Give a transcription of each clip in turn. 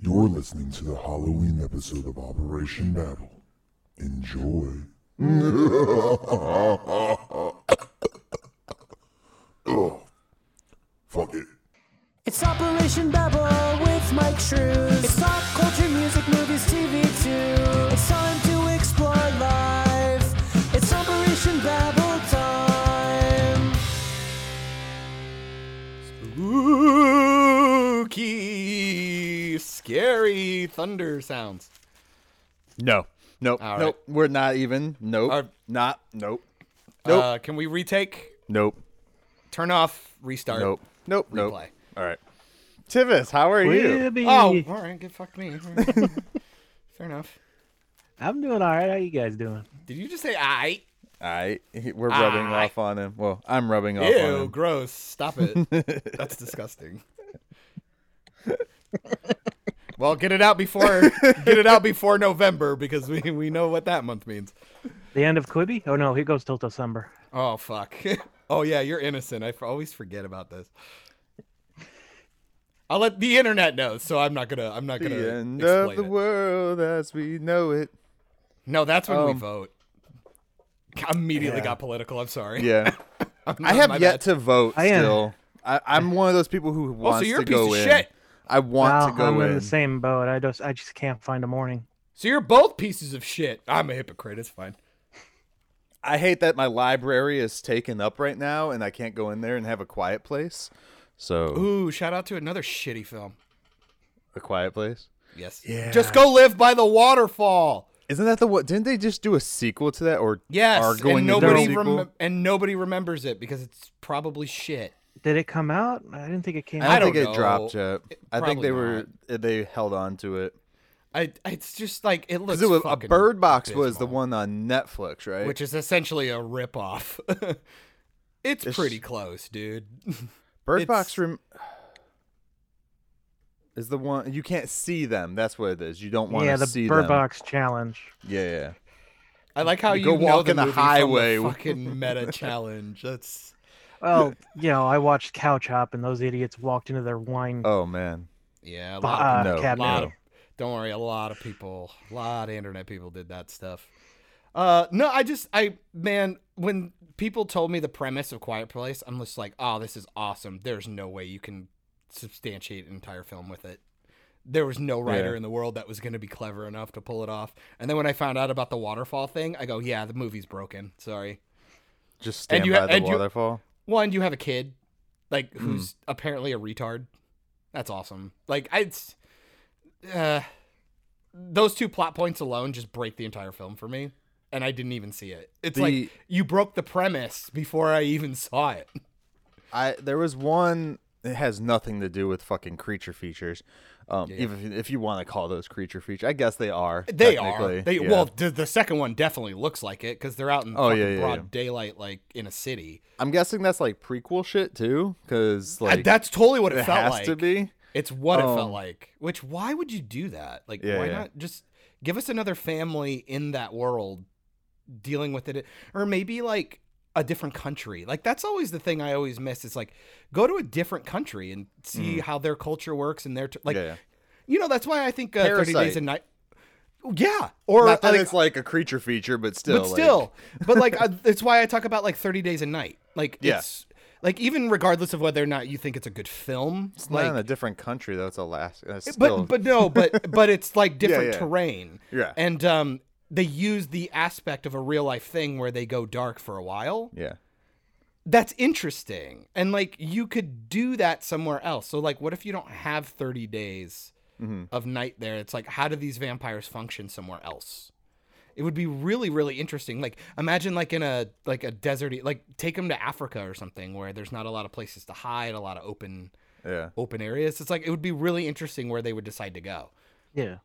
You're listening to the Halloween episode of Operation Babel. Enjoy. Ugh. Fuck it. It's Operation Babel with Mike Shrews. Thunder sounds. No. Nope. All right. Nope. We're not even. Nope. Uh, not. Nope. Nope. Uh, can we retake? nope. Turn off, restart. Nope. Nope. Nope. Replay. All right. Tivis, how are you? Whibby. Oh, all right. Get fucked me. All right. Fair enough. I'm doing all right. How you guys doing? Did you just say I? I. We're rubbing Aye. off on him. Well, I'm rubbing off on Ew, him. gross. Stop it. That's disgusting. well, get it out before get it out before November because we we know what that month means. The end of Quibi? Oh no, he goes till December. Oh fuck. oh yeah, you're innocent. I f- always forget about this. I'll let the internet know, so I'm not gonna. I'm not gonna. The end explain of the it. world as we know it. No, that's when we Um, vote. I immediately yeah. got political. I'm sorry. Yeah. I'm I have yet bad. to vote I am- still. I, I'm one of those people who Oh, wants so you're a to piece go of in. shit. I want Well, to go I'm in. in the same boat. I just I just can't find a morning. So you're both pieces of shit. I'm a hypocrite. It's fine. I hate that my library is taken up right now and I can't go in there and have a quiet place. So Ooh, shout out to another shitty film. a quiet place. Yes. Yeah. Just go live by the waterfall. Isn't that the what? Didn't they just do a sequel to that or Yes, are going and to do a nobody sequel? rem- and nobody remembers it because it's probably shit. Did it come out? I didn't think it came I out. don't I think don't it dropped yet. It- I think probably they were eh, they held on to it I it's just like it looks. it was a Bird Box was the one on Netflix, right? which is essentially a rip off. it's It's- pretty close, dude. Bird it's- Box rem- is the one you can't see them. That's what it is. You don't want to yeah, the see Bird them. Box challenge. Yeah, yeah. I like how You you, go walk the in the movie from highway. fucking meta challenge. That's Well, you know, I watched Couch Hop, and those idiots walked into their wine Oh man. yeah. A lot, uh, of, no, people, cabinet. lot of don't worry. A lot of people, a lot of internet people did that stuff. Uh, no, I just I man, when people told me the premise of Quiet Place, I'm just like, oh, this is awesome. There's no way you can substantiate an entire film with it. There was no writer Yeah. in the world that was going to be clever enough to pull it off. And then when I found out about the waterfall thing, I go, yeah, the movie's broken. Sorry. Just stand you by ha- the and you- waterfall. One, you have a kid, like Hmm. who's apparently a retard. That's awesome. Like I, it's, uh, those two plot points alone just break the entire film for me, and I didn't even see it. It's The- like you broke the premise before I even saw it. I there was one. It has nothing to do with fucking creature features. Um, Yeah. even if, if you want to call those creature features, I guess they are. They are. They yeah. well, the, the second one definitely looks like it because they're out in Oh, yeah, broad daylight, like in a city. I'm guessing that's like prequel shit too, because like That's totally what it, it felt has like. to be. It's what it felt Um, like. Which why would you do that? Like why not just give us another family in that world dealing with it or maybe like a different country. Like that's always the thing I always miss. It's like go to a different country and see how their culture works and their t- like yeah, yeah. you know that's why I think uh, 30 days a night yeah, or Not that like, it's like a creature feature, but still. but like- still, but like uh, it's why I talk about like 30 days a night. Like Yeah. it's like even regardless of whether or not you think it's a good film, it's like not in a different country though. It's Alaska. It's but still, but no, but but it's like different yeah. terrain. Yeah. And um they use the aspect of a real life thing where they go dark for a while. yeah, That's interesting. And like you could do that somewhere else. So like what if you don't have 30 days Mm-hmm. of night there? It's like how do these vampires function somewhere else? It would be really really interesting. Like imagine like in a like a deserty like take them to Africa or something where there's not a lot of places to hide, a lot of open yeah. open areas. It's like it would be really interesting where they would decide to go. Yeah.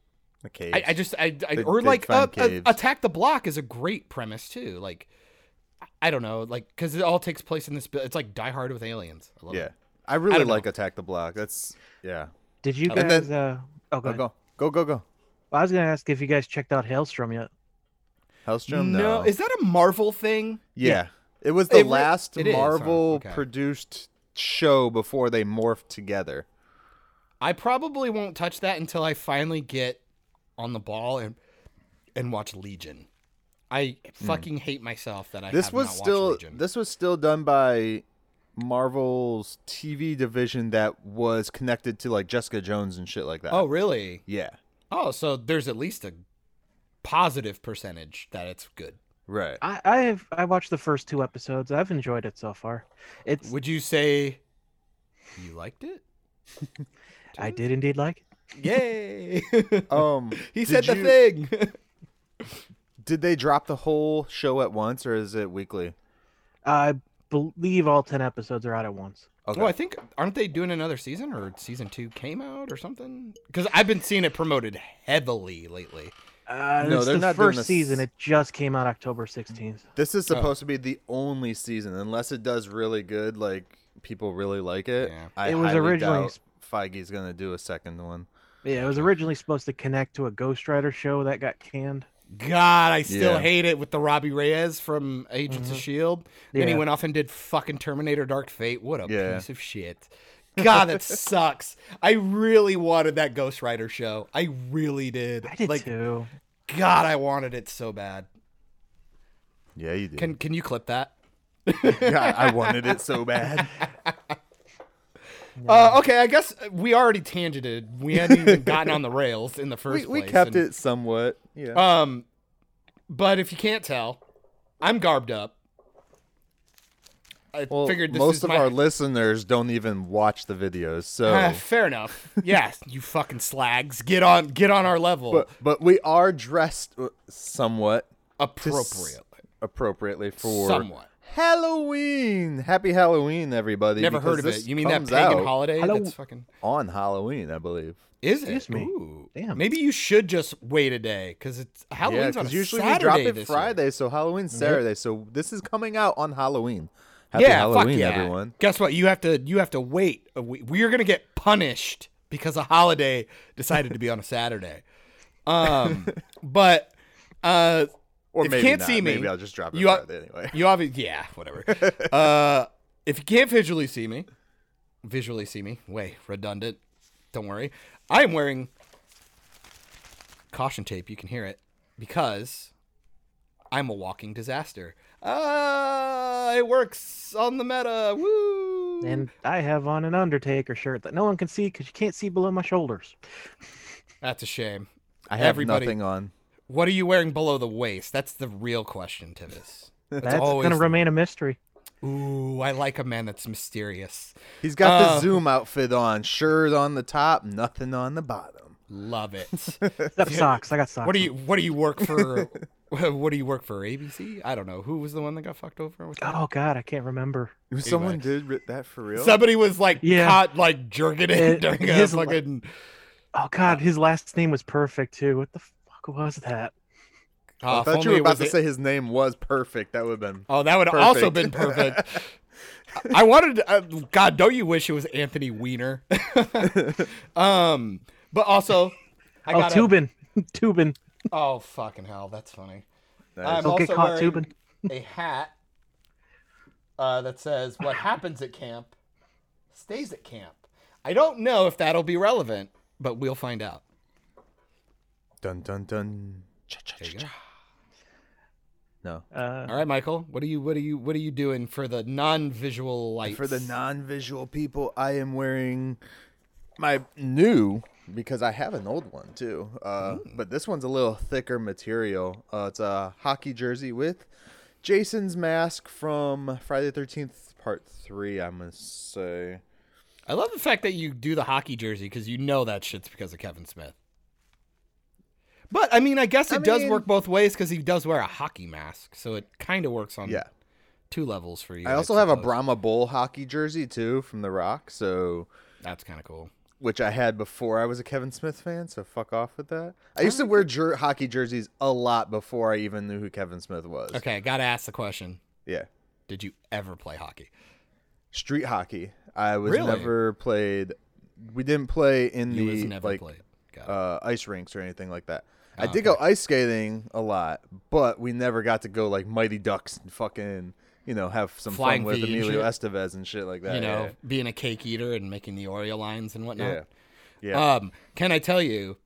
The cave. I, I just I, I They'd- or they'd like uh, find uh, attack the block is a great premise too. Like I don't know, like because it all takes place in this. It's like Die Hard with aliens. I love yeah. it. I really don't know. like Attack the Block. That's yeah. Did you guys? then- uh, oh, go Oh, ahead. go go go go. I was gonna ask if you guys checked out Hailstrom yet. Helstrom. No, No. is that a Marvel thing? yeah. It was the It last it is. Marvel Okay. produced show before they morphed together. I probably won't touch that until I finally get on the ball and and watch Legion. I fucking hate myself that I Hmm. This have was not still watched Legion. this was still done by Marvel's TV division that was connected to like Jessica Jones and shit like that. oh, really? yeah, Oh, so there's at least a positive percentage that it's good. right. I I have I watched the first two episodes. I've enjoyed it so far. It's Would you say you liked it? I did indeed like it. Yay! Um, he said the you- thing. Did they drop the whole show at once, or is it weekly? I believe all ten episodes are out at once. Okay. Well, I think aren't they doing another season or season two came out or something? Because I've been seeing it promoted heavily lately. Uh, No, it's they're the not doing first season. It just came out October sixteenth. This is Oh. supposed to be the only season, unless it does really good, like people really like it. Yeah. I It was highly originally doubt Feige's gonna do a second one. Yeah, it was originally supposed to connect to a Ghost Rider show that got canned. God, I still Yeah. hate it with the Robbie Reyes from Agents of mm-hmm. Shield. Then he went off and did fucking Terminator: Dark Fate. What a Yeah. piece of shit. God, that sucks. I really wanted that Ghost Rider show. I really did. I did like, too. God, I wanted it so bad. Yeah, you did. Can can you clip that? God, I wanted it so bad. Uh, okay, I guess we already tangented. We hadn't even gotten on the rails in the we, first we place. kept and- it somewhat. Yeah. Um, but if you can't tell, I'm garbed up. I well, figured this most of my... our listeners don't even watch the videos, so. Ah, fair enough. Yes, you fucking slags, get on, get on our level but but we are dressed uh, somewhat appropriately. appropriately for Somewhat. Halloween. Happy Halloween, everybody! Never because heard of it. You mean that comes pagan holiday? Hello- That's fucking. on Halloween, I believe. Is it? Excuse me. Ooh. Damn. Maybe you should just wait a day because it's yeah, on a usually Saturday we drop it this Friday, so Halloween's Saturday. So this is coming out on Halloween. Happy Yeah, Halloween, fuck yeah. everyone! Guess what? You have to you have to wait. A week. We are gonna get punished because a holiday decided to be on a Saturday. Um, but uh, Or If you maybe can't not. see me, maybe I'll just drop it you are- Friday anyway. You obviously, yeah, whatever. uh, if you can't visually see me, visually see me. Way redundant. Don't worry. I am wearing caution tape. You can hear it because I'm a walking disaster. Ah, it works on the meta. Woo! And I have on an Undertaker shirt that no one can see because you can't see below my shoulders. That's a shame. I have Everybody- nothing on. What are you wearing below the waist? That's the real question, Tivis. That's always gonna remain a mystery. Ooh, I like a man that's mysterious. He's got Uh, the Zoom outfit on, shirt on the top, nothing on the bottom. Love it. Except socks. I got socks. What do you What do you work for? what do you work for? ABC? I don't know. Who was the one that got fucked over? With that? Oh God, I can't remember. Someone did that for real. Somebody was like Yeah. caught like jerking it It- during his li- fucking. Oh God, his last name was perfect too. What the fuck was that? Oh, I thought you were about to it- say his name was perfect. That would have been. Oh, that would have also been perfect. I I wanted. To, uh, God, don't you wish it was Anthony Weiner? um, but also, I oh, got Toobin. Toobin. Oh fucking hell, that's funny. Nice. I'm Don't get also caught wearing tubing. a hat uh, that says "What happens at camp stays at camp." I don't know if that'll be relevant, but we'll find out. Dun dun dun. Cha-cha-cha-cha. No. Uh, All right, Michael, what are you what are you what are you doing for the non-visual lights? For the non-visual people, I am wearing my new because I have an old one too. Uh, but this one's a little thicker material. Uh, it's a hockey jersey with Jason's mask from Friday the Thirteenth Part Three. I'm gonna say. I love the fact that you do the hockey jersey because you know that shit's because of Kevin Smith. But I mean, I guess it I does mean- work both ways because he does wear a hockey mask, so it kind of works on Yeah. two levels for you. I also have a. Brahma Bull hockey jersey too from The Rock. So That's kind of cool. which I had before I was a Kevin Smith fan, so fuck off with that. I used to wear jer- hockey jerseys a lot before I even knew who Kevin Smith was. Okay, gotta ask the question: Yeah. Did you ever play hockey? Street hockey. I was Really? never played we didn't play in You the like played. Uh, ice rinks or anything like that. I Oh, did go ice skating a lot, but we never got to go like Mighty Ducks and fucking, you know, have some Flying fun with V and Emilio. Estevez and shit like that. you know, yeah. being a cake eater and making the Oreo lines and whatnot. Yeah. Yeah. Um, can I tell you?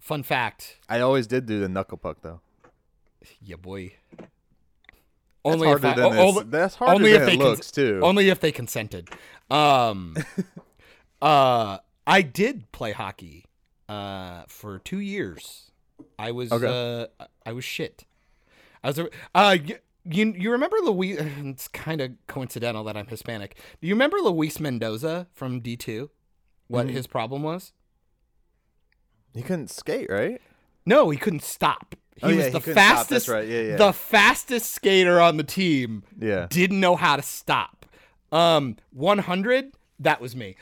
Fun fact. I always did do the knuckle puck though. Yeah, boy. That's Only if I, than o- it's- only, that's harder only than if it they cons- looks, too. Only if they consented. Um, uh, I did play hockey, uh, for two years. I was, Okay. uh, I was shit. I was, a, uh, you, you, you remember Luis? It's kind of coincidental that I'm Hispanic. Do you remember Luis Mendoza from D two? What Mm-hmm. his problem was? He couldn't skate, right? No, he couldn't stop. He Oh, was yeah, the he couldn't stop. That's fastest. right. Yeah, yeah. The fastest skater on the team. Yeah. Didn't know how to stop. Um, 100. That was me.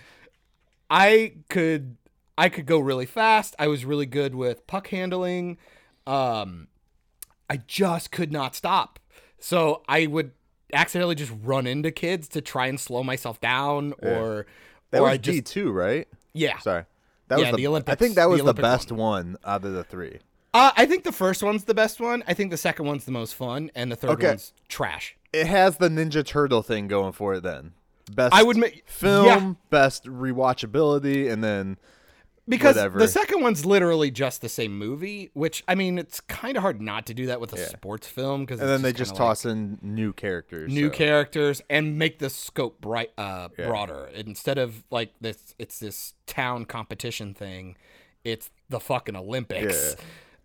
I could. I could go really fast. I was really good with puck handling. Um, I just could not stop. So I would accidentally just run into kids to try and slow myself down, or That or was I just two, right? yeah. Sorry. That Yeah, was the, the Olympics- I think that was the, Olympic best one. one. out of the three. Uh, I think the first one's the best one. I think the second one's the most fun, and the third Okay. one's trash. It has the Ninja Turtle thing going for it. Then best. I would ma- film, yeah. best rewatchability, and then Because Whatever. the second one's literally just the same movie, which I mean, it's kind of hard not to do that with a sports film because and then they just toss in new characters. new so. characters and make the scope bright uh, Yeah. broader instead of like this. It's this town competition thing. It's the fucking Olympics.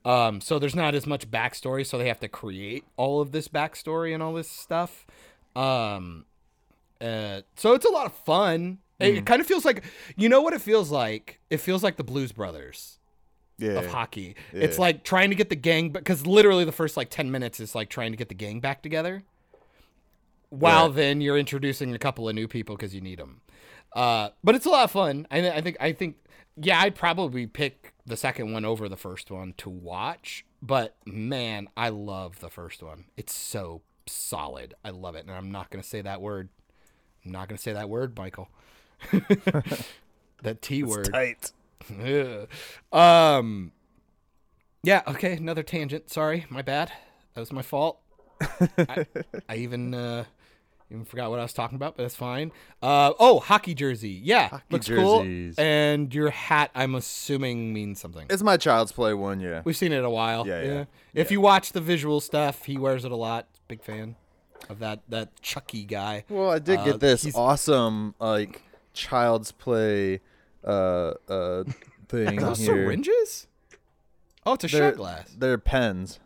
Um, so there's not as much backstory, so they have to create all of this backstory and all this stuff. Um, uh, so it's a lot of fun. It, Mm. it kind of feels like, you know what it feels like? It feels like the Blues Brothers Yeah. of hockey. It's like trying to get the gang, because literally the first like 10 minutes is like trying to get the gang back together. While Right. then you're introducing a couple of new people because you need them. Uh, but it's a lot of fun. I, I think, I think, yeah, I'd probably pick the second one over the first one to watch. But man, I love the first one. It's so solid. I love it. And I'm not going to say that word. I'm not going to say that word, Michael. that T word. Tight. Ugh. um yeah okay another tangent sorry my bad that was my fault I, I even uh even forgot what i was talking about but that's fine uh oh hockey jersey yeah looks jerseys. cool and your hat i'm assuming means something It's my Child's Play one. Yeah. we've seen it a while Yeah, yeah. if you watch the visual stuff he wears it a lot big fan of that that chucky guy Well, I did Uh, get this awesome like Child's Play uh uh thing Are those here. syringes oh it's a They're, shot glass they're pens.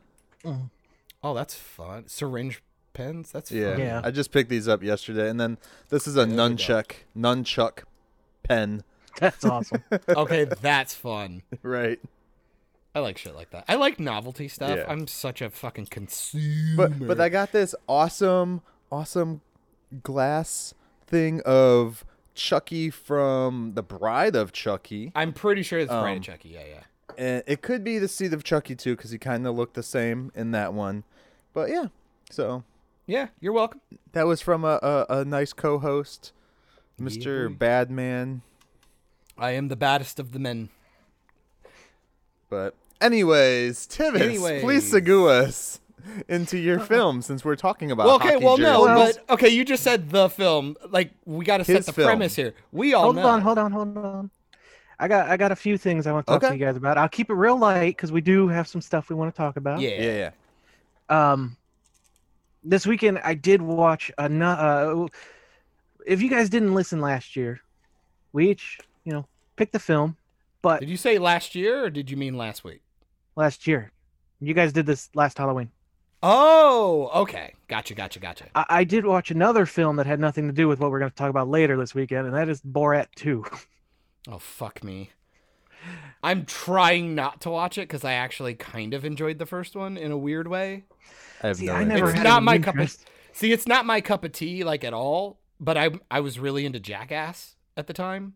oh that's fun syringe pens that's Yeah. fun. Yeah. I just picked these up yesterday, and then this is a There we go. nunchuck nunchuck pen. That's awesome. okay, that's fun. Right. I like shit like that. I like novelty stuff. Yeah. I'm such a fucking consumer. But but I got this awesome awesome glass thing of Chucky from The Bride of Chucky. I'm pretty sure it's Brian Um, Chucky. Yeah, yeah. And it could be the seed of Chucky too, because he kind of looked the same in that one. But yeah, so Yeah, you're welcome. that was from a a, a nice co-host, Mr. boy. Badman. I am the baddest of the men. But anyways, Tivis, Anyways. please segue us into your film since we're talking about. Well, okay, hockey well, no, but okay, you just said the film. Like, we got to set His the film. premise here. We all hold know. on, hold on, hold on. I got I got a few things I want to talk Okay. to you guys about. I'll keep it real light because we do have some stuff we want to talk about. Yeah. yeah, yeah. Um, this weekend I did watch a. Uh, if you guys didn't listen last year, we each you know picked the film, but Did you say last year or did you mean last week? last year, you guys did this last Halloween. Oh, okay. Gotcha, gotcha, gotcha. I, I did watch another film that had nothing to do with what we're going to talk about later this weekend, and that is Borat 2. Oh, fuck me. I'm trying not to watch it because I actually kind of enjoyed the first one in a weird way. I have See, no I never It's had not any my cup of. See, it's not my cup of tea like at all, but I I was really into Jackass at the time.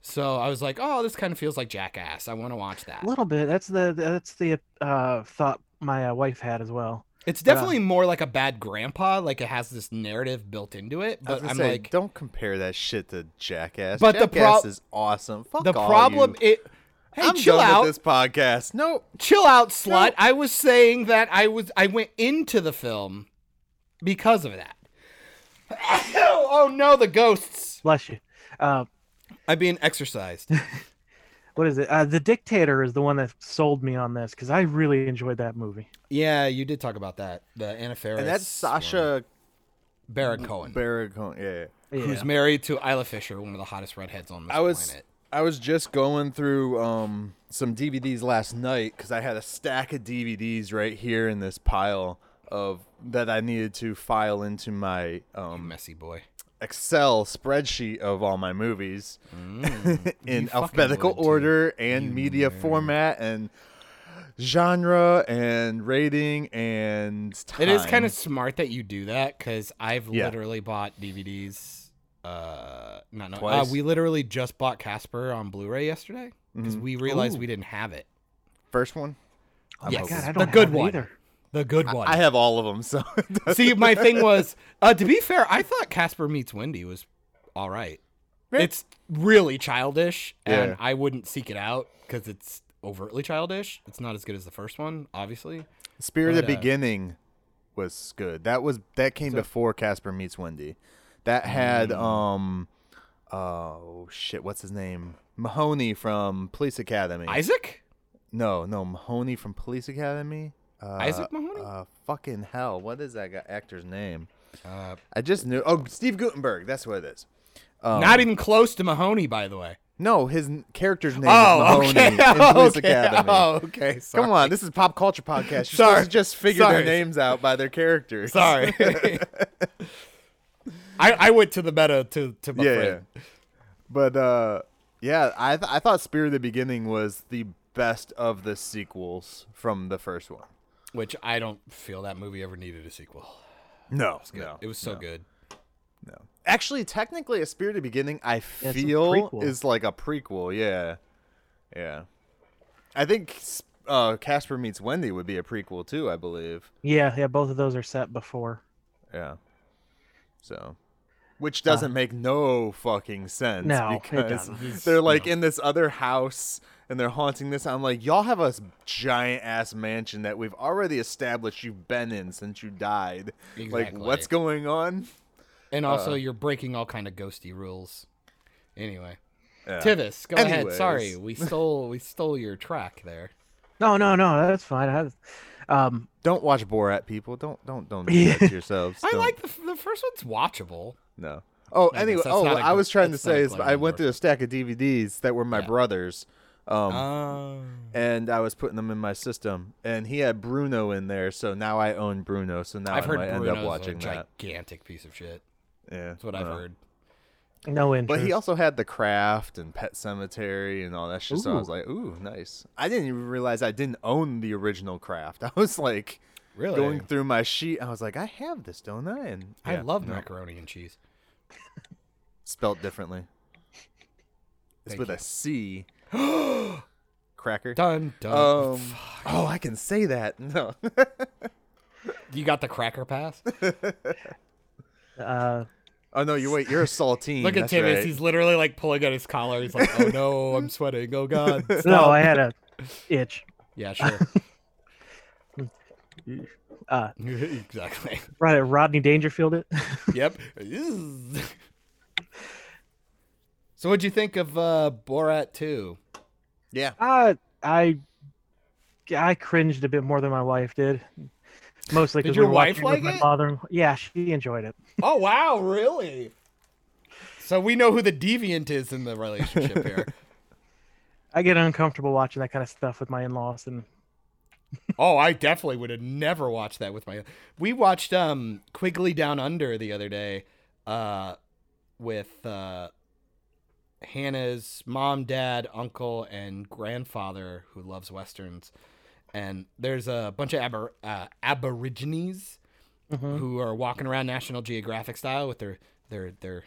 So I was like, "Oh, this kind of feels like Jackass. I want to watch that." A little bit. That's the that's the uh, thought my uh, wife had as well. It's definitely more like a bad grandpa, like it has this narrative built into it, I was but I'm say, like don't compare that shit to Jackass. But the Jackass prob- is awesome. Fuck the all problem you. it Hey, I'm chill done out. with this podcast. No, Chill out, slut. I was saying that I was I went into the film because of that. oh no, the ghosts. Bless you. Uh, I'm being exercised. what is it? Uh, the Dictator is the one that sold me on this because I really enjoyed that movie. Yeah, you did talk about that. The Anna Faris. And that's Sacha Baron Cohen, Baron Cohen. Yeah, yeah. Yeah. who's married to Isla Fisher, one of the hottest redheads on this I was planet. I was just going through um some DVDs last night because I had a stack of DVDs right here in this pile of that I needed to file into my um Messy boy. Excel spreadsheet of all my movies Mm, in alphabetical would, too. order and media format and genre and rating and time. It is kind of smart that you do that because I've Yeah. literally bought DVDs. Uh, not no, uh, Twice? we literally just bought Casper on Blu-ray yesterday because Mhm. we realized Ooh. we didn't have it. first one. I'm Yes. God, I The don't good have it one. either. The good one. I have all of them. So See, my thing was, uh, to be fair, I thought Casper meets Wendy was all right. Yeah. It's really childish, and Yeah. I wouldn't seek it out because it's overtly childish. It's not as good as the first one, obviously. Spirit of the uh, Beginning was good. That was that came before Casper meets Wendy. That had Mm. um oh shit, what's his name? Mahoney from Police Academy. Isaac? no, no, Mahoney from Police Academy. Uh, Isaac Mahoney? Uh, fucking hell, what is that guy actor's name? Uh, I just knew. Oh, Steve Guttenberg. That's what it is. Um, not even close to Mahoney, by the way. No, his n- character's name Oh, is Mahoney okay. in Police okay. Academy. Oh, okay. Sorry. Come on, this is pop culture podcast. You're Sorry. just figure Sorry. their names out by their characters. Sorry. I, I went to the meta to, to my yeah, friend. yeah. But uh, yeah, I th- I thought Spirit of the Beginning was the best of the sequels from the first one. Which I don't feel that movie ever needed a sequel. No, Good. no, it was so no, good. No, actually, technically, a Spirit of Beginning, I it's a feel is like a prequel. Yeah, yeah. I think uh, Casper meets Wendy would be a prequel too. I believe. Yeah, yeah, both of those are set before. Yeah. So, which doesn't make no fucking sense No, it because doesn't. they're like in this other house and they're haunting this. I'm like, y'all have a giant ass mansion that we've already established you've been in since you died. Like, what's going on? And also, Uh. you're breaking all kind of ghosty rules. Anyway, Yeah. Tivis, go ahead. Sorry, we stole we stole your track there. No, no, no, that's fine. I, um, Don't watch Borat, people. Don't don't don't do Yeah. that to yourselves. I Don't- like the the first one's watchable. no. Oh, I anyway. Oh, not a I was trying to say is I went through a stack of DVDs that were my Yeah. brother's. Um, Oh. and I was putting them in my system, and he had Bruno in there, so now I own Bruno. So now I've I heard might end Bruno's up watching a that. gigantic piece of shit. Yeah, That's what I've uh, heard. no interest. But he also had The Craft and Pet Sematary and all that shit. So I was like, ooh, nice. I didn't even realize I didn't own the original Craft. I was like Really? going through my sheet. I was like, I have this, don't I? And I yeah, love no, macaroni and cheese. spelt differently. It's Thank with you. a C. Cracker. Dun dun. Um, oh, I can say that. No. you got the cracker pass? uh, oh no, you wait. You're a saltine. Look at that's Tivis. right. He's literally like pulling at his collar. He's like, "Oh no, I'm sweating. Oh god." no. I had a itch. Yeah, sure. Uh, exactly. right, Rodney Dangerfield it. Yep. So, what'd you think of uh, Borat 2? Yeah. Uh, I I cringed a bit more than my wife did. Mostly Did because your were wife watching like with my it? mother. Yeah, she enjoyed it. Oh wow, really? So we know who the deviant is in the relationship here. I get uncomfortable watching that kind of stuff with my in-laws, and oh, I definitely would have never watched that with my. We watched um Quigley Down Under the other day, uh, with uh, Hannah's mom, dad, uncle, and grandfather who loves westerns, and there's a bunch of aber- uh, aborigines Mhm. who are walking around National Geographic style with their their their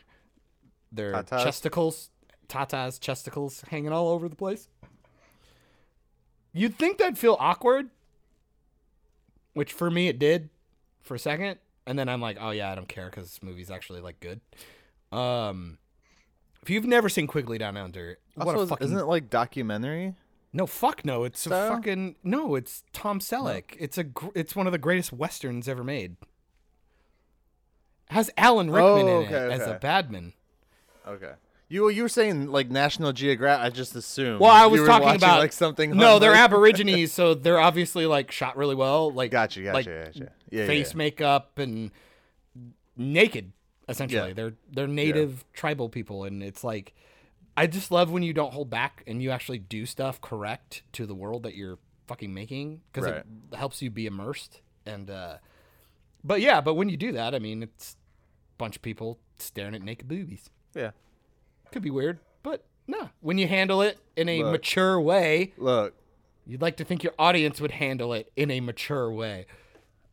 their Tatas? chesticles, tatas, chesticles hanging all over the place. You'd think that'd feel awkward, which for me it did for a second, and then I'm like, oh yeah, I don't care because this movie's actually like good. Um, if you've never seen Quigley Down Under, what Also, a fucking isn't it like documentary? no, fuck no. It's a fucking no. It's Tom Selleck. It's a gr- it's one of the greatest westerns ever made. Has Alan Rickman Oh, in it okay, as a badman. Okay. You you were saying like National Geographic. I just assumed. Well, I was talking watching, about like something. No, they're Aborigines, so they're obviously like shot really well. Like Gotcha, gotcha, like gotcha. Yeah, face yeah. makeup and naked. Essentially, Yeah. they're they're native tribal people, and it's like I just love when you don't hold back and you actually do stuff correct to the world that you're fucking making because Right. it helps you be immersed. And uh but yeah, but when you do that, I mean, it's a bunch of people staring at naked boobies. Yeah. Could be weird, but no. When you handle it in a Look. mature way, Look, you'd like to think your audience would handle it in a mature way.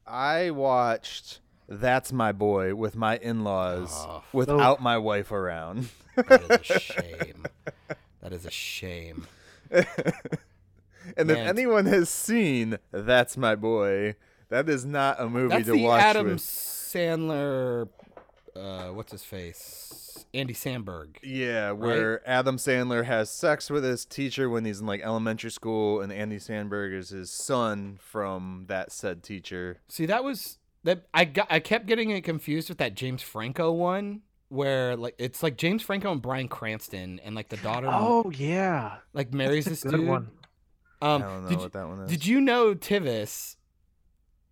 I watched That's My Boy with my in-laws Oh. without my wife around. That is a shame. that is a shame. And Man. if anyone has seen That's My Boy, that is not a movie That's to the watch Adam with. Sandler. Uh, what's his face? Andy Samberg. Yeah, where Adam Sandler has sex with his teacher when he's in like elementary school, and Andy Samberg is his son from that said teacher. See, that was that I got. I kept getting it confused with that James Franco one, where like it's like James Franco and Bryan Cranston, and like the daughter Oh yeah, like marries this good dude. one. Um, I don't know did, what you- that one is. did you know Tivis?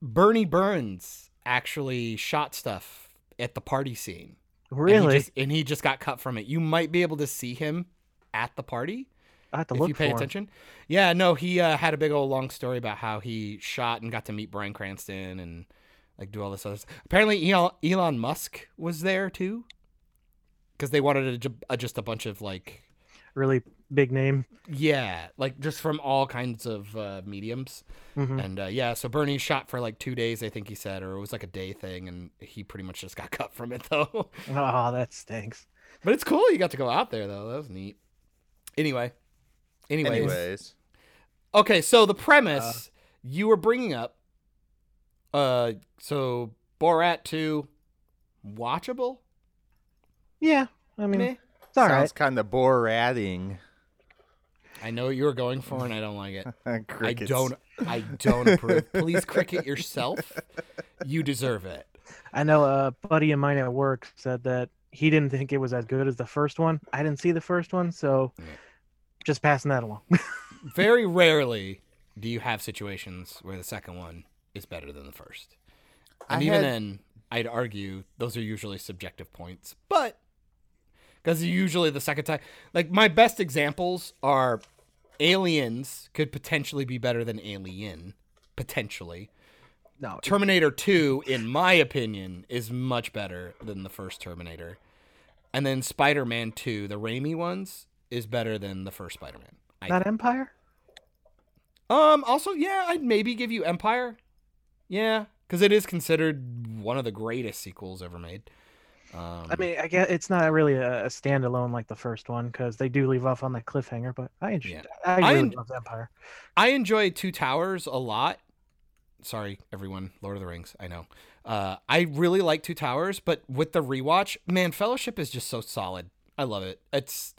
Burnie Burns actually shot stuff at the party scene. And he Really? just- and he just got cut from it. You might be able to see him at the party I have to if look you pay for 'em. attention. Yeah, no, he uh, had a big old long story about how he shot and got to meet Bryan Cranston and like do all this other. Stuff. Apparently, Elon, Elon Musk was there too, because they wanted to ju- uh, just a bunch of like Really big name. yeah, like just from all kinds of uh, mediums. Mhm. And uh, yeah, so Burnie shot for like two days, I think he said, or it was like a day thing, and he pretty much just got cut from it though. Oh, that stinks. but it's cool you got to go out there though. That was neat. Anyway, anyways, Anyways, okay. So the premise you were bringing up, uh, so Borat two, watchable. Yeah, I mean, Meh. it's all sounds right. kind of borating. I know what you were going for, and I don't like it. I Crickets. don't. I don't approve. Please cricket yourself. You deserve it. I know a buddy of mine at work said that he didn't think it was as good as the first one. I didn't see the first one, so just passing that along. Very rarely do you have situations where the second one is better than the first. And I even had- then, I'd argue those are usually subjective points. But because usually the second time, like my best examples are Aliens could potentially be better than Alien, potentially. no, Terminator 2, in my opinion, is much better than the first Terminator. And then Spider Man 2, the Raimi ones, is better than the first Spider Man. not Empire. Um. Also, yeah, I'd maybe give you Empire. Yeah, because it is considered one of the greatest sequels ever made. Um, I mean, I guess it's not really a, a standalone like the first one because they do leave off on that cliffhanger. But I enjoy. Yeah. I I en- love Empire. I enjoy Two Towers a lot. Sorry, everyone. Lord of the Rings. I know. Uh, I really like Two Towers, but with the rewatch, man, Fellowship is just so solid. I love it. It's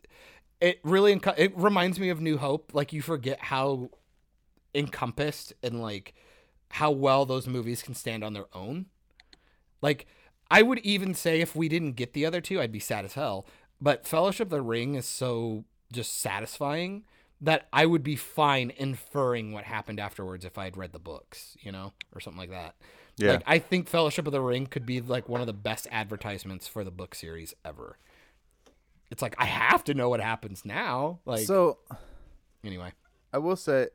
it really enco- it reminds me of New Hope. Like you forget how encompassed and like how well those movies can stand on their own. Like I would even say if we didn't get the other two, I'd be sad as hell. But Fellowship of the Ring is so just satisfying that I would be fine inferring what happened afterwards if I had read the books, you know, or something like that. Yeah. Like I think Fellowship of the Ring could be like one of the best advertisements for the book series ever. It's like I have to know what happens now. Like so anyway, I will say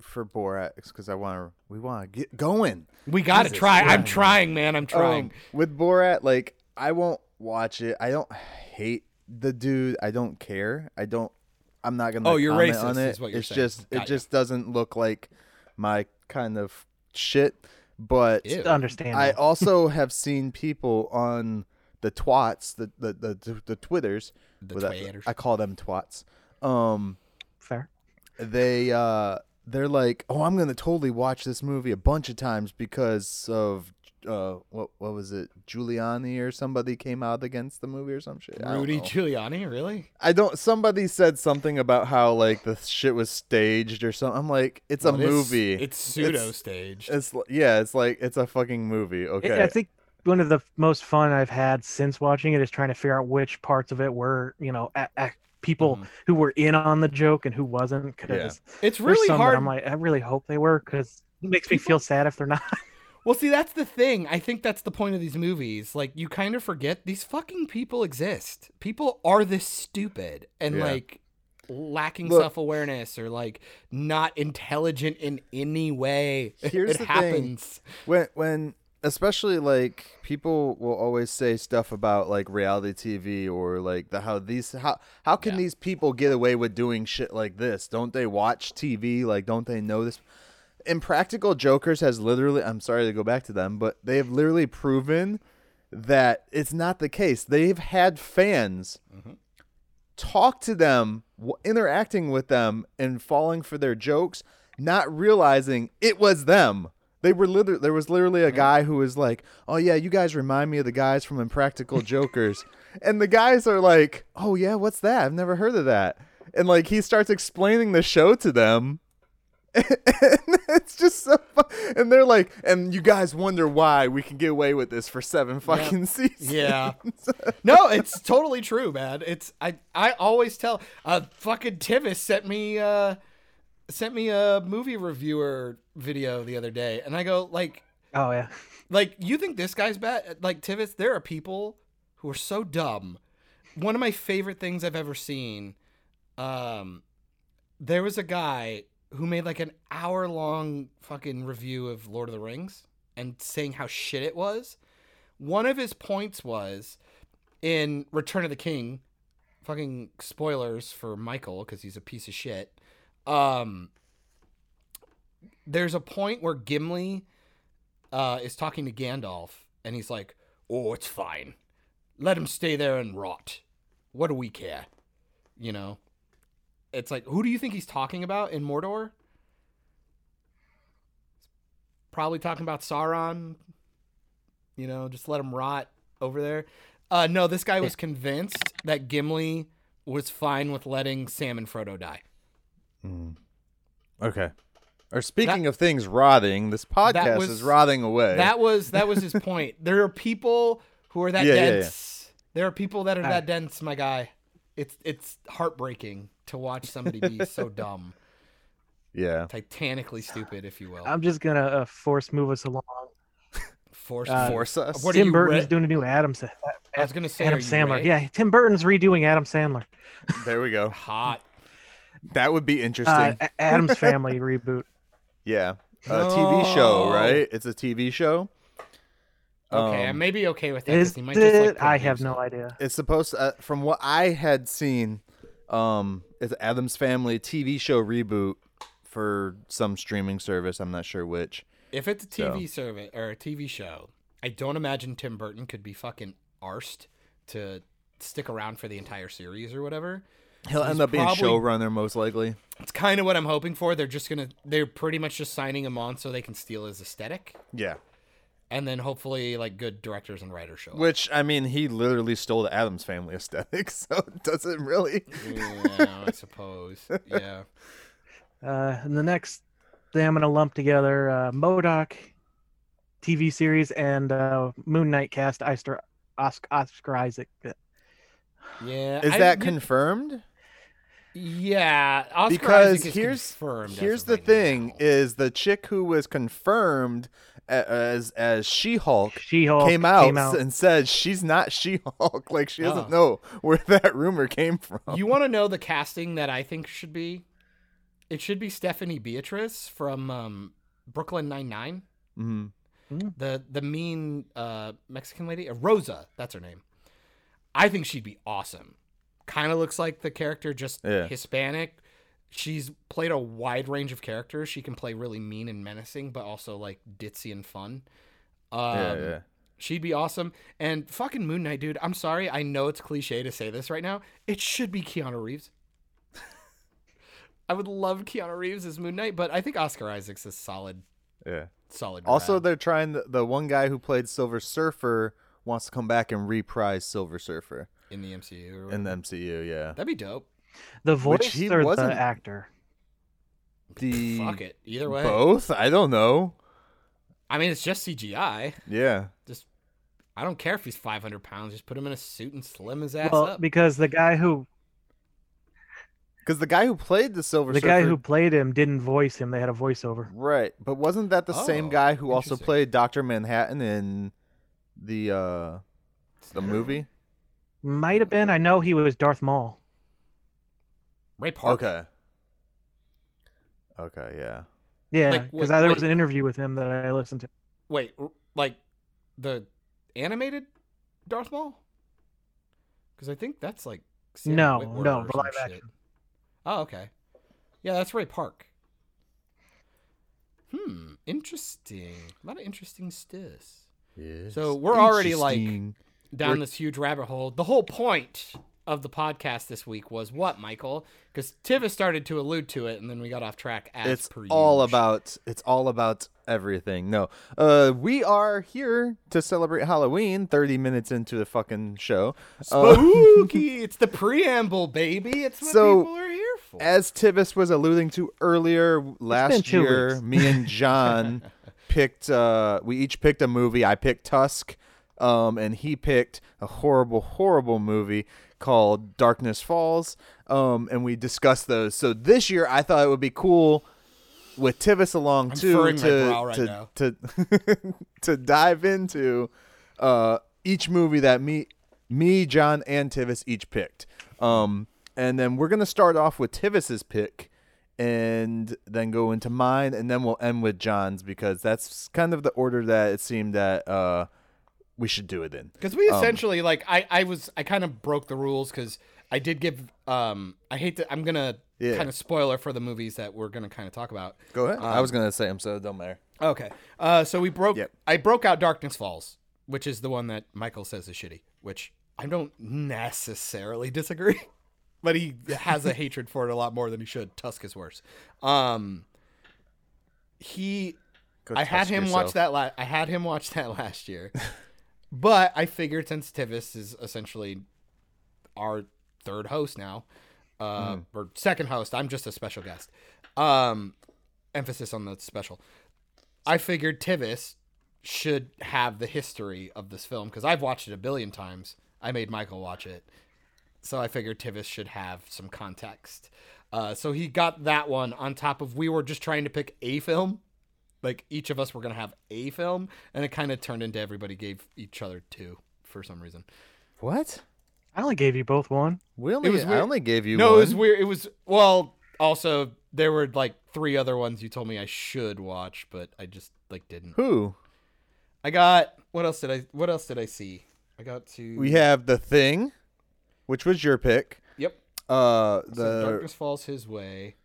for Borat because I want to we want to get going. we got to Jesus try. I'm trying, man. I'm trying. Um, with Borat, like I won't watch it. I don't hate the dude. I don't care. I don't. I'm not gonna. Oh, you're comment racist, on it. is what you're it's saying. just Got it ya. just doesn't look like my kind of shit. But Ew. Understandable. I also have seen people on the twats, the the the, the twitters. The with that- twitters. I call them twats. Um, Fair. they uh they're like, "Oh, I'm going to totally watch this movie a bunch of times because of uh what what was it? Giuliani or somebody came out against the movie or some shit. Rudy know. Giuliani, really? I don't somebody said something about how like the shit was staged or something. I'm like, it's a Well, it is- movie. It's pseudo staged. It's, li- yeah, it's like it's a fucking movie. I- Okay. I think one of the most fun I've had since watching it is trying to figure out which parts of it were, you know, a, a, people Mhm. who were in on the joke and who wasn't. Because It's really some hard. I'm like, I really hope they were, because it makes me feel sad if they're not. Well, see, that's the thing. I think that's the point of these movies. Like, you kind of forget these fucking people exist. People are this stupid and Yeah. like lacking Look- self awareness or like not intelligent in any way. Here's it the thing. happens. when when especially like people will always say stuff about like reality TV or like the how these how how can Yeah. these people get away with doing shit like this? Don't they watch TV? Like don't they know this? Impractical Jokers has literally I'm sorry to go back to them, but they have literally proven that it's not the case. They've had fans mm-hmm. talk to them, w- interacting with them, and falling for their jokes, not realizing it was them. They were literally there was literally a guy who was like, "Oh yeah, you guys remind me of the guys from Impractical Jokers," and the guys are like, "Oh yeah, what's that? I've never heard of that." And like he starts explaining the show to them. and it's just so fun. And they're like, and you guys wonder why we can get away with this for seven fucking seasons. Yeah. no, it's totally true, man. It's I I always tell uh fucking Tivis sent me uh sent me a movie reviewer video the other day and I go like oh yeah, like you think this guy's bad like Tivis there are people who are so dumb. One of my favorite things I've ever seen um there was a guy who made like an hour long fucking review of Lord of the Rings and saying how shit it was. One of his points was in Return of the King, fucking spoilers for Michael because he's a piece of shit. Um, there's a point where Gimli uh, is talking to Gandalf, and he's like, "Oh, it's fine. Let him stay there and rot. What do we care?" You know. It's like, who do you think he's talking about in Mordor? Probably talking about Sauron. You know, just let him rot over there. Uh, no, this guy was convinced that Gimli was fine with letting Sam and Frodo die. Okay. Or speaking of things rotting, this podcast was- is rotting away. That was that was his point. There are people who are that Yeah, yeah, yeah. dense. There are people that are Ah. that dense, my guy. It's it's heartbreaking to watch somebody be so dumb, yeah. titanically stupid, if you will. I'm just gonna uh, force move us along. Forced uh, Force us. What Tim you Burton's re- doing a new Adam. Sa- I was gonna say Adam Sandler. ready? Yeah, Tim Burton's redoing Adam Sandler. There we go. hot. That would be interesting. Uh, Addams Family reboot. yeah. A TV show, right? It's a TV show. Okay, I Um, may be okay with that. 'cause Is he it? might just, like, I have no idea. It's supposed to, uh, from what I had seen, um, it's Addams Family TV show reboot for some streaming service. I'm not sure which. If it's a So. TV service or a TV show, I don't imagine Tim Burton could be fucking arsed to stick around for the entire series or whatever. He'll end up being probably- showrunner most likely. It's kind of what I'm hoping for. They're just gonna, they're pretty much just signing him on so they can steal his aesthetic, Yeah. and then hopefully like good directors and writers show up. Which I mean, he literally stole the Addams Family aesthetic, so it doesn't really. yeah, I suppose. Yeah. Uh, and the next thing I'm gonna lump together uh, M.O.D.O.K. TV series and uh, Moon Knight cast Oscar Oscar, Oscar Isaac. Yeah. Is I- that you- confirmed? Yeah. Oscar because Isaac is here's confirmed here's the right thing: now. is the chick who was confirmed as as She Hulk She-Hulk came out, came out. and said she's not She Hulk. Like she doesn't Oh. know where that rumor came from. You want to know the casting that I think should be? It should be Stephanie Beatriz from um, Brooklyn Nine Nine. Mhm. The the mean uh, Mexican lady, uh, Rosa. That's her name. I think she'd be awesome. Kind of looks like the character, just Yeah. Hispanic. She's played a wide range of characters. She can play really mean and menacing, but also like ditzy and fun. Um, yeah, yeah. She'd be awesome. And fucking Moon Knight, dude. I'm sorry. I know it's cliche to say this right now. It should be Keanu Reeves. I would love Keanu Reeves as Moon Knight, but I think Oscar Isaac's a solid, yeah. solid. Also, grab. they're trying the, the one guy who played Silver Surfer wants to come back and reprise Silver Surfer in the MCU. Or in the. MCU. Yeah. That'd be dope. The Which voice he or wasn't- the actor? The Fuck it. Either way. both? I don't know. I mean, it's just CGI. Yeah. Just I don't care if he's 500 pounds. Just put him in a suit and slim his ass Well, up. because the guy who Because the guy who played the Silver the Surfer, guy who played him didn't voice him. They had a voiceover. right? But wasn't that the same Oh, guy who also interesting. played Doctor Manhattan in the uh the movie? Might have been. I know he was Darth Maul. Ray Park. Okay. Okay, yeah. Yeah, Like, because wait- there was an interview with him that I listened to. Wait, like the animated Darth Maul? Because I think that's like Sam No, Witwer no, or the live shit. action. Oh, okay. Yeah, that's Ray Park. Hmm, interesting. A lot of interesting stuff. Yes. So we're already, like, Interesting. Down We're- this huge rabbit hole. The whole point of the podcast this week was what, Michael? Because Tiva started to allude to it, and then we got off track. As it's per all usual. about it's all about everything. No, uh, we are here to celebrate Halloween. Thirty minutes into the fucking show, Uh, spooky. it's the preamble, baby. It's what So, people are here for. as Tivis was alluding to earlier last year, weeks. me and John picked. Uh, we each picked a movie. I picked Tusk, um, and he picked a horrible, horrible movie called Darkness Falls. Um, and we discussed those. So this year, I thought it would be cool with Tivis along I'm too to right to, now. to to dive into uh, each movie that me me John and Tivis each picked. Um, and then we're gonna start off with Tivis's pick, and then go into mine, and then we'll end with John's because that's kind of the order that it seemed that uh, we should do it then. Because we Um, essentially like I I was I kind of broke the rules because I did give um I hate to I'm gonna Yeah. kind of spoiler for the movies that we're gonna kind of talk about. Go ahead. I was gonna say them, so it don't matter. Okay. Uh, so we broke. Yep. I broke out Darkness Falls, which is the one that Michael says is shitty, which I don't necessarily disagree, but he has a hatred for it a lot more than he should. Tusk is worse. Um, he, Go I had him yourself. watch that. La- I had him watch that last year, but I figured since Tivis is essentially our third host now, uh, Hmm. or second host, I'm just a special guest. Um, emphasis on the special. I figured Tivis should have the history of this film because I've watched it a billion times. I made Michael watch it. So I figured Tivis should have some context. Uh, so he got that one on top of we were just trying to pick a film. Like each of us were going to have a film. And it kind of turned into everybody gave each other two for some reason. What? I only gave you both one. We only was I only gave you no, one. it was weird. It was, well, also, there were like three other ones you told me I should watch, but I just like didn't. Who? I got, what else did I, what else did I see? I got to. We have The Thing, which was your pick. Yep. Uh, So the Darkness Falls His Way.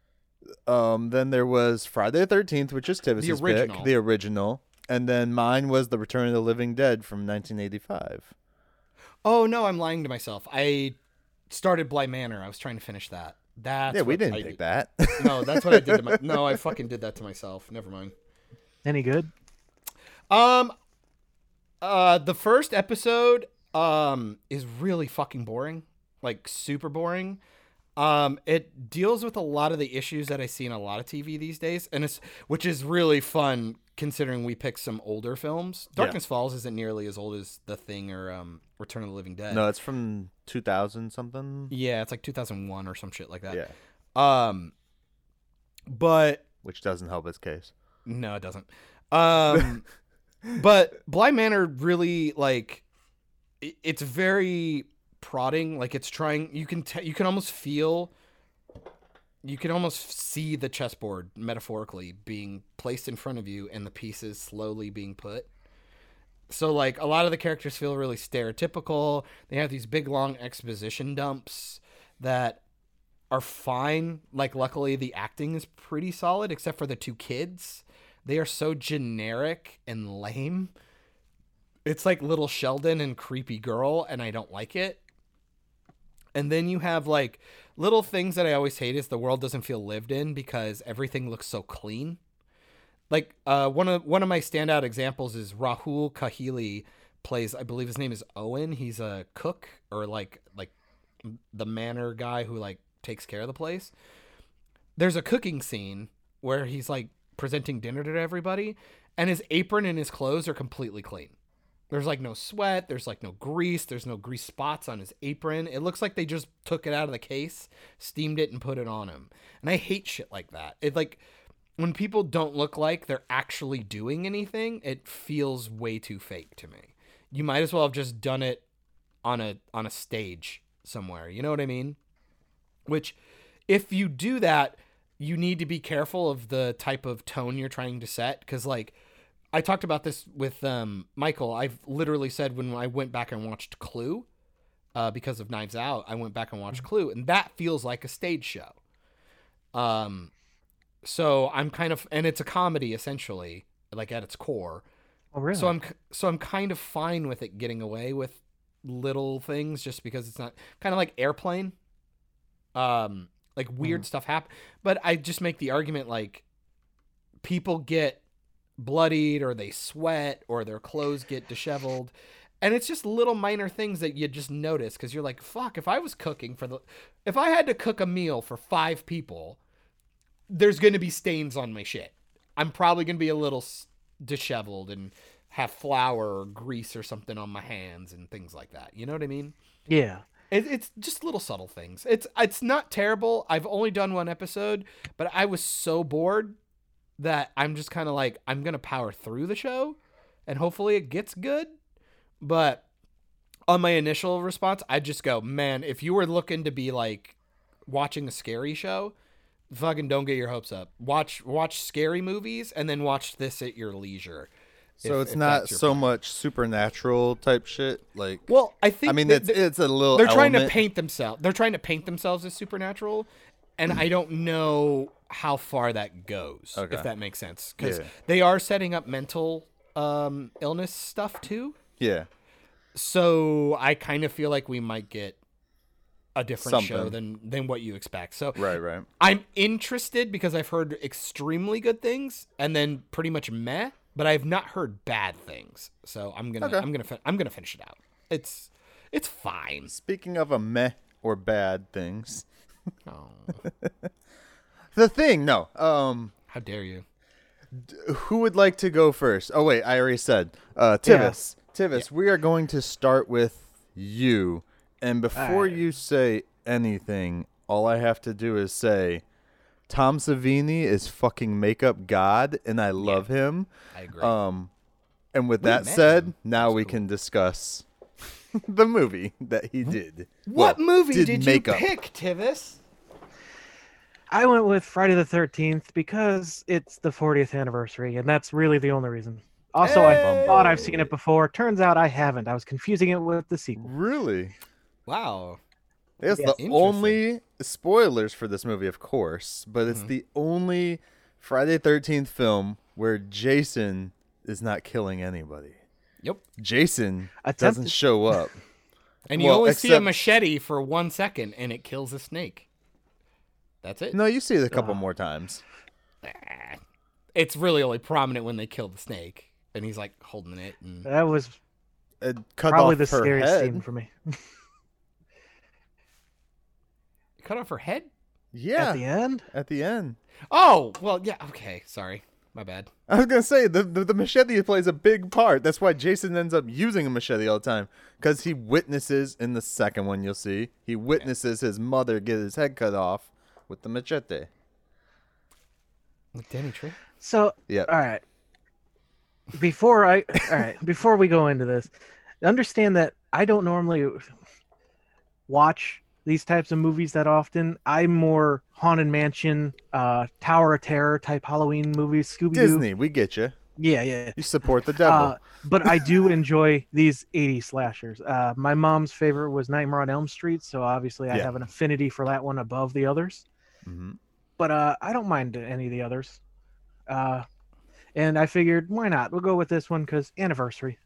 Um, then there was Friday the Thirteenth, which is Tivis's original. pick, the original, and then mine was The Return of the Living Dead from 1985. Oh no, I'm lying to myself. I started Bly Manor. I was trying to finish that. That's yeah, we didn't I pick did. that. No, that's what I did to my. No, I fucking did that to myself. Never mind. Any good? Um, uh, the first episode um is really fucking boring, like super boring. Um, it deals with a lot of the issues that I see in a lot of TV these days, and it's which is really fun considering we picked some older films. Darkness Falls isn't nearly as old as The Thing or um Return of the Living Dead. no, it's from 2000 something. Yeah, it's like 2001 or some shit like that. Yeah, Um, but which doesn't help his case. no, it doesn't. Um, but Bly Manor really like it's very prodding. Like it's trying. You can te- you can almost feel. You can almost see the chessboard metaphorically being placed in front of you and the pieces slowly being put. So like a lot of the characters feel really stereotypical. They have these big long exposition dumps that are fine. Like luckily the acting is pretty solid except for the two kids. They are so generic and lame. It's like little Sheldon and creepy girl and I don't like it. And then you have like little things that I always hate is the world doesn't feel lived in because everything looks so clean. Like uh, one of one of my standout examples is Rahul Kohli plays I believe his name is Owen. He's a cook or like like the manor guy who like takes care of the place. There's a cooking scene where he's like presenting dinner to everybody and his apron and his clothes are completely clean. There's like no sweat, there's like no grease, there's no grease spots on his apron. It looks like they just took it out of the case, steamed it and put it on him. And I hate shit like that. It like when people don't look like they're actually doing anything, it feels way too fake to me. You might as well have just done it on a on a stage somewhere. You know what I mean? Which if you do that, you need to be careful of the type of tone you're trying to set cuz like I talked about this with um, Michael. I've literally said when I went back and watched Clue, uh, because of Knives Out, I went back and watched Clue, and that feels like a stage show. Um, so I'm kind of, and it's a comedy essentially, like at its core. Oh, really? So I'm, so I'm kind of fine with it getting away with little things, just because it's not kind of like Airplane. Um, like weird stuff happen, but I just make the argument like people get bloodied or they sweat or their clothes get disheveled and it's just little minor things that you just notice because you're like fuck if i was cooking for the if i had to cook a meal for five people there's gonna be stains on my shit i'm probably gonna be a little s- disheveled and have flour or grease or something on my hands and things like that you know what i mean yeah. it, it's just little subtle things. It's it's not terrible. I've only done one episode, but I was so bored that I'm just kind of like I'm gonna power through the show, and hopefully it gets good. But on my initial response, I just go, man, if you were looking to be like watching a scary show, fucking don't get your hopes up. Watch watch scary movies and then watch this at your leisure. So if- it's if not so much supernatural type shit. Like, Well, I think I mean, it's, it's a little. they're trying to paint themselves. They're trying to paint themselves as supernatural, and I don't know how far that goes. Okay. If that makes sense, because Yeah. they are setting up mental um, illness stuff too. Yeah. So I kind of feel like we might get a different show than than what you expect. So Right. Right. I'm interested because I've heard extremely good things and then pretty much meh, but I've not heard bad things. So I'm gonna Okay. I'm gonna I'm gonna finish it out. It's it's fine. Speaking of a meh or bad things, Oh, the thing. No. Um. how dare you? Who would like to go first? Oh wait, I already said. Uh, Yeah. Tivis. Tivis, we are going to start with you, and before Alright. you say anything, all I have to do is say, Tom Savini is fucking makeup god, and I love him. I agree. Um, and with We that said, him. now That's we cool. can discuss the movie that he did. what Well, movie did, makeup. you pick, Tivis? I went with Friday the 13th because it's the 40th anniversary, and that's really the only reason. Also, I thought I've seen it before. Turns out I haven't. I was confusing it with the sequel. Really? Wow. It's Yeah. the only spoilers for this movie, of course, but Mm-hmm. it's the only Friday Thirteenth film where Jason is not killing anybody. Yep. Jason Attempted- doesn't show up. And you Well, only see a machete for one second, and it kills a snake. That's it. No, you see it a couple Ah. more times. Ah. It's really only prominent when they kill the snake, and he's like holding it. And That was It cut probably off the her scariest head. scene for me. cut off her head. Yeah, At the end, at the end. Oh well, yeah. Okay, sorry, my bad. I was gonna say the, the the machete plays a big part. That's why Jason ends up using a machete all the time because he witnesses in the second one you'll see he witnesses his mother get his head cut off with the machete. With Danny Trejo. so yeah. all right. Before I, all right, before we go into this, understand that I don't normally watch these types of movies that often. I'm more haunted mansion, uh, Tower of Terror type Halloween movies, Scooby. Disney, we get you. Yeah, yeah. You support the devil. Uh, but I do enjoy these 80s slashers. Uh, my mom's favorite was Nightmare on Elm Street, so obviously I Yeah. have an affinity for that one above the others. Mhm. But uh, I don't mind any of the others. Uh, and I figured, why not? We'll go with this one because anniversary.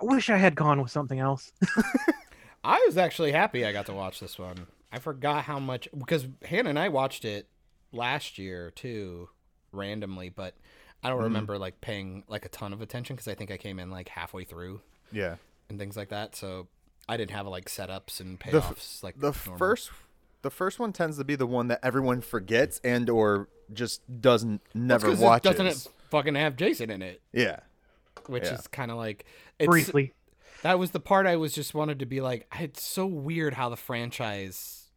I wish I had gone with something else. I was actually happy I got to watch this one. I forgot how much because Hannah and I watched it last year too, randomly, but I don't mm-hmm. remember like paying like a ton of attention because I think I came in like halfway through Yeah. and things like that. So I didn't have like setups and The f- payoffs like The normal. first the first one tends to be the one that everyone forgets and or just doesn't never never 'cause watches. Doesn't it fucking have Jason in it, yeah. which Yeah. is kind of like it's, Briefly. That was the part I was just wanted to be like, it's so weird how the franchise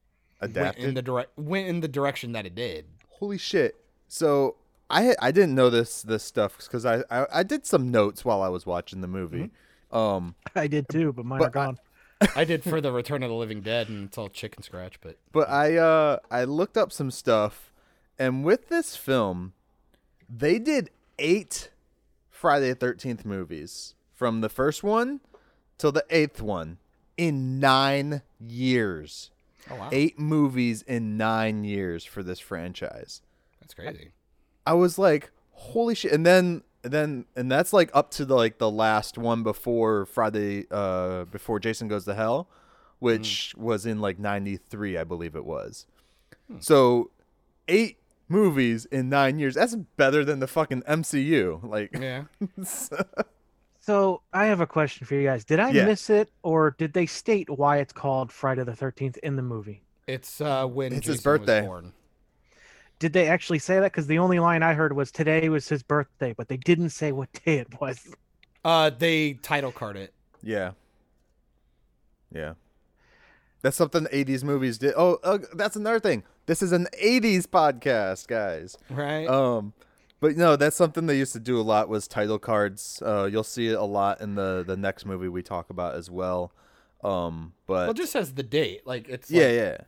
went Adapted. in the direct went in the direction that it did. Holy shit! So I I didn't know this this stuff because I, I I did some notes while I was watching the movie. Mm-hmm. Um, I did too, but mine But are I- gone. I did for the Return of the Living Dead, and it's all chicken scratch. But but I uh I looked up some stuff, and with this film, they did eight Friday the Thirteenth movies from the first one till the eighth one in nine years. oh wow, Eight movies in nine years for this franchise. that's crazy. I was like, holy shit! And then, and then, and that's like up to the like the last one before Friday, uh, before Jason Goes to Hell, which was in like '93, I believe it was. So, eight movies in nine years. That's better than the fucking MCU. Like, Yeah, So I have a question for you guys. Did I Yeah. miss it, or did they state why it's called Friday the Thirteenth in the movie? it's uh when It's his Jason was birthday. born. Did they actually say that? Because the only line I heard was today was his birthday, but they didn't say what day it was. Uh, they title card it. yeah, yeah. That's something the '80s movies did. Oh, uh, that's another thing. This is an '80s podcast, guys. Right. Um, but no, that's something they used to do a lot was title cards. Uh, you'll see it a lot in the the next movie we talk about as well. Um, but well, it just says the date. Like it's yeah, like,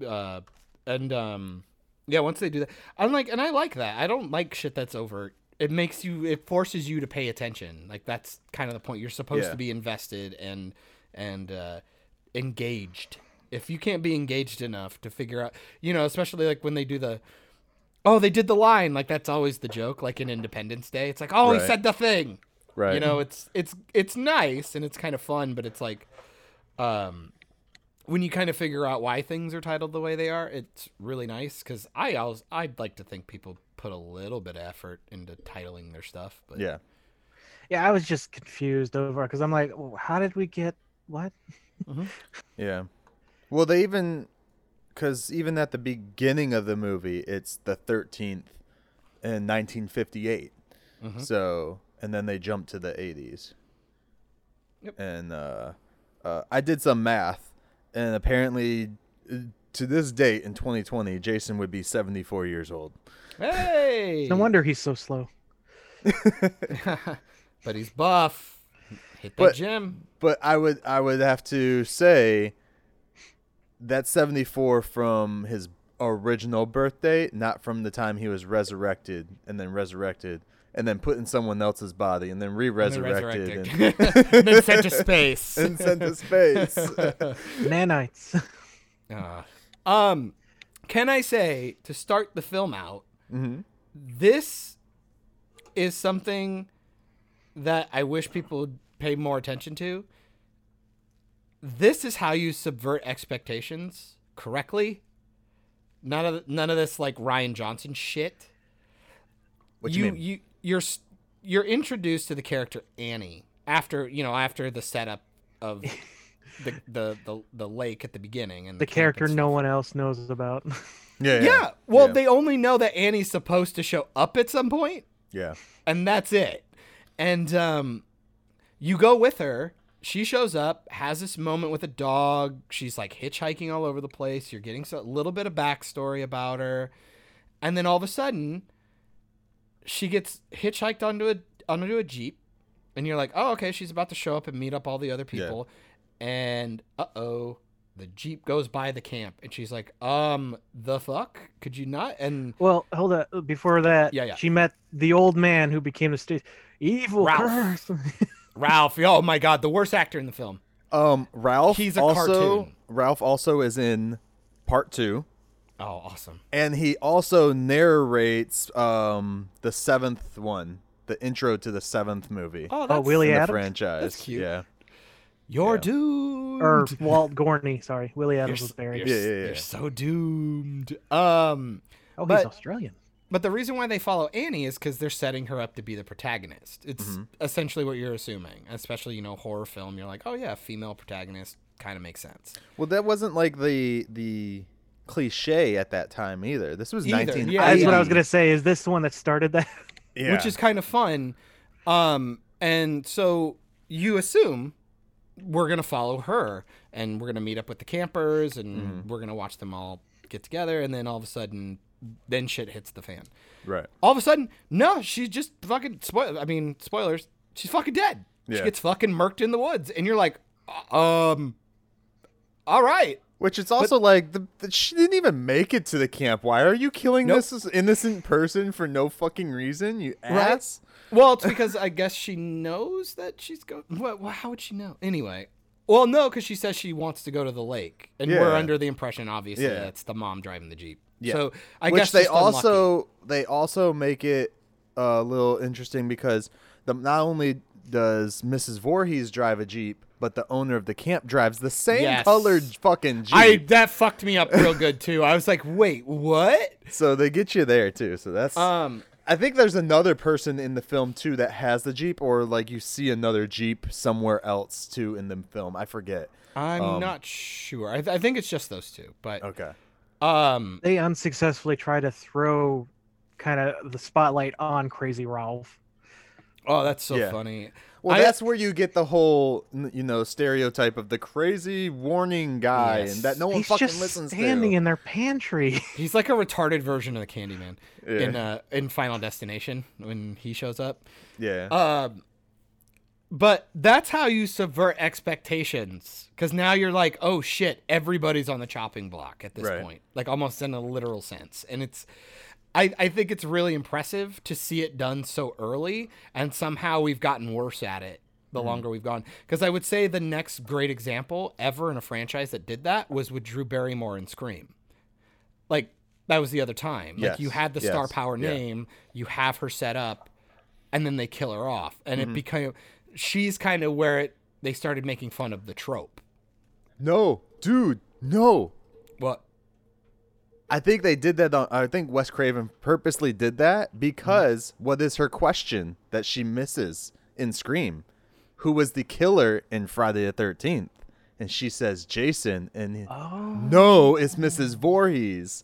yeah, uh and um yeah once they do that i'm like and i like that i don't like shit that's overt it makes you it forces you to pay attention like that's kind of the point you're supposed Yeah. to be invested and and uh engaged if you can't be engaged enough to figure out you know especially like when they do the oh they did the line like that's always the joke like in independence day it's like oh he said the thing right. you know it's it's it's nice and it's kind of fun but it's like um when you kind of figure out why things are titled the way they are it's really nice because i always i'd like to think people put a little bit of effort into titling their stuff but yeah, Yeah, I was just confused over because I'm like, "Oh, how did we get what? yeah. Well, they even because even at the beginning of the movie, it's the thirteenth in 1958. Mhm. So, and then they jump to the 80s. Yep. And uh, uh, I did some math, and apparently, uh, to this date in 2020, Jason would be 74 years old. hey No wonder he's so slow. but he's buff hit the But- gym But I would I would have to say that's 74 from his original birth date, not from the time he was resurrected and then resurrected and then put in someone else's body and then re-resurrected and, resurrected. and then sent to space and sent to space. Nanites. Uh, um, can I say to start the film out, Mhm. this is something that I wish people would pay more attention to. This is how you subvert expectations correctly. None of none of this like Rian Johnson shit. What you you mean? you you're you're introduced to the character Annie after you know after the setup of the the the, the lake at the beginning and The camp and character no one else knows about. yeah, Yeah. Well, yeah. they only know that Annie's supposed to show up at some point, yeah. and that's it. And um, you go with her. She shows up, has this moment with a dog. She's like hitchhiking all over the place. You're getting a little bit of backstory about her, and then all of a sudden, she gets hitchhiked onto a onto a jeep, and you're like, oh, okay, she's about to show up and meet up all the other Yeah. people, and uh oh. The jeep goes by the camp, and she's like, "Um, the fuck? Could you not?" And well, hold up, Before that, Yeah, yeah. she met the old man who became the state evil Ralph. curse. Ralph, oh my god, the worst actor in the film. Um Ralph He's a also cartoon. Ralph also is in part 2 Oh, awesome. and he also narrates um the seventh one, the intro to the seventh movie. Oh, Oh, Willie in the franchise. That's cute. Yeah. You're Yeah. doomed. or Walt Gorney. Sorry, Willie you're, Adams s- was buried. you're Yeah, yeah, yeah. you're so doomed. Um, Oh, he's But- Australian. But the reason why they follow Annie is because they're setting her up to be the protagonist. It's Mm-hmm. essentially what you're assuming, especially you know horror film. You're like, oh yeah, female protagonist kind of makes sense. Well, that wasn't like the the cliche at that time either. This was Either, 1980. yeah, That's what I was gonna say. Is this the one that started that? Yeah. which is kind of fun. Um, and so you assume we're gonna follow her, and we're gonna meet up with the campers, and Mm-hmm. we're gonna watch them all get together, and then all of a sudden, then shit hits the fan. Right. All of a sudden, no, she's just fucking. Spoil. I mean, spoilers. She's fucking dead. She gets fucking murked in the woods, and you're like, um, all right. Which it's also like the, the she didn't even make it to the camp. Why are you killing Nope. this innocent person for no fucking reason? You Right. ass. Well, it's because I guess she knows that she's going. What? well, How would she know? Anyway. Well, no, because she says she wants to go to the lake, and we're under the impression, obviously, Yeah. that's the mom driving the jeep. Yeah. So I Which guess they just unlucky. also they also make it a little interesting because the not only does Mrs. Voorhees drive a jeep, but the owner of the camp drives the same Yes. colored fucking jeep. I that fucked me up real good too. I was like, wait, what? so they get you there too. So that's Um, I think there's another person in the film too that has the jeep, or like you see another jeep somewhere else too in the film. I forget. I'm Um, not sure. I, th- I think it's just those two. But Okay. Um, They unsuccessfully try to throw kind of the spotlight on Crazy Ralph. oh, that's so Yeah. funny. Well, I- that's where you get the whole, you know, stereotype of the crazy warning guy, Yes. and that no one He's fucking just listens standing to. in their pantry. He's like a retarded version of the Candyman in uh in Final Destination when he shows up. yeah. Um, but that's how you subvert expectations. Because now you're like, oh shit, everybody's on the chopping block at this Right. point, like almost in a literal sense. And it's, I, I think it's really impressive to see it done so early, and somehow we've gotten worse at it the Mm-hmm. longer we've gone. Because I would say the next great example ever in a franchise that did that was with Drew Barrymore in Scream. Like that was the other time. Like you had the star yes, power yeah. name, you have her set up, and then they kill her off and Mm-hmm. it became she's kind of where it they started making fun of the trope no, dude, no. what I think they did that. On, I think Wes Craven purposely did that because mm-hmm. what is her question that she misses in Scream? Who was the killer in Friday the Thirteenth? And she says Jason, and Oh. no, it's Mrs. Voorhees.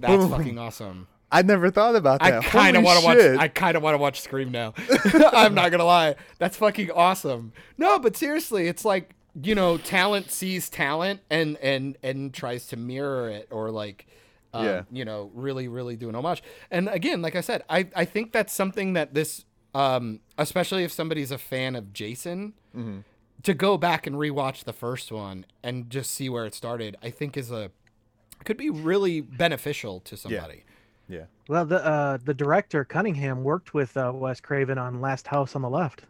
that's Boom. fucking awesome I never thought about that. i kind of want to watch i kind of want to watch scream now. I'm not gonna lie. That's fucking awesome. No but seriously it's like you know talent sees talent and and and tries to mirror it or like um, Yeah. you know really really do an homage. And again like i said i i think that's something that this um especially if somebody's a fan of jason Mm-hmm. to go back and rewatch the first one and just see where it started i think is a could be really beneficial to somebody yeah. Well, the uh, the director Cunningham worked with uh, Wes Craven on Last House on the Left.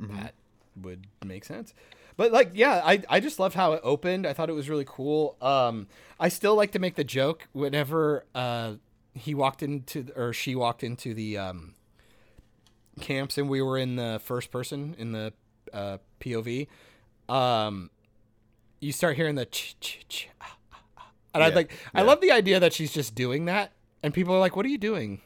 that would make sense. But like yeah I, I just loved how it opened. I thought it was really cool. Um i still like to make the joke whenever uh he walked into or she walked into the um camps and we were in the first person in the uh pov um you start hearing the ch ch ch ah, ah, ah. and i Yeah, like i love the idea that she's just doing that and people are like what are you doing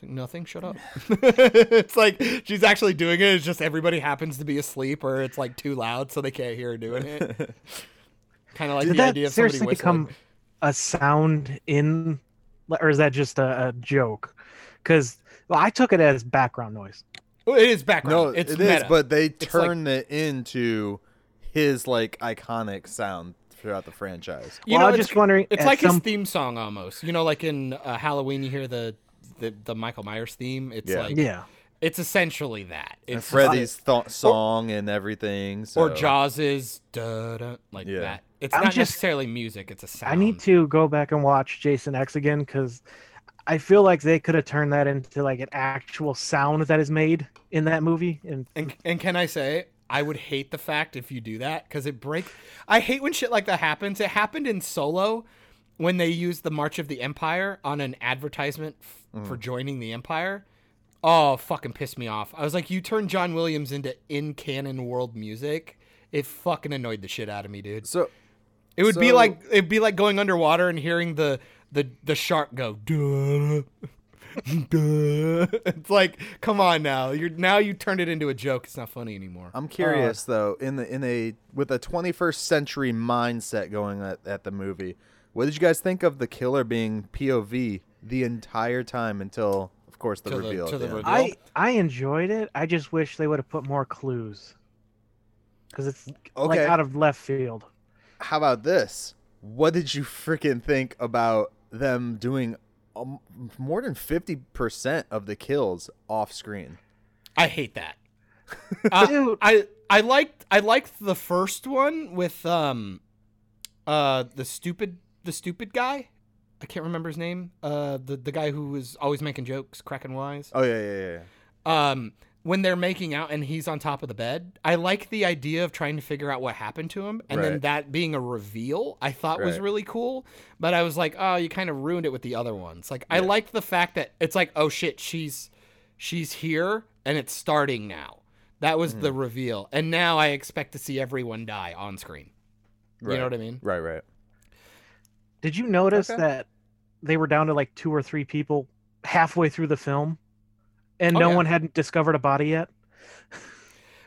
it's like, nothing. Shut up. it's like she's actually doing it. It's just everybody happens to be asleep, or it's like too loud, so they can't hear her doing it. kind of like Did the that idea of somebody seriously whistling. become a sound in, or is that just a, a joke? Because well, I took it as background noise. Well, it is background. No, it's it is, meta. but they It's like- turned it into his like iconic sound throughout the franchise. you well, I'm just wondering, It's at like his some- theme song almost. You know, like in uh, Halloween, you hear the, the the Michael Myers theme. It's Yeah. like Yeah. it's essentially that. And It's Freddy's th- song and everything. So. or Jaws's da da like Yeah. that. It's I'm not just- necessarily music. It's a sound. I need to go back and watch Jason X again because I feel like they could have turned that into like an actual sound that is made in that movie. And And and can I say I would hate the fact if you do that because it break. I hate when shit like that happens. It happened in Solo when they used the March of the Empire on an advertisement f- mm. for joining the Empire. Oh, fucking pissed me off. I was like, you turned John Williams into in canon world music. It fucking annoyed the shit out of me, dude. So It would be like it'd be like going underwater and hearing the the the shark go. Duh. It's like, come on now. You're now you turned it into a joke. It's not funny anymore. I'm curious though, in the in a with a 21st century mindset going at, at the movie, what did you guys think of the killer being POV the entire time until, of course, the To the- reveal? to the reveal. I I enjoyed it. I just wish they would have put more clues. because it's like Okay. out of left field. How about this? What did you freaking think about them doing um, more than 50% of the kills off screen? I hate that. Uh, Dude. I I liked I liked the first one with um uh the stupid the stupid guy. I can't remember his name. Uh the the guy who was always making jokes, cracking wise. Oh, yeah, yeah, yeah. yeah. Um when they're making out and he's on top of the bed. I like the idea of trying to figure out what happened to him and then that being a reveal I thought was really cool, but I was like, "Oh, you kind of ruined it with the other ones." Like I liked the fact that it's like, "Oh shit, she's she's here and it's starting now." That was Mm-hmm. the reveal. And now I expect to see everyone die on screen. You know what I mean? Right, right. Did you notice Okay. that they were down to like two or three people halfway through the film, and Oh, no yeah. one hadn't discovered a body yet?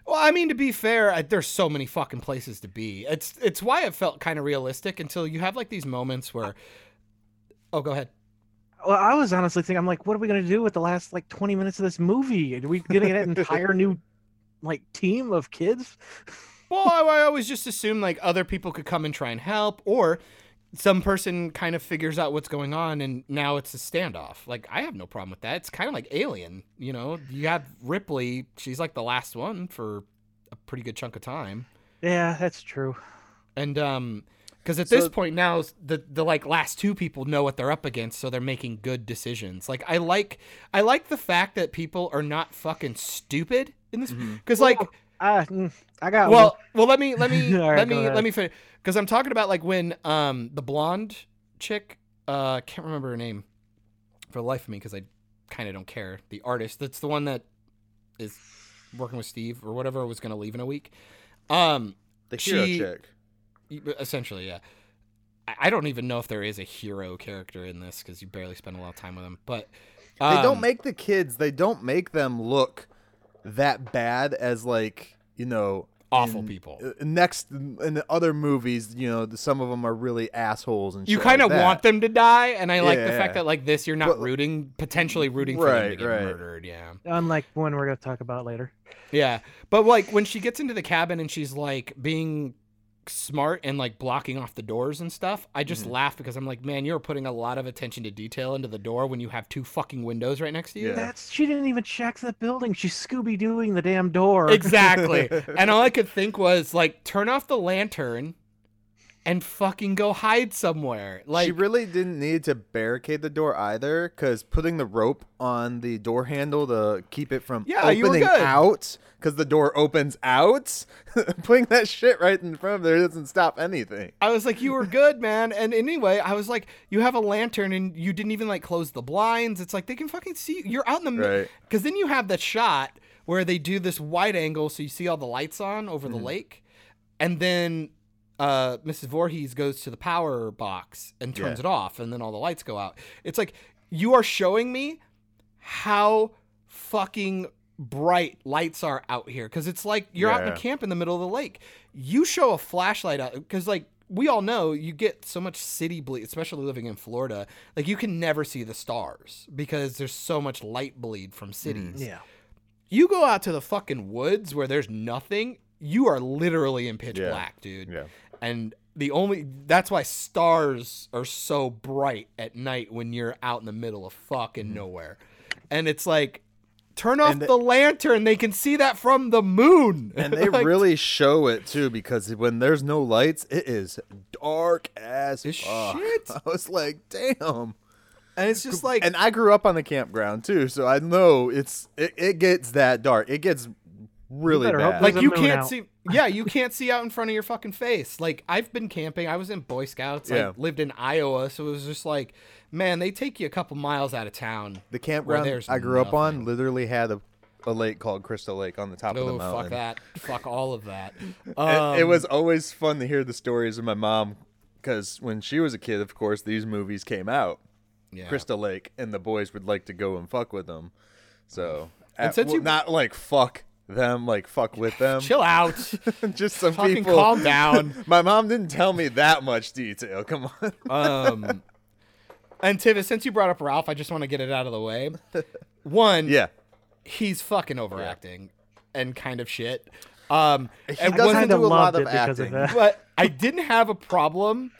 Well, I mean, to be fair, I, there's so many fucking places to be. It's it's why it felt kind of realistic until you have like these moments where. Oh, go ahead. Well, I was honestly thinking, I'm like, what are we gonna do with the last like 20 minutes of this movie? Are we gonna get an entire new like team of kids? Well, I, I always just assumed like other people could come and try and help, or some person kind of figures out what's going on, and now it's a standoff. Like I have no problem with that. It's kind of like Alien. You know, you have Ripley. She's like the last one for a pretty good chunk of time. Yeah, that's true. And um because at this point now the the like last two people know what they're up against so they're making good decisions. Like I like I like the fact that people are not fucking stupid in this cuz like I, mm, I got well well let me let me All right, let go me ahead. let me finish cuz I'm talking about like when um the blonde chick uh can't remember her name for the life of me cuz I kind of don't care. The artist that's the one that is working with Steve or whatever was going to leave in a week. Um The hero She- chick. essentially yeah I- i don't even know if there is a hero character in this because you barely spend a lot of time with him but They um, don't make the kids, they don't make them look that bad as, like, you know. Awful in- people. uh, Next, in the other movies, you know, some of them are really assholes and you kind of like want them to die and i like the Yeah. fact that like this you're not But- rooting potentially rooting for them to get right. murdered yeah unlike one we're gonna talk about later. yeah but like when she gets into the cabin and she's like being smart and like blocking off the doors and stuff i just Mm-hmm. laugh because i'm like man you're putting a lot of attention to detail into the door when you have two fucking windows right next to you Yeah. That's she didn't even check the building. She's Scooby Dooing the damn door. Exactly. and all I could think was like turn off the lantern and fucking go hide somewhere. Like she really didn't need to barricade the door either, because putting the rope on the door handle to keep it from Yeah, opening out, because the door opens out, putting that shit right in front of there doesn't stop anything. I was like, you were good, man. And anyway, I was like, you have a lantern and you didn't even like close the blinds. It's like they can fucking see you. You're out in the middle. Right. Because then you have that shot where they do this wide angle so you see all the lights on over Mm-hmm. the lake. And then uh, Mrs. Voorhees goes to the power box and turns Yeah. it off, and then all the lights go out. It's like you are showing me how fucking bright lights are out here because it's like you're out in a camp in the middle of the lake. You show a flashlight out because like we all know you get so much city bleed, especially living in Florida. Like you can never see the stars because there's so much light bleed from cities. Yeah. You go out to the fucking woods where there's nothing, you are literally in pitch Yeah. black, dude. Yeah. And the only that's why stars are so bright at night when you're out in the middle of fucking mm. nowhere. And it's like turn off. The- the lantern, they can see that from the moon. And they Like, really show it too, because when there's no lights, it is dark as shit. I was like, damn. and it's just like And I grew up on the campground too, so I know it's it, it gets that dark. It gets really bad. like you can't out. see yeah you can't see out in front of your fucking face like i've been camping i was in boy scouts i Yeah. lived in iowa so it was just like man they take you a couple miles out of town the campground there's I grew up on literally had a, a lake called Crystal Lake on the top of the oh mountain. fuck that fuck all of that And it Um, was always fun to hear the stories of my mom because when she was a kid, of course, these movies came out. yeah. Crystal Lake, and the boys would like to go and fuck with them. So, And at- since well, you- not like fuck them, like fuck with them. chill out Just some fucking people. calm down My mom didn't tell me that much detail. Come on. um and Tivis, since you brought up ralph i just want to get it out of the way one yeah. he's fucking overacting and kind of shit Um, He doesn't wasn't- Kinda do a lot of it of acting. that. but I didn't have a problem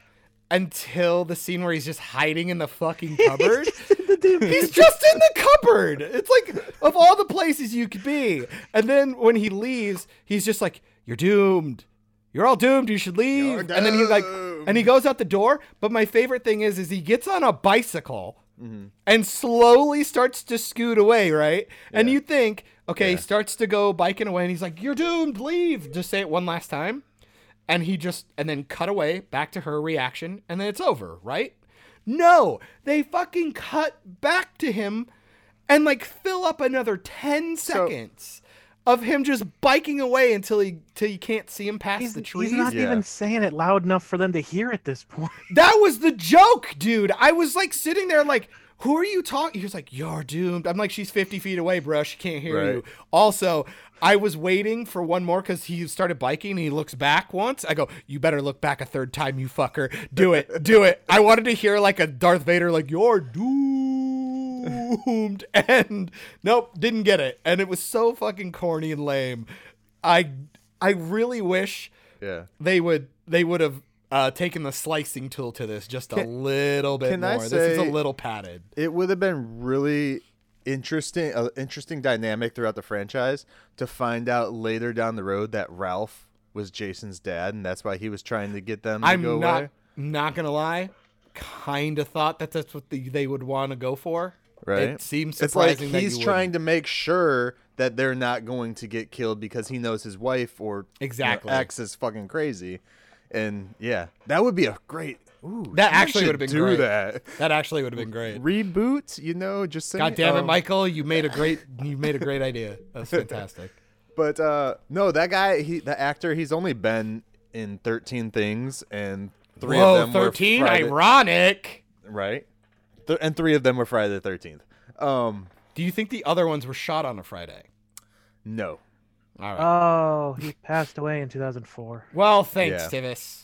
until the scene where he's just hiding in the fucking cupboard. he's just in the cupboard. It's like of all the places you could be. And then when he leaves, he's just like, "You're doomed. You're all doomed. You should leave." And then he like, and he goes out the door. But my favorite thing is, is he gets on a bicycle. And slowly starts to scoot away, right? And you think, okay, he starts to go biking away, and he's like, "You're doomed, leave." Just say it one last time and he just and then cut away back to her reaction and then it's over right no they fucking cut back to him and like fill up another 10 seconds of him just biking away until he till you can't see him past the trees he's not Yeah. even saying it loud enough for them to hear at this point. that was the joke dude i was like sitting there like who are you talking he was like you're doomed i'm like she's 50 feet away bro she can't hear Right. you also i was waiting for one more because he started biking and he looks back once i go you better look back a third time you fucker do it do it i wanted to hear like a darth vader like you're doomed and nope didn't get it and it was so fucking corny and lame i i really wish Yeah. they would they would have uh, taken the slicing tool to this just a little bit more. This is a little padded. It would have been really interesting, uh, interesting dynamic throughout the franchise to find out later down the road that Ralph was Jason's dad, and that's why he was trying to get them to I'm go not away. not gonna lie. Kind of thought that that's what the, they would want to go for. Right? It seems It's like surprising that he's trying to make sure that they're not going to get killed because he knows his wife or you know, Exactly. ex is fucking crazy, and yeah, that would be a great. Ooh, That actually would've been do great. that. That actually would have been great. Reboot, you know, just saying. God damn it, um, Michael! You made a great you made a great idea. That's fantastic. But uh no, that guy, he the actor, he's only been in 13 things, and three Whoa, of them were thirteen! Friday, Ironic. right? Th- and three of them were Friday the 13th. Um, Do you think the other ones were shot on a Friday? no, All right. Oh, he passed away in 2004. well, thanks, yeah. Tivis.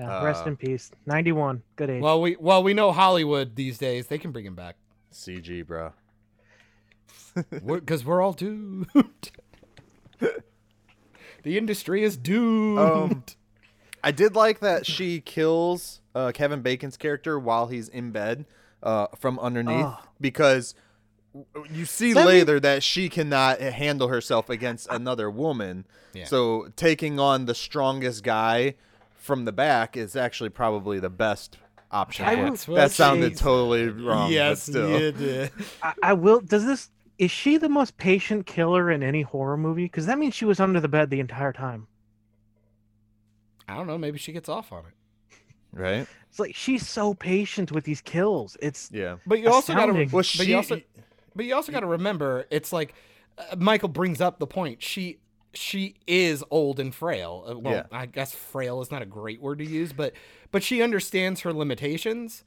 Yeah, rest Uh, in peace. 91. Good age. Well, we well we know Hollywood these days. They can bring him back. CG, bro. because we're, all doomed. the industry is doomed. Um, I did like that she kills uh, Kevin Bacon's character while he's in bed uh, from underneath Oh. because you see That later that she cannot handle herself against another woman. Yeah. So taking on the strongest guy from the back is actually probably the best option. I will it. say- that sounded totally wrong. yes, but still. you did. I, I will. Does this. Is she the most patient killer in any horror movie? Because that means she was under the bed the entire time. I don't know. Maybe she gets off on it. right? It's like she's so patient with these kills. It's Yeah. But you also got to. Astounding. Well, But you also. But you also got to remember, it's like uh, Michael brings up the point. She she is old and frail. Uh, Well, Yeah. I guess frail is not a great word to use, but but she understands her limitations.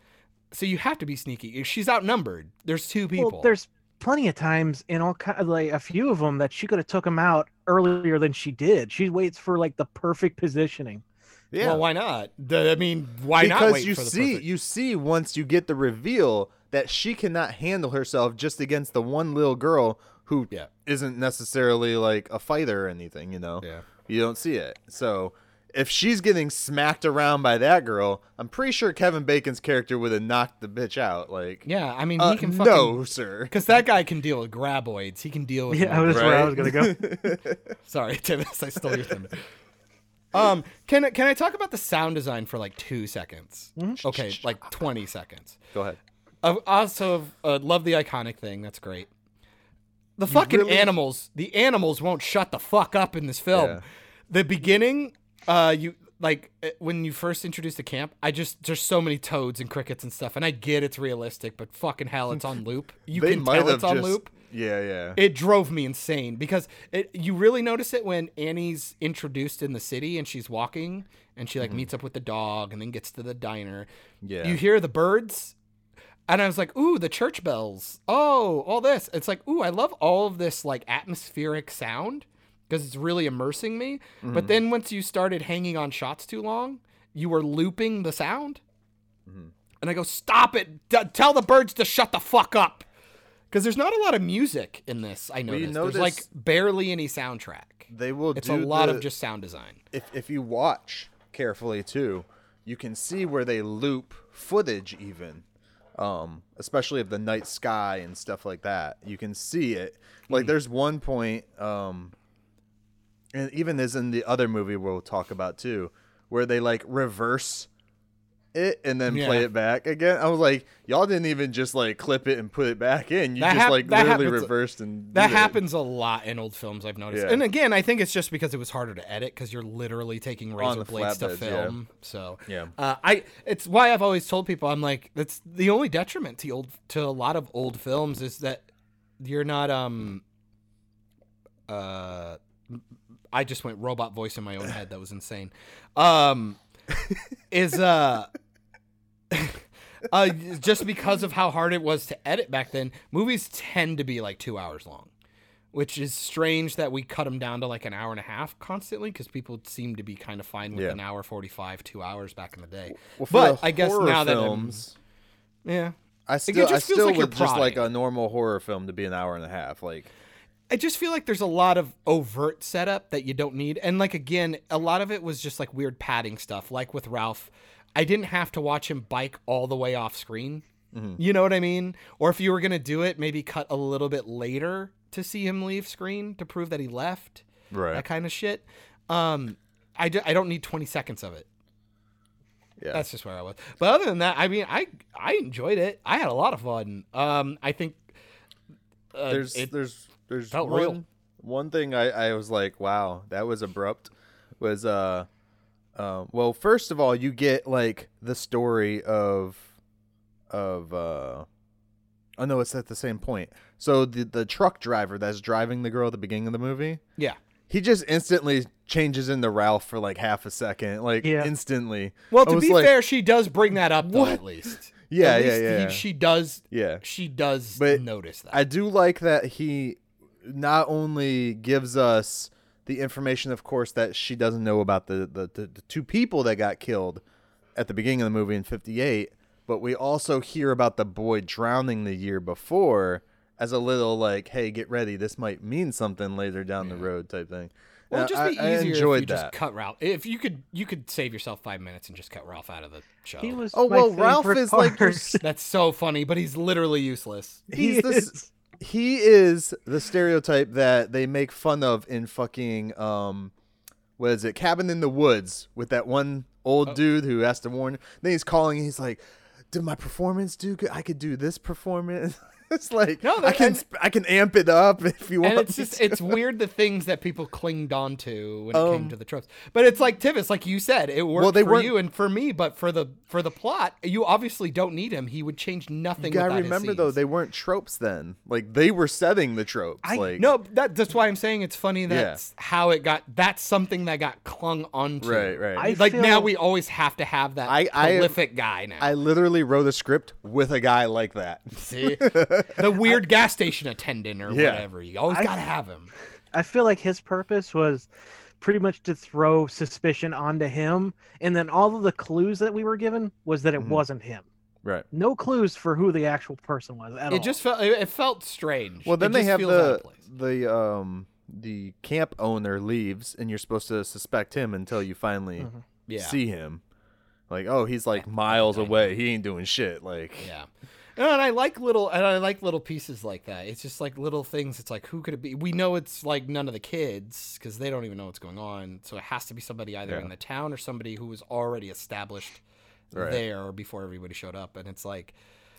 So you have to be sneaky. She's outnumbered. There's two people. well, there's plenty of times in all kind of like a few of them that she could have took him out earlier than she did. She waits for like the perfect positioning. yeah. Well, why not? The- I mean, why not because you for the see perfect- you see once you get the reveal that she cannot handle herself just against the one little girl who Yeah. not necessarily like a fighter or anything you know Yeah. you don't see it so if she's getting smacked around by that girl i'm pretty sure kevin bacon's character would have knocked the bitch out like Yeah, I mean, uh, he can fucking no sir Because that guy can deal with graboids. He can deal with. Yeah, them. that's where I was gonna go. Sorry, Tivis, I stole your thunder. Um, can I- can I talk about the sound design for like two seconds? Mm-hmm. Okay, like twenty seconds. go ahead I also uh, love the iconic thing. That's great. The fucking really- animals. The animals won't shut the fuck up in this film. Yeah. The beginning, uh, you like uh, when you first introduce the camp. I just there's so many toads and crickets and stuff, and I get it's realistic, but fucking hell, it's on loop. You can tell it's on just loop. yeah yeah It drove me insane because it, you really notice it when Annie's introduced in the city and she's walking and she like meets up with the dog and then gets to the diner. Mm-hmm. Yeah. You hear the birds and I was like, "Ooh, the church bells. Oh, all this." It's like, "Ooh, I love all of this like atmospheric sound because it's really immersing me." Mm-hmm. But then once you started hanging on shots too long, you were looping the sound. Mm-hmm. And I go, "Stop it. D- tell the birds to shut the fuck up." because there's not a lot of music in this. I noticed there's like barely any soundtrack. They will It's a lot the- of just sound design. if if you watch carefully too, you can see where they loop footage even. Um, especially of the night sky and stuff like that. You can see it. Hmm. Like there's one point, um and even as in the other movie we'll talk about too, where they like reverse it and then play it back again. I was like, y'all didn't even just like clip it and put it back in. You That just hap- like literally happens- reversed and That did it. happens a lot in old films. I've noticed, Yeah. and again, I think it's just because it was harder to edit because you're literally taking razor blades to flatbeds, yeah. film. So Yeah. uh, I it's why I've always told people I'm like that's the only detriment to old to a lot of old films is that you're not um uh I just went robot voice in my own head that was insane um is uh uh just because of how hard it was to edit back then movies tend to be like 2 hours long which is strange that we cut them down to like an hour and a half constantly because people seem to be kind of fine with Yeah. an hour 45 2 hours back in the day Well, but the I guess now films, that I'm, yeah I still, I still like would just like a normal horror film to be an hour and a half. Like, I just feel like there's a lot of overt setup that you don't need. And like again, a lot of it was just like weird padding stuff. Like with Ralph, I didn't have to watch him bike all the way off screen. Mm-hmm. You know what I mean? Or if you were gonna do it, maybe cut a little bit later to see him leave screen to prove that he left. right? That kind of shit. Um, I, d- I don't need 20 seconds of it. yeah, That's just where I was. But other than that, I mean, I I enjoyed it. I had a lot of fun. Um, I think uh, there's there's there's one real. one thing I I was like, wow, that was abrupt. Was uh, uh, well, first of all, you get like the story of of uh. Oh no, it's at the same point. So the the truck driver that's driving the girl at the beginning of the movie, yeah. he just instantly changes into Ralph for like half a second, like Yeah. instantly. Well, to be like, fair, she does bring that up though, at least. Yeah, At yeah, least yeah. He, she does. yeah, She does But notice that. I do like that he not only gives us the information, of course, that she doesn't know about the, the, the, the two people that got killed at the beginning of the movie in 58, but we also hear about the boy drowning the year before as a little like, hey, get ready. This might mean something later down the road type thing. well, it'd just be I easier enjoyed if you that. just cut Ralph. If you could, you could save yourself five minutes and just cut Ralph out of the show. He was Oh, well, Ralph favorite is like your part. s- That's so funny, but he's literally useless. He he's this is. He is the stereotype that they make fun of in fucking um what is it? Cabin in the woods with that one old Oh. dude who has to warn. Then he's calling he's like did my performance do good? I could do this performance it's like No, i that- can and- i can amp it up if you want And it's me just to. it's weird the things that people clinged on to when it came Um, to the tropes. But it's like Tivis, like you said, it worked Well, they for weren't- you and for me, but for the for the plot, you obviously don't need him. He would change nothing. I gotta his remember though they weren't tropes then like they were setting the tropes I like no, that that's why I'm saying it's funny that's how it got. That's something that got clung onto. Right, right. I like now we always have to have that I- I- prolific guy now. i literally wrote a script with a guy like that See, the weird gas station attendant or Yeah. whatever. You always gotta have him. I feel like his purpose was pretty much to throw suspicion onto him, and then all of the clues that we were given was that it Mhm. wasn't him. right No clues for who the actual person was at all. It just felt it, it felt strange. Well, It then they have the the um the camp owner leaves, and you're supposed to suspect him until you finally Mhm. yeah. see him. Like, oh, he's like miles away. He ain't doing shit. Like, Yeah. No, and I like little and I like little pieces like that. It's just like little things. It's like who could it be? We know it's like none of the kids because they don't even know what's going on. So it has to be somebody either Yeah. in the town or somebody who was already established Right. there before everybody showed up. And it's like,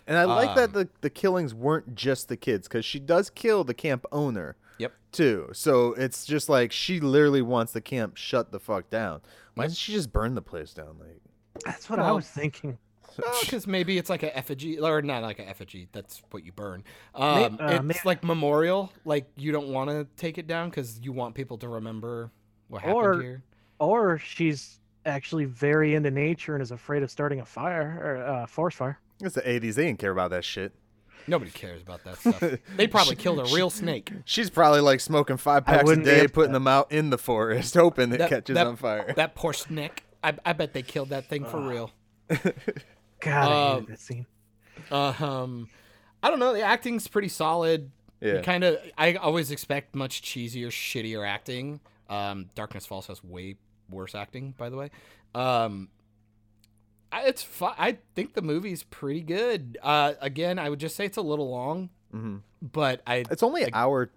and I like that Um, the the killings weren't just the kids because she does kill the camp owner yep, too. So it's just like she literally wants the camp shut the fuck down. Why doesn't she just burn the place down? Like, That's what I was thinking. because maybe it's like a effigy or not like a effigy. That's what you burn. Um, uh, it's may- like memorial. Like you don't want to take it down because you want people to remember what happened Or- here. Or she's actually very into nature and is afraid of starting a fire or uh, forest fire. it's the '80s. They didn't care about that shit. Nobody cares about that stuff. they probably killed a real snake. She's probably like smoking five packs a day, upset. putting them out in the forest, hoping it catches that- on fire. That poor snake. I, I bet they killed that thing for real. God, I Um, hated that scene. Uh, um, I don't know. The acting's pretty solid. Yeah. Kind of. I always expect much cheesier, shittier acting. Um, Darkness Falls has way worse acting, by the way. Um, I, it's fu- I think the movie's pretty good. Uh, again, I would just say it's a little long, mm-hmm. but I It's only an hour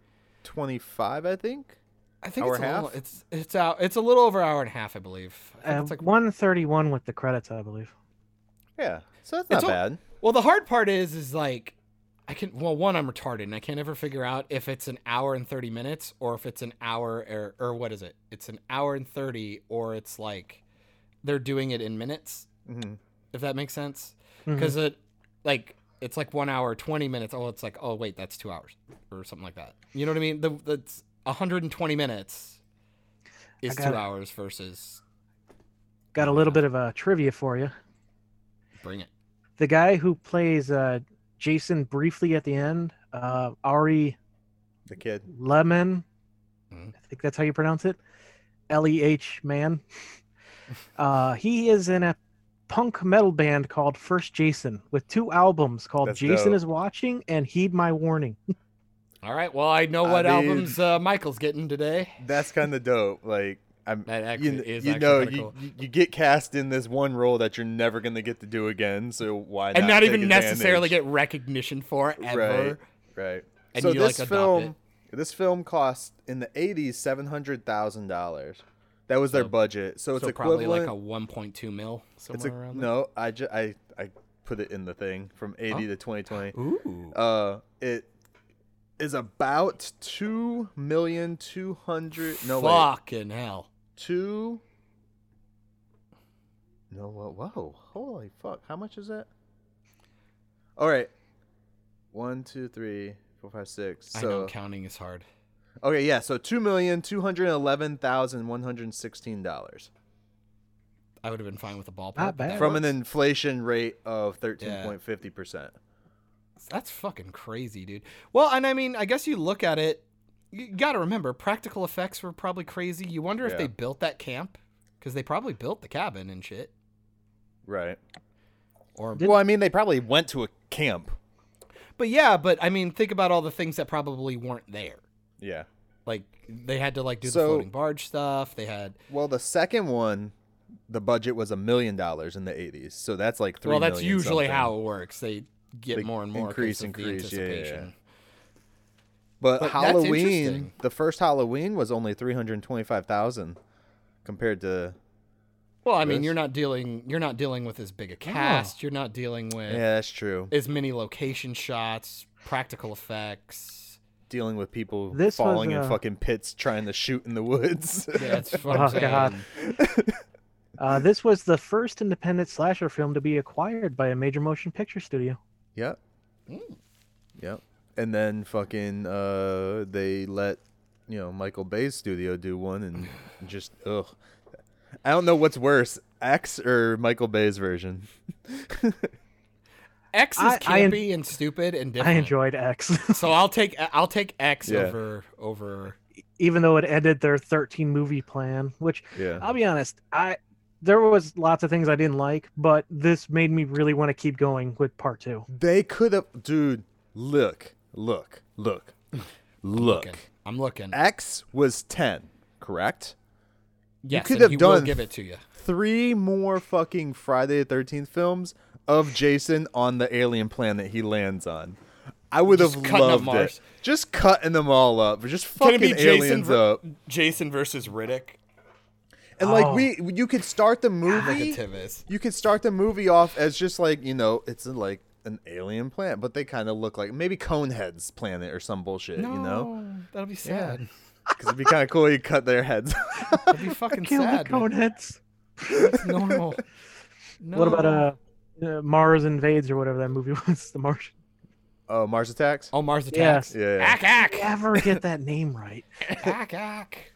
twenty five, I think. I think hour it's a and a little, half? it's it's out. It's a little over an hour and a half, I believe. I Uh, it's like 131 with the credits, I believe. Yeah, so that's not bad. Well, the hard part is, is like, I can. Well, one, I'm retarded, and I can't ever figure out if it's an hour and thirty minutes or if it's an hour or or what is it? It's an hour and thirty, or it's like they're doing it in minutes. hmm If that makes sense, because it, like, it's like one hour twenty minutes. Oh, it's like, oh wait, that's two hours or something like that. You know what I mean? The that's 120 minutes is two it. hours versus Got a little bit of a trivia for you. Bring it. The guy who plays uh, Jason briefly at the end, uh, Ari The kid. Lehman, Mhm. I think that's how you pronounce it. L E H man. Uh, he is in a punk metal band called First Jason with two albums called That's Jason dope. is Watching and Heed My Warning. All right. Well, I know I what mean- albums uh, Michael's getting today. That's kind of dope. Like I'm. That actually kn- is you actually know, you, cool. you you get cast in this one role that you're never gonna get to do again. So why and not even necessarily get recognition for it ever. Right. Right. And so you, this like, film, this film cost in the '80s seven hundred thousand dollars. That was their budget. So it's so probably like a 1.2 mil it's somewhere a, around no. I, ju- I I put it in the thing from '80 Oh. to 2020. Ooh. Uh, it is about two million two hundred. No wait. Fucking hell. Two. No, whoa, whoa, holy fuck! How much is that? All right, one, two, three, four, five, six. I know So counting is hard. okay, yeah, so two million two hundred eleven thousand one hundred sixteen dollars I would have been fine with a ballpark. Not bad. from an inflation rate of thirteen point fifty percent. That's fucking crazy, dude. Well, and I mean, I guess you look at it. You got to remember, practical effects were probably crazy. You wonder if Yeah. they built that camp because they probably built the cabin and shit. Right. Or, Did- Well, I mean, they probably went to a camp. but yeah, but I mean, think about all the things that probably weren't there. Yeah. Like they had to like do the floating barge stuff. They had Well, the second one, the budget was a million dollars in the eighties, so that's like three. well, that's million usually something. how it works. They get They more and more increase, of the increase, yeah, yeah, yeah. anticipation. But, But Halloween, the first Halloween was only three hundred twenty-five thousand, compared to Well, I mean, you're not dealing you're not dealing with as big a cast. You're not dealing with yeah, that's true. as many location shots, practical effects. Dealing with people This was, falling in uh, fucking pits trying to shoot in the woods. Yeah, that's what Oh, God. Uh, this was the first independent slasher film to be acquired by a major motion picture studio. yep. Mm. Yep. And then fucking uh, they let you know Michael Bay's studio do one and just ugh. I don't know what's worse, X or Michael Bay's version. X is I- I en- campy and stupid and different. I enjoyed X, So I'll take I'll take X Yeah. over over. even though it ended their 13 movie plan. Which Yeah. I'll be honest, I there was lots of things I didn't like, but this made me really want to keep going with part two. They could have, dude. Look, look, look, look. Looking. I'm looking. X was ten, correct? yes, could and have he will done- give it to you. Three more fucking Friday the Thirteenth films of Jason on the alien planet that he lands on. I would Just have loved it. Just cutting them all up. Just Can it fucking be Jason aliens ver- up. Jason versus Riddick. And like Oh. we, you could start the movie. Negativis. You could start the movie off as just like you know, it's a, like an alien planet, but they kind of look like maybe Conehead's planet or some bullshit. No, You know, that'll be sad. because it'd be kind of cool. You cut their heads. That'd be fucking Kill the sad. man. coneheads. It's normal. No. What about uh, uh, Mars invades or whatever that movie was? The Martian. Oh, Mars Attacks. Oh, Mars Yes. attacks. Yeah, yeah. Ack ack Ever get that name right? ack ack.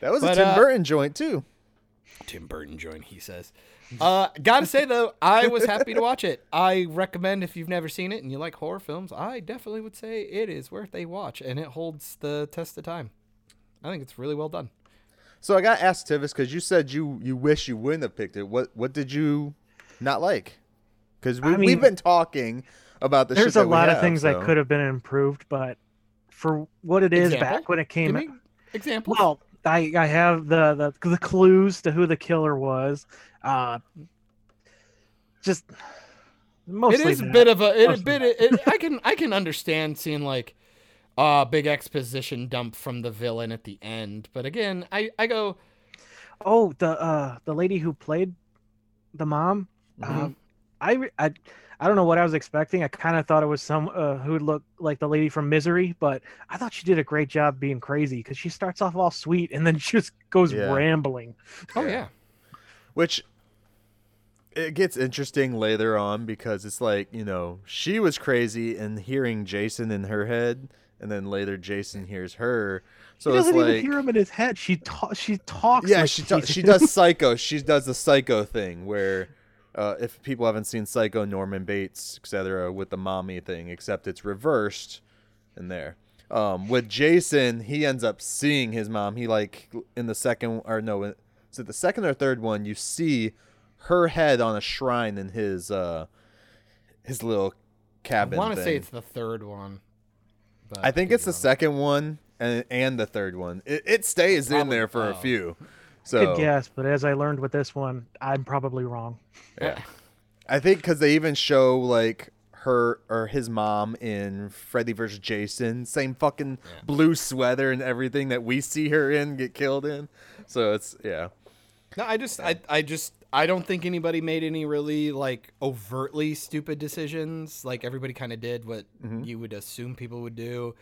that was But, a Tim uh, Burton joint too. Tim Burton joint, he says. Uh, gotta say though, I was happy to watch it. I recommend if you've never seen it and you like horror films, I definitely would say it is worth a watch, and it holds the test of time. I think it's really well done. So I got asked Tivis because you said you you wish you wouldn't have picked it. What what did you not like? Because we, I mean- we've been talking about the shit There's a that we lot of things so. that could have been improved, but for what it is Example? back when it came Give out. me. Well, I I have the, the the clues to who the killer was. Uh, just mostly it is a bit of a it, a bit it, I can I can understand seeing like uh big exposition dump from the villain at the end, but again, I I go Oh, the uh the lady who played the mom. Mm-hmm. Um, I, I I don't know what I was expecting. I kind of thought it was some uh, who would look like the lady from Misery, but I thought she did a great job being crazy because she starts off all sweet and then just goes Yeah. rambling. oh Yeah. yeah. which it gets interesting later on because it's like you know she was crazy and hearing Jason in her head, and then later Jason hears her. So he doesn't like even hear him in his head. She ta- she talks. yeah, like she ta- she does psycho. She does the psycho thing where. Uh, if people haven't seen Psycho, Norman Bates, etc., with the mommy thing, except it's reversed in there. Um, with Jason, he ends up seeing his mom. He like in the second or no, is it the second or third one? You see her head on a shrine in his uh his little cabin. I want to say it's the third one. But I think it's the second one and and the third one. It, it stays in there for a oh. few. So Good guess, but as I learned with this one, I'm probably wrong. Yeah. I think because they even show like her or his mom in Freddy vs. Jason, same fucking blue sweater and everything that we see her in get killed in. So it's yeah, No, I just I I just I don't think anybody made any really like overtly stupid decisions. Like everybody kind of did what Mm-hmm. you would assume people would do.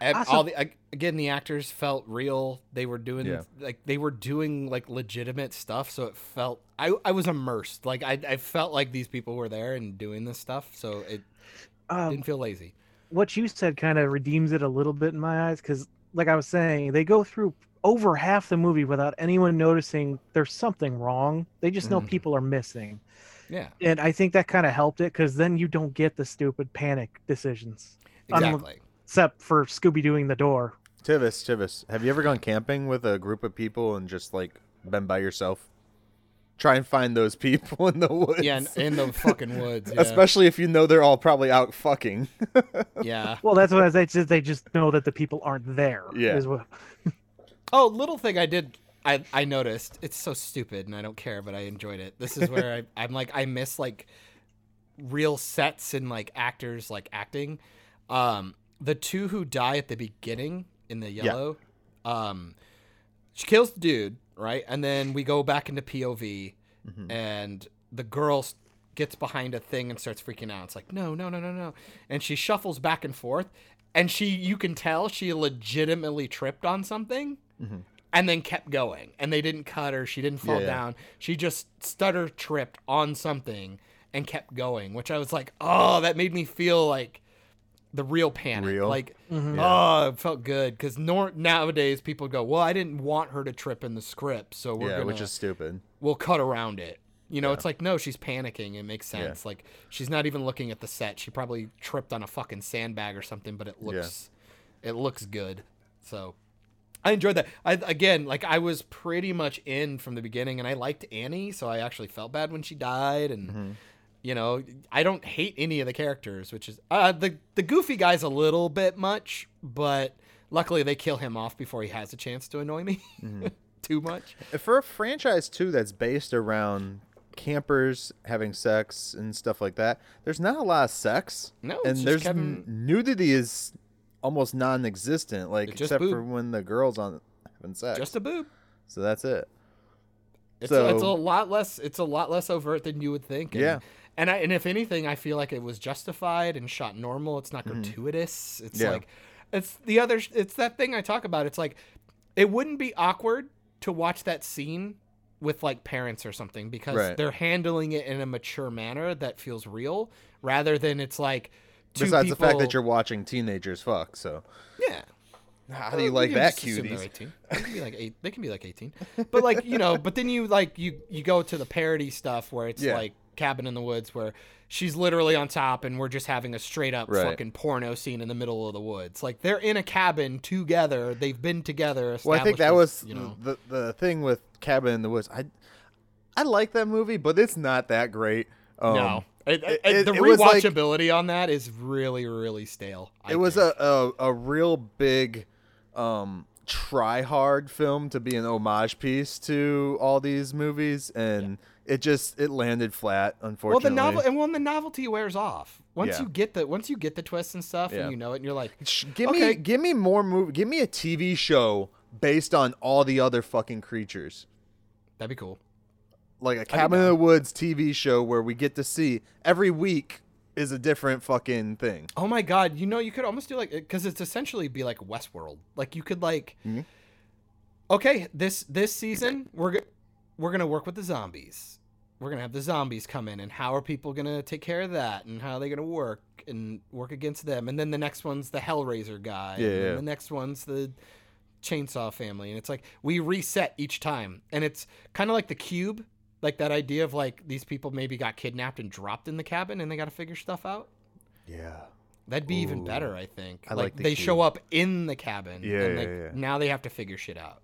Ev- Also- all the again, the actors felt real. They were doing Yeah. like they were doing like legitimate stuff, so it felt I I was immersed. Like I I felt like these people were there and doing this stuff, so it Um, didn't feel lazy. what you said kind of redeems it a little bit in my eyes because like i was saying they go through over half the movie without anyone noticing there's something wrong they just know Mhm. people are missing Yeah, and i think that kind of helped it because then you don't get the stupid panic decisions Unlike- exactly. Except for scooby-dooing the door Tivis, Tivis, have you ever gone camping with a group of people and just like been by yourself? Try and find those people in the woods. Yeah, in, in the fucking woods. Yeah. Especially if you know they're all probably out fucking. yeah. well that's what I they just they just know that the people aren't there Yeah. what- Oh, little thing I did. I, I noticed it's so stupid and I don't care, but I enjoyed it. This is where I, I'm like I miss like real sets and like actors like acting. Um, the two who die at the beginning in the yellow, um, she kills the dude right, and then we go back into POV, and the girl gets behind a thing and starts freaking out. It's like no, no, no, no, no, and she shuffles back and forth, and she you can tell she legitimately tripped on something and then kept going. And they didn't cut her. She didn't fall Yeah, yeah. down. She just stutter tripped on something and kept going, which I was like, oh, that made me feel like the real panic. Real? Like, Mhm. oh, it felt good. Because nor- nowadays people go, well, I didn't want her to trip in the script. So we're yeah, going which is stupid. we'll cut around it. You know, Yeah. it's like, no, she's panicking. It makes Yeah. sense. Like, she's not even looking at the set. She probably tripped on a fucking sandbag or something, but it looks, it looks good. So I enjoyed that. I again, like I was pretty much in from the beginning, and I liked Annie, so I actually felt bad when she died, and Mm-hmm. You know, I don't hate any of the characters, which is uh, the the goofy guy's a little bit much, but luckily they kill him off before he has a chance to annoy me Mm-hmm. too much. For a franchise too that's based around campers having sex and stuff like that, there's not a lot of sex. No, and there's Kevin- n- nudity is almost non-existent. Like It's just except for when the girls on having sex. Just a boob. so that's it. It's, So- it's a lot less. It's a lot less overt than you would think. And, Yeah. And I, and if anything, I feel like it was justified and shot normal. It's not gratuitous. It's Mm-hmm. Yeah. like, it's the other. It's that thing I talk about. It's like, it wouldn't be awkward to watch that scene with like parents or something because Right. they're handling it in a mature manner that feels real, rather than it's like. Two Besides the fact that you're watching teenagers fuck, so yeah. how do you Well, like that, just assume they're cuties? 18. They can be like eight. They can be like eighteen, but like you know. But then you like you you go to the parody stuff where it's Yeah. like Cabin in the Woods, where she's literally on top and we're just having a straight up Right. fucking porno scene in the middle of the woods. Like they're in a cabin together. They've been together. Well, I think that was you know. the the thing with Cabin in the Woods. I I like that movie, but it's not that great. Um, no, It- it- it- the it was like- rewatchability on that is really, really stale. I it was a, a a real big um try hard film to be an homage piece to all these movies and it just it landed flat unfortunately. well, the novel and when the novelty wears off. Once Yeah. you get the once you get the twists and stuff, Yeah. and you know it, and you're like, give me give me more movie give me a tv show based on all the other fucking creatures that'd be cool. like a cabin in the woods tv show where we get to see every week is a different fucking thing Oh my god, you know you could almost do like because it's essentially be like Westworld. Like you could like, Mm-hmm. okay, this this season we're we're gonna work with the zombies. We're gonna have the zombies come in, and how are people gonna take care of that, and how are they gonna work and work against them? And then the next one's the Hellraiser guy, Yeah, and yeah. the next one's the Chainsaw family, and it's like we reset each time, and it's kind of like the Cube. Like that idea of like these people maybe got kidnapped and dropped in the cabin and they got to figure stuff out. yeah That'd be even better, I think. I like, like the they show up in the cabin, Yeah, and yeah, like, yeah. now they have to figure shit out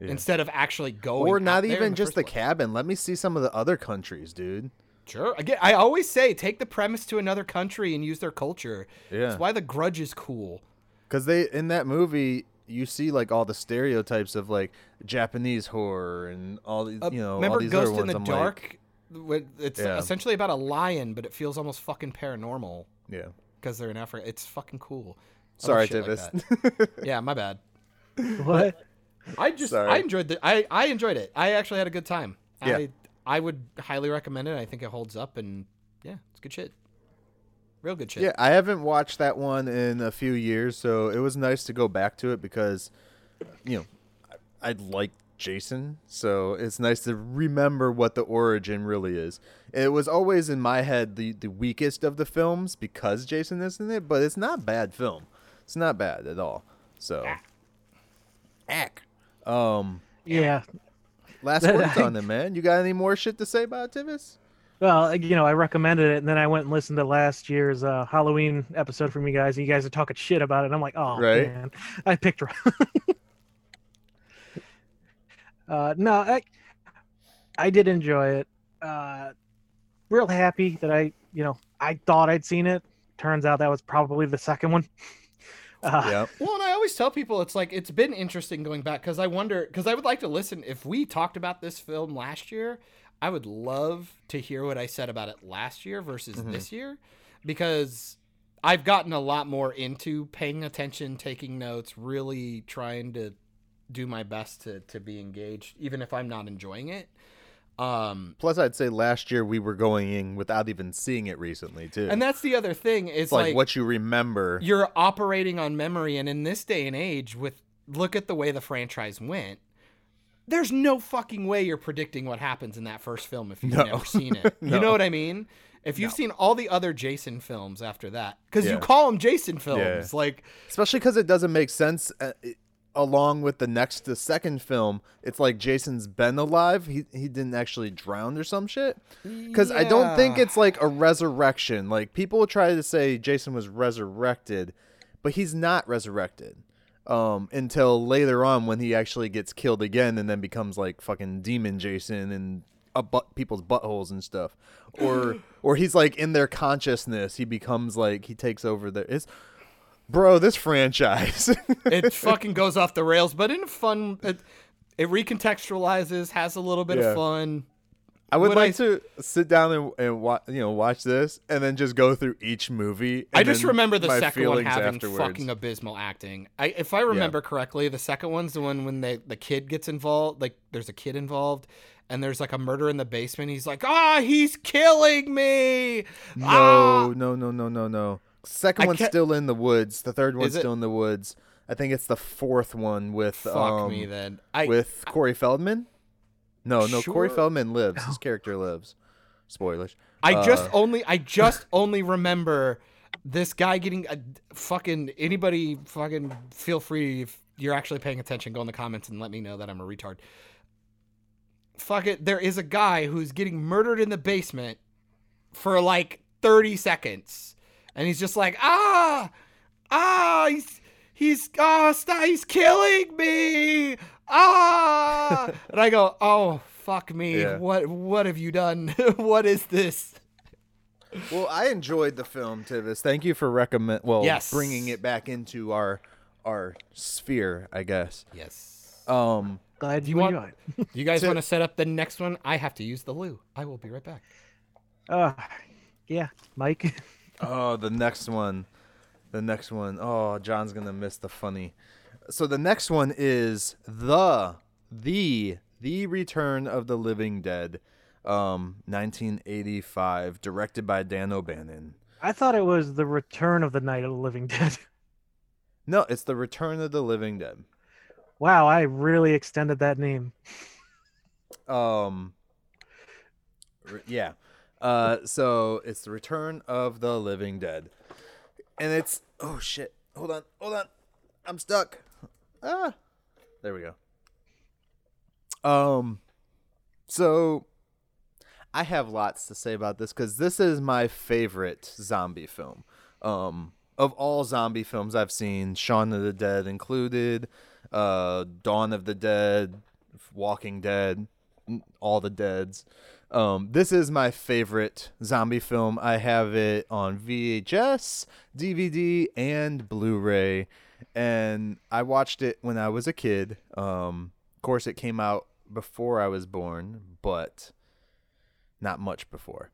Yeah. instead of actually going. or out not there in even just first the place. cabin let me see some of the other countries dude Sure. Again, I always say take the premise to another country and use their culture. Yeah. That's why the Grudge is cool. Because they in that movie, you see like all the stereotypes of like Japanese horror and all these, Uh, you know, all remember these Ghost other in the. I'm Dark? When- It's Yeah. essentially about a lion, but it feels almost fucking paranormal yeah. because they're in Africa. It's fucking cool. Sorry, shit like Davis. that. yeah, my bad. What? I just Sorry. I enjoyed the I I enjoyed it. I actually had a good time. Yeah. I I would highly recommend it. I think it holds up and yeah, it's good shit. Real good shit. yeah, I haven't watched that one in a few years, so it was nice to go back to it because, you know, I, I like Jason, so it's nice to remember what the origin really is. It was always in my head the the weakest of the films because Jason is in it, but it's not bad film. It's not bad at all. So, ah. ack. Um, Yeah. last words on it, man. You got any more shit to say about Tivis? Well, you know, I recommended it, and then I went and listened to last year's uh, Halloween episode from you guys, and you guys are talking shit about it. And I'm like, oh Right. man, I picked wrong. uh, no, I, I did enjoy it. Uh, real happy that I, you know, I thought I'd seen it. Turns out that was probably the second one. Uh, Yep. Well, and I always tell people it's like it's been interesting going back because I wonder because I would like to listen if we talked about this film last year. I would love to hear what I said about it last year versus this year because I've gotten a lot more into paying attention, taking notes, really trying to do my best to to be engaged, even if I'm not enjoying it. Um, Plus, I'd say last year we were going in without even seeing it recently too. and that's the other thing is it's like, what you remember. you're operating on memory and in this day and age with look at the way the franchise went there's no fucking way you're predicting what happens in that first film if you've No. never seen it you know what i mean if you've seen all the other jason films after that because you call them jason films Yeah. like especially because it doesn't make sense uh, it- along with the next the second film it's like jason's been alive. He, he didn't actually drown or some shit. Because i don't think it's like a resurrection. Like people try to say jason was resurrected but he's not resurrected um until later on when he actually gets killed again and then becomes like fucking demon jason and butt, people's buttholes and stuff. Or or he's like in their consciousness he becomes like he takes over their it's bro this franchise it fucking goes off the rails but in a fun it, it recontextualizes has a little bit Yeah. of fun i would What like I- to sit down and, and wa- you know watch this and then just go through each movie I just remember the second one having afterwards. fucking abysmal acting. I, if I remember correctly, the second one's the one when they, the kid gets involved. Like, there's a kid involved, and there's like a murder in the basement. He's like, "Ah, he's killing me!" no Ah! no no no no no second I one's can't- still in the woods. The third one's still in the woods. I think it's the fourth one with Fuck um, me then. I with corey feldman? No no corey feldman lives. His character lives. Spoilers. I just uh, only I just only remember this guy getting a fucking anybody fucking feel free if you're actually paying attention go in the comments and let me know that I'm a retard. Fuck it, there is a guy who's getting murdered in the basement for like 30 seconds. And he's just like, "Ah! Ah, he's he's ah, stop, he's killing me." Ah! and I go, "Oh, fuck me. Yeah. What what have you done? what is this?" Well, I enjoyed the film, Tivis. Thank you for recommend. Well, Yes. bringing it back into our our sphere, I guess. Yes. Um, Glad you, you want- enjoyed. Do you guys want to set up the next one? I have to use the loo. I will be right back. Uh, yeah, Mike. oh, the next one, the next one. Oh, John's gonna miss the funny. So the next one is the the the Return of the Living Dead, um, 1985, directed by Dan O'Bannon. I thought it was the Return of the Night of the Living Dead. No, it's the Return of the Living Dead. Wow, I really extended that name. Um. Yeah. Uh. So it's the Return of the Living Dead, and it's oh shit. Hold on. Hold on. I'm stuck. Ah. There we go. Um. So. I have lots to say about this because this is my favorite zombie film. Um, of all zombie films I've seen, Shaun of the Dead included, uh, Dawn of the Dead, Walking Dead, all the Deads. Um, this is my favorite zombie film. I have it on VHS, DVD, and Blu-ray, and I watched it when I was a kid. Um, of course, it came out before I was born, but not much before.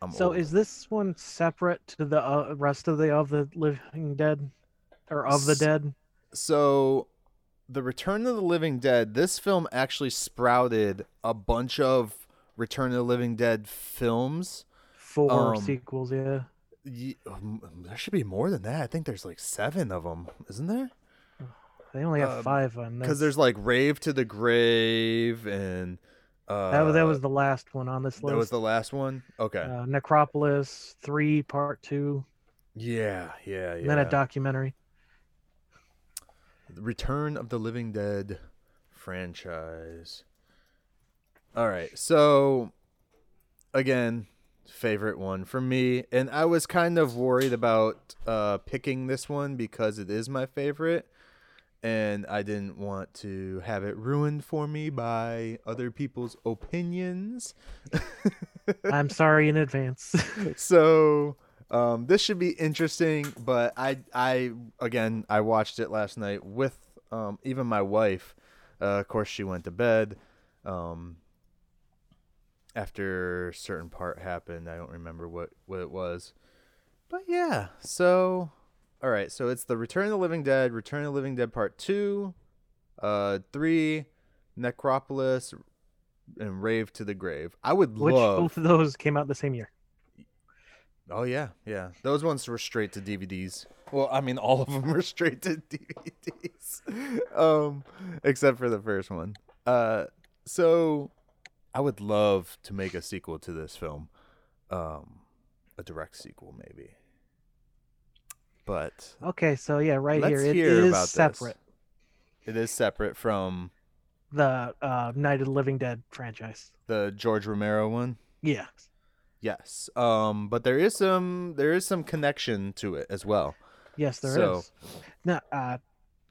I'm So old. is this one separate to the uh, rest of the of the Living Dead, or of the Dead? so the return of the living dead this film actually sprouted a bunch of return of the living dead films Four um, sequels, yeah. Ye- um, there should be more than that i think there's like seven of them isn't there They only have um, five on because there's like rave to the grave and uh that, was- that was the last one on this list. that was the last one okay uh, Necropolis three, part two, yeah yeah yeah and then a documentary. The Return of the Living Dead franchise. All right. So again, favorite one for me and I was kind of worried about uh picking this one because it is my favorite and I didn't want to have it ruined for me by other people's opinions. I'm sorry in advance. so um, this should be interesting but i i again i watched it last night with um, even my wife uh, of course she went to bed um, after a certain part happened i don't remember what what it was but yeah so all right so it's the return of the living dead return of the living dead part 2 uh 3 necropolis and rave to the grave i would Which love both of those came out the same year. Oh yeah, yeah. Those ones were straight to DVDs. Well, I mean, all of them were straight to DVDs, um, except for the first one. Uh, so I would love to make a sequel to this film, um, a direct sequel maybe. But Okay, so yeah, right here it is about this. separate. it is separate from The uh, Night of the Living Dead franchise. the George Romero one. Yeah. Yes, um, but there is some there is some connection to it as well. Yes, there is. So- Now, uh,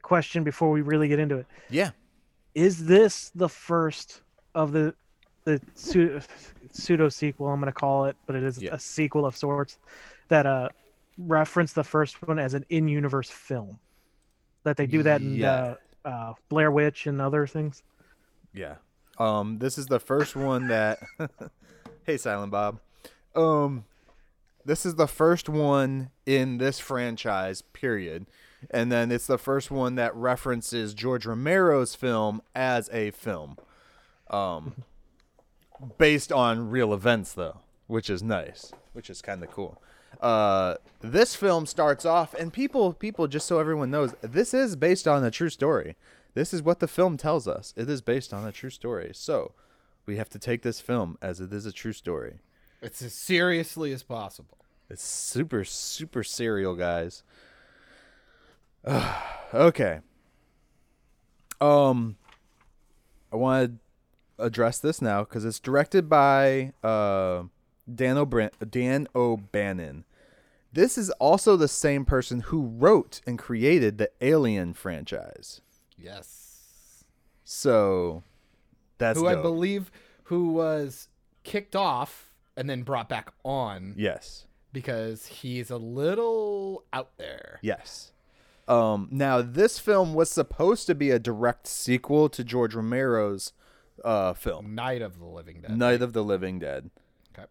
question before we really get into it: Yeah. Is this the first of the the pseudo, pseudo sequel? I'm going to call it, but it is Yeah. a sequel of sorts that uh reference the first one as an in-universe film. That they do that in Yeah. uh, uh, Blair Witch and other things. Yeah. Um, this is the first one that. hey, Silent Bob. Um, this is the first one in this franchise. Period. And then it's the first one that references George Romero's film as a film. Um, based on real events though, which is nice, which is kind of cool. Uh, this film starts off, and people, people, just so everyone knows, this is based on a true story. This is what the film tells us. It is based on a true story. So, we have to take this film as it is a true story. It's as seriously as possible. It's super, super serial, guys. okay. Um, I want to address this now because it's directed by uh, Dan, O'Bran- Dan O'Bannon. This is also the same person who wrote and created the Alien franchise. Yes. So, that's who I believe who was kicked off and then brought back on Yes. because he's a little out there. Yes. Um, now this film was supposed to be a direct sequel to George Romero's uh, film, Night of the Living Dead. Night of the Living Dead. Okay.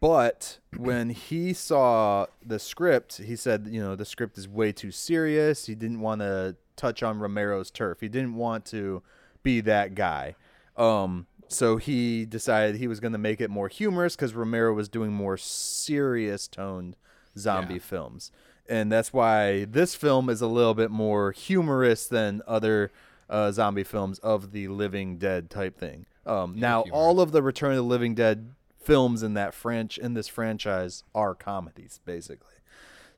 But when he saw the script, he said, you know, the script is way too serious. He didn't want to touch on Romero's turf. He didn't want to be that guy. Um, so he decided he was going to make it more humorous because Romero was doing more serious toned zombie Yeah. films. And that's why this film is a little bit more humorous than other uh, zombie films of the Living Dead type thing. Um, now, all of the Return of the Living Dead films in that French in this franchise are comedies, basically.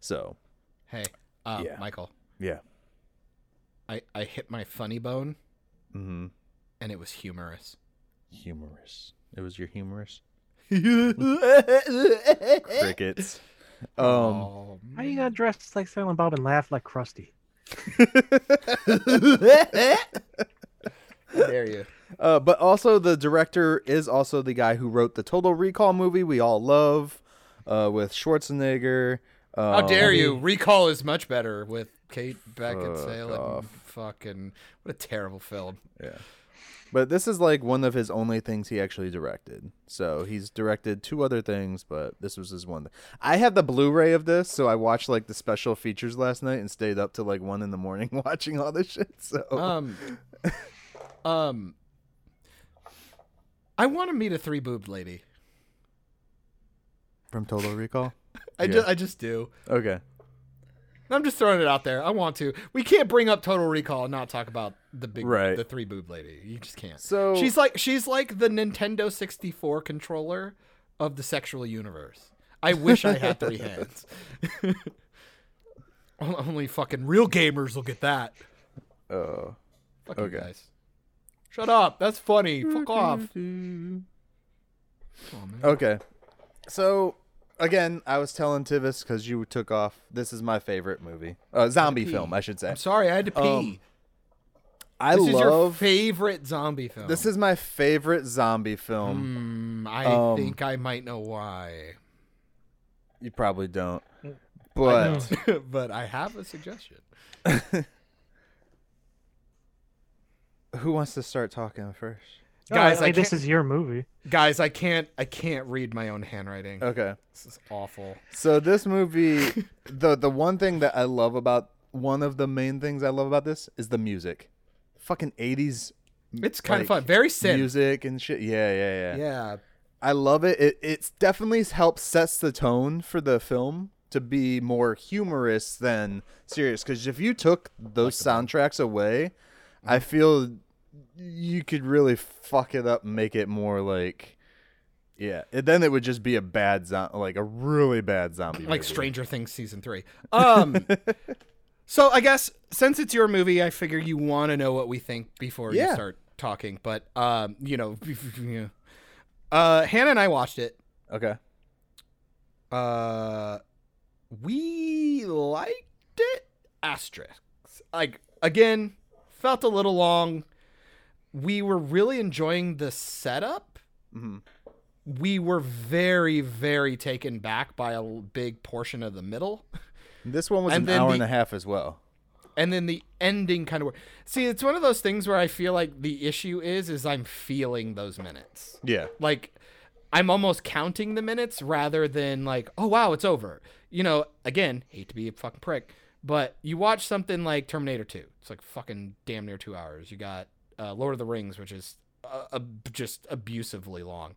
So, Hey, uh, Yeah. Michael, yeah. I, I hit my funny bone Mm-hmm. and it was humorous. Humorous. It was your humorous crickets. Um, oh, How you got dressed like Silent Bob and laugh like Krusty? How dare you? uh, but also the director is also the guy who wrote the Total Recall movie we all love, uh, with Schwarzenegger. How Um, dare you? Recall is much better with Kate Beckinsale Fuck and fucking what a terrible film. Yeah. But this is like one of his only things he actually directed. So he's directed two other things, but this was his one. I have the Blu-ray of this, so I watched like the special features last night and stayed up till like one in the morning watching all this shit. So Um, um, I want to meet a three boobed lady. from Total Recall. I Yeah. just I just do. Okay. I'm just throwing it out there. I want to. We can't bring up Total Recall and not talk about the big, Right. the three boob lady. You just can't. So she's like she's like the Nintendo 64 controller of the sexual universe. I wish I had three hands. Only fucking real gamers will get that. uh, Fuck you Okay. guys. Shut up. That's funny. Fuck off. Come on, man. Okay. So again, I was telling Tivis because you took off. This is my favorite movie, uh, zombie pee. film, I should say. I'm sorry, I had to pee. Um, I this is your love. favorite zombie film. This is my favorite zombie film. Hmm, I Um, think I might know why. You probably don't, I but know, but I have a suggestion. who wants to start talking first? Guys, Oh, I this is your movie. Guys, I can't I can't read my own handwriting. Okay. This is awful. So this movie, the the one thing that I love about one of the main things I love about this is the music. Fucking eighties It's kind of fun. Very synth. music and shit. Yeah, yeah, yeah. Yeah. I love it. It it's definitely helps sets the tone for the film to be more humorous than serious. Because if you took those soundtracks away, Mm-hmm. I feel you could really fuck it up and make it more like. Yeah, and then it would just be a bad zo- like a really bad zombie. Like movie. Stranger Things season 3. Um So I guess since it's your movie, I figure you want to know what we think before you start talking, but um, you know, uh Hannah and I watched it. Okay. Uh we liked it. Asterisk. Like again, felt a little long. We were really enjoying the setup. Mhm. We were very, very taken back by a big portion of the middle, This one was And an hour the- and a half as well. and then the ending kind of. See, it's one of those things where I feel like the issue is, is I'm feeling those minutes. Yeah. like I'm almost counting the minutes rather than like, oh wow, it's over. You know, again, hate to be a fucking prick, but you watch something like Terminator 2. It's like fucking damn near 2 hours. You got uh, Lord of the Rings, which is uh, uh, just abusively long.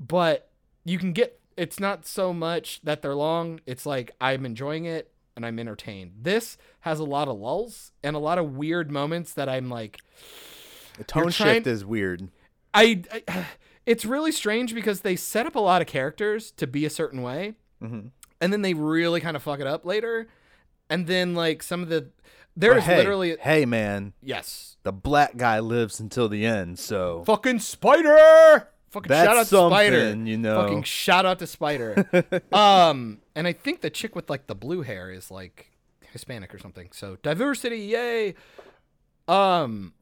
But you can get it's not so much that they're long, it's like I'm enjoying it and I'm entertained. This has a lot of lulls and a lot of weird moments that I'm like The tone trying- shift is weird. I, I it's really strange because they set up a lot of characters to be a certain way Mhm. and then they really kind of fuck it up later and then like some of the there's But hey, literally hey man, yes. The black guy lives until the end, so fucking spider! Fucking That's shout out to spider. you know. fucking shout out to spider. Um and i think the chick with like the blue hair is like hispanic or something so diversity yay! Um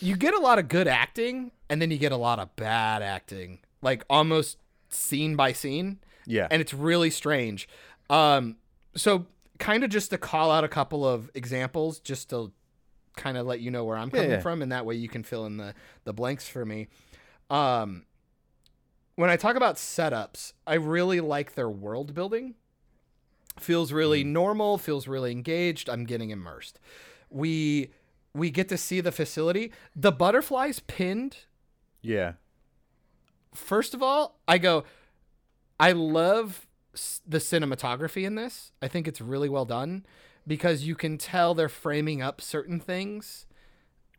you get a lot of good acting and then you get a lot of bad acting like almost scene by scene. Yeah. and it's really strange. Um, so kind of just to call out a couple of examples, just to kind of let you know where I'm coming yeah. from, and that way you can fill in the the blanks for me. Um, when I talk about setups, I really like their world building. Feels really Mm. normal. Feels really engaged. I'm getting immersed. We we get to see the facility. The butterflies pinned yeah. first of all, I go, I love the cinematography in this. I think it's really well done because you can tell they're framing up certain things.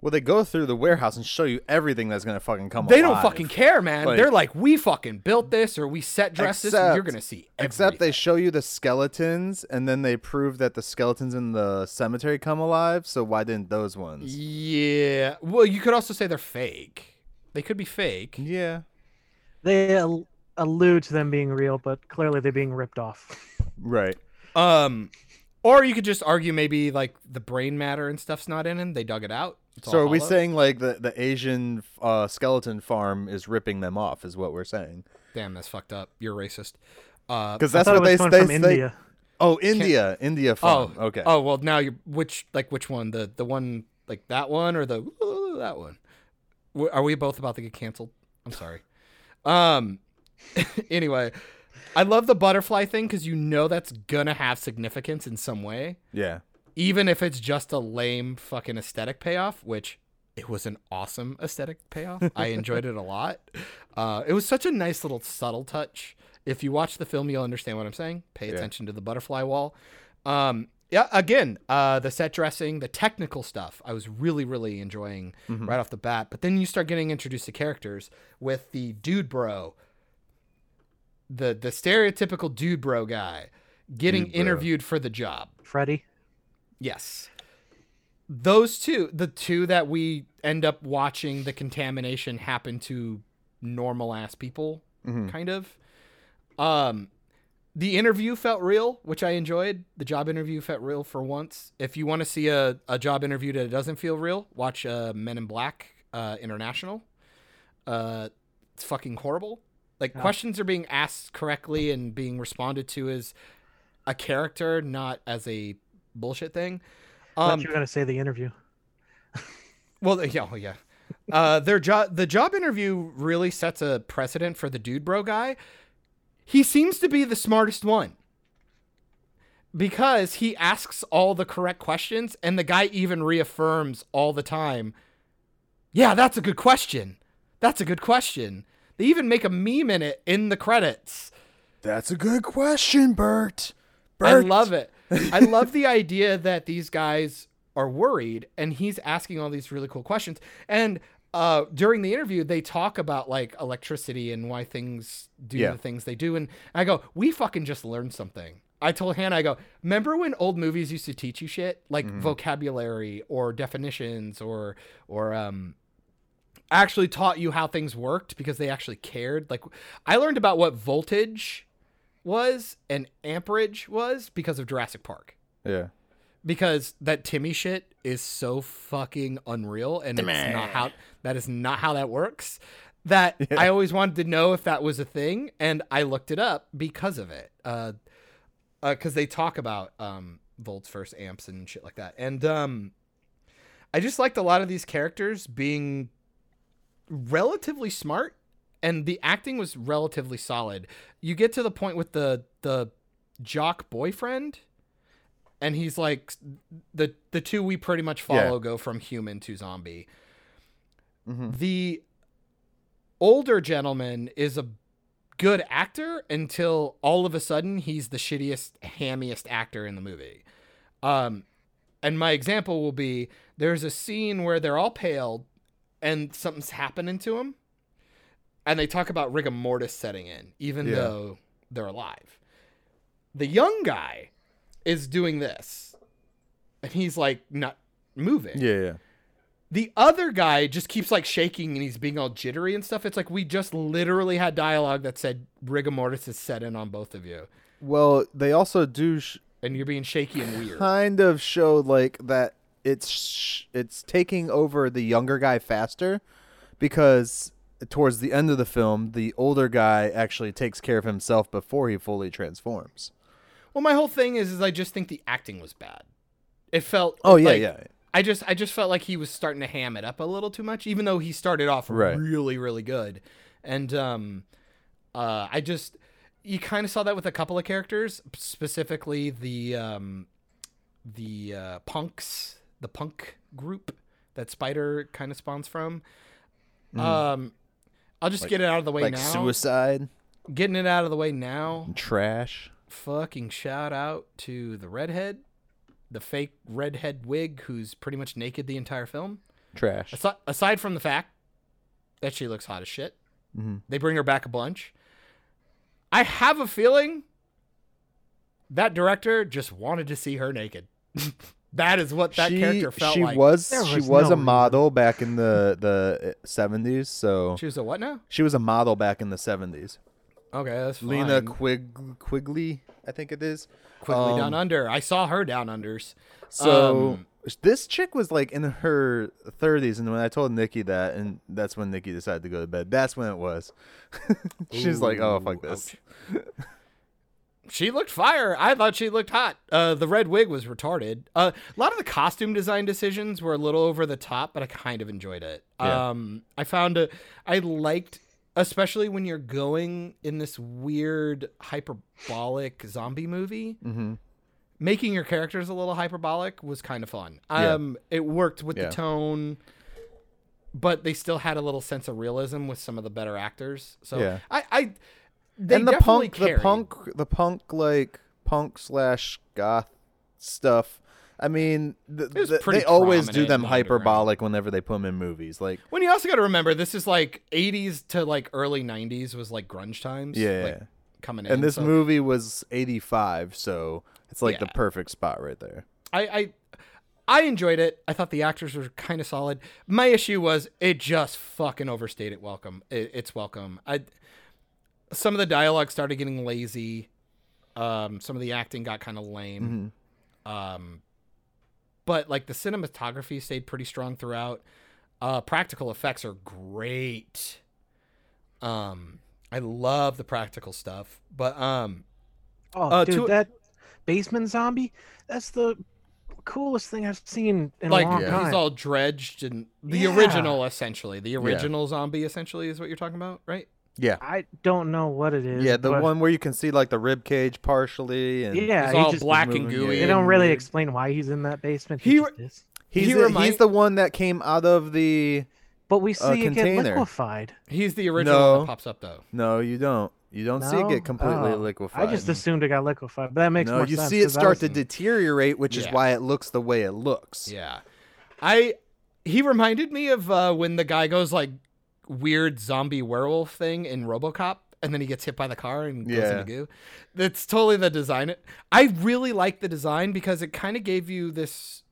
Well, they go through the warehouse and show you everything that's gonna fucking come. Alive. They don't fucking care, man. Like- they're like, we fucking built this or we set dress this, and you're gonna see. Except they show you the skeletons, and then they prove that the skeletons in the cemetery come alive. So why didn't those ones? Yeah. Well, you could also say they're fake. They could be fake. Yeah. They al- allude to them being real, but clearly they're being ripped off. Right. Um, or you could just argue maybe like the brain matter and stuff's not in them. They dug it out. It's So all are we saying like the the Asian uh, skeleton farm is ripping them off? Is what we're saying? Damn, that's fucked up. You're racist. Uh, Because I that's what it was they, coming they from they- India. Oh, India, India Oh, farm. okay. Oh well, now you're which like which one? The the one like that one or the uh, that one? W- Are we both about to get canceled? I'm sorry. Um. anyway, I love the butterfly thing because you know that's gonna have significance in some way, Yeah. even if it's just a lame fucking aesthetic payoff. Which it was an awesome aesthetic payoff. I enjoyed it a lot. Uh, it was such a nice little subtle touch. If you watch the film, you'll understand what I'm saying. Pay Yeah. attention to the butterfly wall. Um, yeah, again, uh, the set dressing, the technical stuff, I was really, really enjoying right off the bat. But then you start getting introduced to characters with the dude bro, the the stereotypical dude bro guy, getting Dude bro. interviewed for the job. Freddy. Yes. Those two, the two that we end up watching the contamination happen to normal ass people, kind of. Um, the interview felt real, which I enjoyed. The job interview felt real for once. If you want to see a, a job interview that doesn't feel real, watch uh, Men in Black uh, International. Uh, it's fucking horrible. Like questions are being asked correctly and being responded to as a character, not as a bullshit thing. Um, you were gonna say the interview. well, yeah, oh, yeah. Uh, their job, the job interview really sets a precedent for the dude bro guy. He seems to be the smartest one because he asks all the correct questions, and the guy even reaffirms all the time. Yeah, that's a good question. That's a good question. They even make a meme in it in the credits. That's a good question, Bert. I love it. I love the idea that these guys are worried and he's asking all these really cool questions. And uh, during the interview, they talk about like electricity and why things do Yeah. the things they do. And I go, we fucking just learned something. I told Hannah, I go, remember when old movies used to teach you shit like vocabulary or definitions or or um actually taught you how things worked because they actually cared. Like I learned about what voltage was and amperage was because of Jurassic Park. Yeah. Because that Timmy shit is so fucking unreal and it's not how that is not how that works. That I always wanted to know if that was a thing and I looked it up because of it. Uh uh cuz they talk about um volts versus amps and shit like that. And um I just liked a lot of these characters being relatively smart and the acting was relatively solid. You get to the point with the the jock boyfriend and he's like the the two we pretty much follow go from human to zombie. The older gentleman is a good actor until all of a sudden he's the shittiest hammiest actor in the movie. Um and my example will be there's a scene where they're all pale and something's happening to them and they talk about rigor mortis setting in, even Yeah. though they're alive. The young guy is doing this, and he's like not moving. Yeah. Yeah. The other guy just keeps like shaking and he's being all jittery and stuff. It's like we just literally had dialogue that said rigor mortis is set in on both of you, Well, they also do sh- and you're being shaky and weird. kind of show like that it's sh- it's taking over the younger guy faster because towards the end of the film, the older guy actually takes care of himself before he fully transforms. Well, my whole thing is, is I just think the acting was bad. It felt. Oh yeah, like- yeah. I just, I just felt like he was starting to ham it up a little too much, even though he started off Right. really, really good. And um, uh, I just, you kind of saw that with a couple of characters, specifically the um, the uh, punks, the punk group that Spider kind of spawns from. Um, I'll just get it out of the way. Like now. suicide, Getting it out of the way now. trash. fucking shout out to the redhead, the fake redhead wig who's pretty much naked the entire film. Trash. Asi- aside from the fact that she looks hot as shit, Mm-hmm. they bring her back a bunch. I have a feeling that director just wanted to see her naked. that is what that she, character felt she like. was There she was was no a model back in the the seventies. So She was a what now? she was a model back in the seventies. Okay, that's fine. Lena Quig Quigley, I think it is. Quickly um, down under. I saw her down unders. So Um, this chick was like in her 30s, and when I told Nikki that, and that's when Nikki decided to go to bed. That's when it was. She's like, "Oh fuck this." ouch. she looked fire. I thought she looked hot. Uh, the red wig was retarded. Uh, a lot of the costume design decisions were a little over the top, but I kind of enjoyed it. Yeah. Um, I found a, I liked, especially when you're going in this weird hyperbolic zombie movie. Mhm. Making your characters a little hyperbolic was kind of fun. Yeah. Um, it worked with Yeah. the tone but they still had a little sense of realism with some of the better actors. So Yeah. I, I they and the punk, the punk, the punk, like punk slash goth stuff. I mean, th- was th- pretty they always do them the hyperbolic whenever they put them in movies. Like, When you also got to remember, this is like '80s to like early '90s was like grunge times. Yeah. like, coming in. and this so movie was '85, so it's like the perfect spot right there. I, I I enjoyed it. I thought the actors were kind of solid. My issue was it just fucking overstayed it. Welcome, it, it's welcome. I some of the dialogue started getting lazy. Um, some of the acting got kind of lame. Mm-hmm. Um, but like the cinematography stayed pretty strong throughout. Uh, practical effects are great. Um, I love the practical stuff, but um, Oh, Uh, dude, to- that basement zombie, that's the coolest thing I've seen in like a long he's time. all dredged and the Yeah. original essentially, the original zombie essentially is what you're talking about, right? Yeah, I don't know what it is. yeah, the but- one where you can see like the rib cage partially, and Yeah, It's all just, black and gooey. They don't really and- explain why he's in that basement. He He, is. he's he the, remind- he's the one that came out of the. But we see a it get container. liquefied. He's the original No. one that pops up though. No, you don't. You don't see it get completely Oh, liquefied. I just assumed it got liquefied, but that makes no, more you sense. You see it start was- to deteriorate, which is why it looks the way it looks. Yeah, I he reminded me of uh, when the guy goes like weird zombie werewolf thing in RoboCop, and then he gets hit by the car and goes Yeah. into goo. That's totally the design. I really like the design because it kind of gave you this.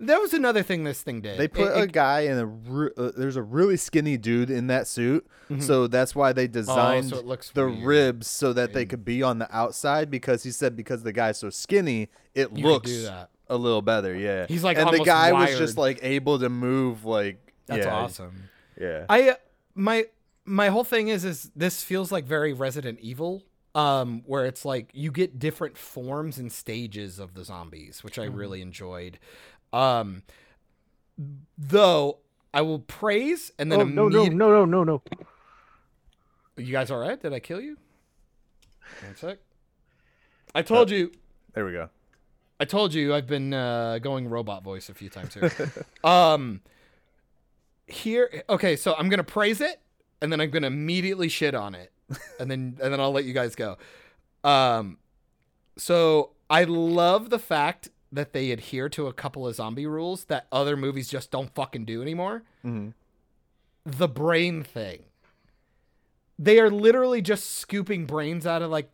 That was another thing this thing did. They put It- a it- guy in a. Re- uh, there's a really skinny dude in that suit, so that's why they designed Mm-hmm. Oh, looks the weird. ribs so that they could be on the outside. Because he said because the guy's so skinny, it You looks a little better. Yeah, He's, like, and the guy was just like able to move like. That's yeah, awesome. Yeah. I my my whole thing is is this feels like very Resident Evil, um, where it's like you get different forms and stages of the zombies, which I Mm-hmm. really enjoyed. Um, though I will praise and then Oh, no, no, no, no, no, no. You guys all right? Did I kill you? One sec. I told you. there we go. I told you I've been uh, going robot voice a few times here. um, here, okay, so I'm gonna praise it, and then I'm gonna immediately shit on it, and then and then I'll let you guys go. Um, so I love the fact that they adhere to a couple of zombie rules that other movies just don't fucking do anymore. Mhm. The brain thing. They are literally just scooping brains out of like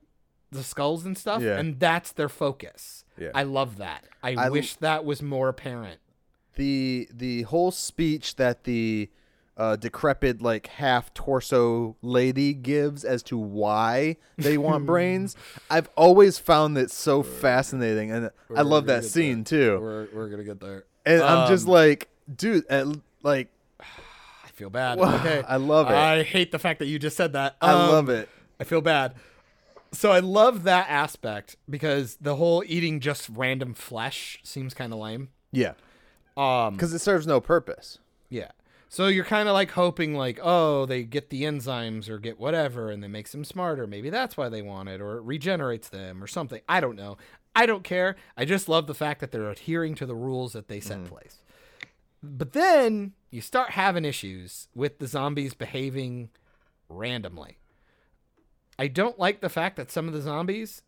the skulls and stuff, Yeah. and that's their focus. Yeah. I love that. I wish that was more apparent. The the whole speech that the uh, decrepit like half torso lady gives as to why they want brains i've always found it so fascinating and i love that scene too We're, we're gonna get there. and i'm just Um, like dude at, like I feel bad. Well, okay, I love it. I hate the fact that you just said that. I Um, love it. I feel bad. So I love that aspect because the whole eating just random flesh seems kind of lame. Yeah, Um, because it serves no purpose. yeah. So you're kind of like hoping like, oh, they get the enzymes or get whatever and it makes them smarter. Maybe that's why they want it or it regenerates them or something. I don't know. I don't care. I just love the fact that they're adhering to the rules that they set in place. But then you start having issues with the zombies behaving randomly. I don't like the fact that some of the zombies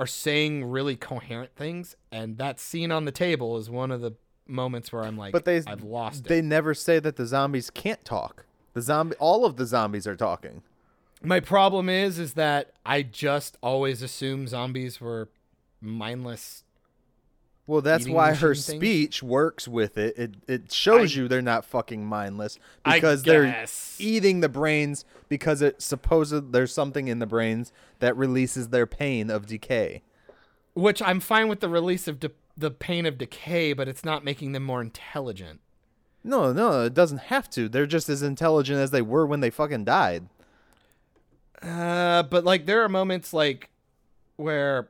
are saying really coherent things, and that scene on the table is one of the moments where I'm like, But they I've lost They it. never say that the zombies can't talk. The zombie, all of the zombies are talking. My problem is, is that I just always assume zombies were mindless. Well, that's why her things? speech works with it. It it shows I- you they're not fucking mindless because they're eating the brains because it supposed there's something in the brains that releases their pain of decay. Which I'm fine with the release of de- the pain of decay, but it's not making them more intelligent. No, no, it doesn't have to. They're just as intelligent as they were when they fucking died. Uh, but like there are moments like where,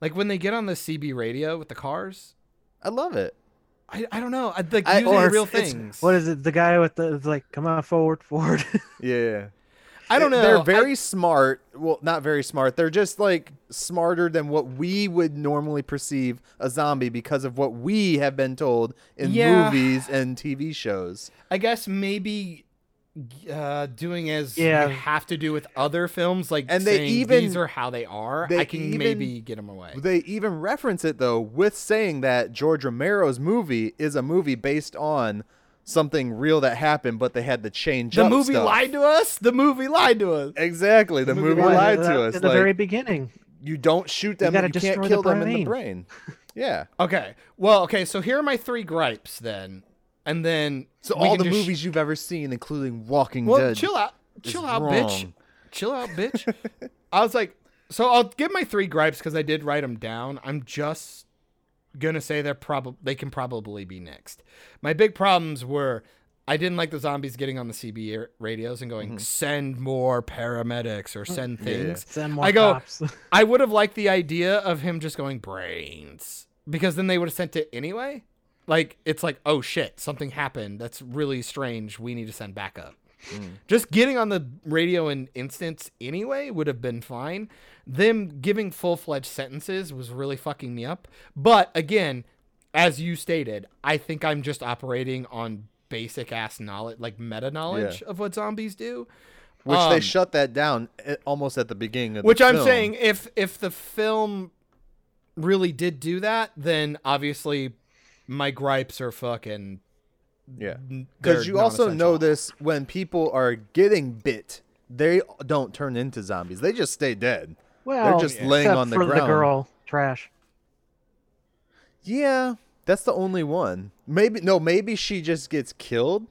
like when they get on the CB radio with the cars. I love it. I, I don't know. I like I- using or real it's- it's- things. What is it? The guy with the like, come on forward, forward. Yeah. I don't know. They're I- very smart. Well, not very smart. They're just like smarter than what we would normally perceive a zombie because of what we have been told in Yeah. movies and TV shows. I guess maybe uh, doing as Yeah. you have to do with other films, like And they even- these are how they are. they I can even- maybe get them away. They even reference it though with saying that George Romero's movie is a movie based on something real that happened, but they had to change The up movie stuff. lied to us. The movie lied to us. Exactly, the movie Why? lied At to the- us. at the like, very beginning. you don't shoot them. gotta You, can't destroy the kill them in the brain. brain. yeah. Okay. Well, okay. So here are my three gripes then, and then So we all the just sh- movies you've ever seen, including Walking Well, Dead. chill out, chill out, wrong. bitch. Chill out, bitch. I was like, so I'll give my three gripes because I did write them down. I'm just gonna say they're probably they can probably be next. My big problems were I didn't like the zombies getting on the CB r- radios and going mm-hmm. send more paramedics or send things. Send more I go. cops. I would have liked the idea of him just going brains because then they would have sent it anyway. Like it's like, oh shit, something happened. That's really strange. We need to send backup. Just getting on the radio in instance anyway would have been fine. Them giving full fledged sentences was really fucking me up. But again, as you stated, I think I'm just operating on basic ass knowledge, like meta knowledge of what zombies do. which Um, they shut that down almost at the beginning of the which I'm film. saying, if if the film really did do that, then obviously my gripes are fucking. Yeah. Because you also know this when people are getting bit, they don't turn into zombies. They just stay dead. Well, they're just laying except on the for ground. the girl trash. Yeah, that's the only one. Maybe no, maybe she just gets killed,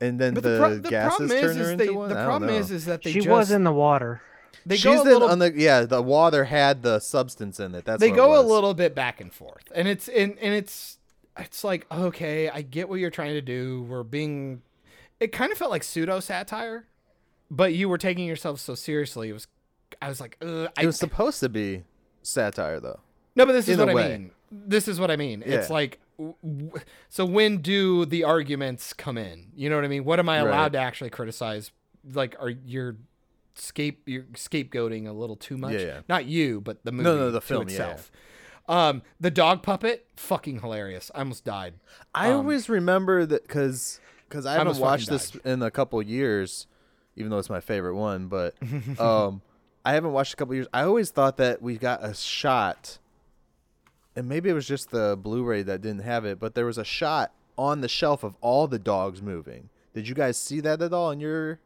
and then But the, the, pro- the gases problem turn is, her is into they, one. the I don't problem is, is that they She just, was in the water. They She's go a in, little, on the yeah. The water had the substance in it. That's they what it go a little bit back and forth, and it's and, and it's it's like okay, I get what you're trying to do. We're being, it kind of felt like pseudo satire, but you were taking yourself so seriously. It was, I was like, Ugh, I It was supposed to be satire though. No, but this is in what I way. mean. This is what I mean. It's like, w- w- so when do the arguments come in? You know what I mean? What am I allowed Right. to actually criticize? Like, are you're scape you're scapegoating a little too much? Yeah, yeah. Not you, but the movie. no, no, the film, yeah, itself. Um, the dog puppet, fucking hilarious. I almost died. I Um, always remember that because because I haven't almost fucking watched this in a couple years, even though it's my favorite one. But um, I haven't watched a couple years. I always thought that we got a shot, and maybe it was just the Blu-ray that didn't have it. But there was a shot on the shelf of all the dogs moving. Did you guys see that at all in your?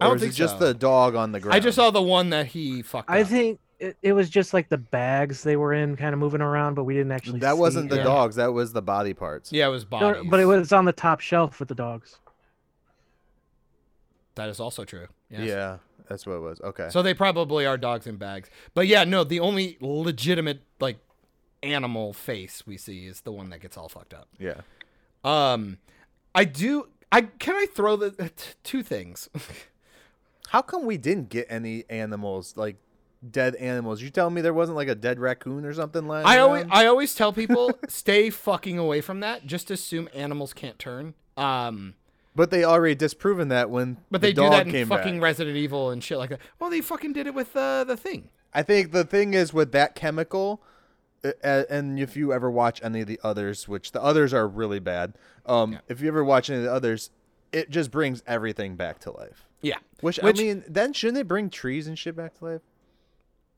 I don't is think it just so. the dog on the ground. I just saw the one that he fucked. I up. think it, it was just like the bags they were in, kind of moving around, but we didn't actually. that see wasn't the it. dogs. That was the body parts. Yeah, it was No, bodies. but it was on the top shelf with the dogs. That is also true. Yes. Yeah, that's what it was. Okay. So they probably are dogs in bags. But yeah, no, the only legitimate like animal face we see is the one that gets all fucked up. yeah. Um I do I can I throw the t- two things. How come we didn't get any animals like dead animals? You tell me there wasn't like a dead raccoon or something like I always? I always tell people stay fucking away from that. Just assume animals can't turn. Um, But they already disproven that when but the they do dog that in came fucking back. Resident Evil and shit like that. Well, they fucking did it with uh, the thing. I think the thing is with that chemical, uh, uh, and if you ever watch any of the others, which the others are really bad, um, if you ever watch any of the others, it just brings everything back to life. Yeah. Which, I mean, then shouldn't it bring trees and shit back to life?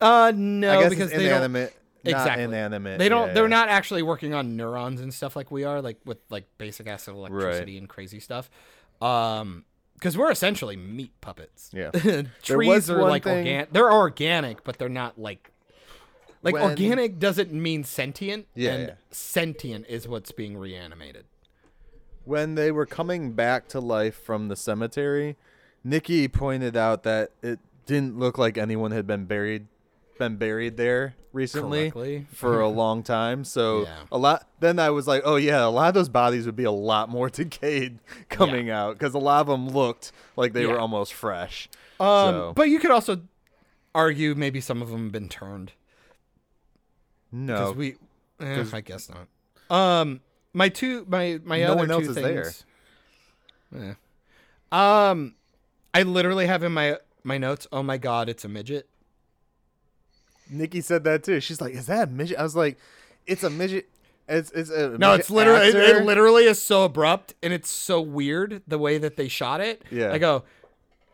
Uh, no, I guess because they don't. inanimate, not Exactly. inanimate. They don't. yeah, they're yeah. not actually working on neurons and stuff like we are, like with like basic acid electricity and crazy stuff. Um, because we're essentially meat puppets. Yeah. Trees are like thing- organic. They're organic, but they're not like. Like When- organic doesn't mean sentient, Yeah, and yeah. sentient is what's being reanimated. when they were coming back to life from the cemetery, Nikki pointed out that it didn't look like anyone had been buried been buried there recently Correctly. for a long time. So Yeah. a lot then I was like, "Oh yeah, a lot of those bodies would be a lot more decayed coming out cuz a lot of them looked like they were almost fresh." Um, So- but you could also argue maybe some of them have been turned. No. Because we, eh, I guess not. Um, my two, my my No other one else two is there. things. Yeah. Um, I literally have in my my notes. Oh my god, it's a midget. Nikki said that too. She's like, "Is that a midget?" I was like, "It's a midget. It's it's a No, it's literally it, it literally is so abrupt and it's so weird the way that they shot it. Yeah. I go,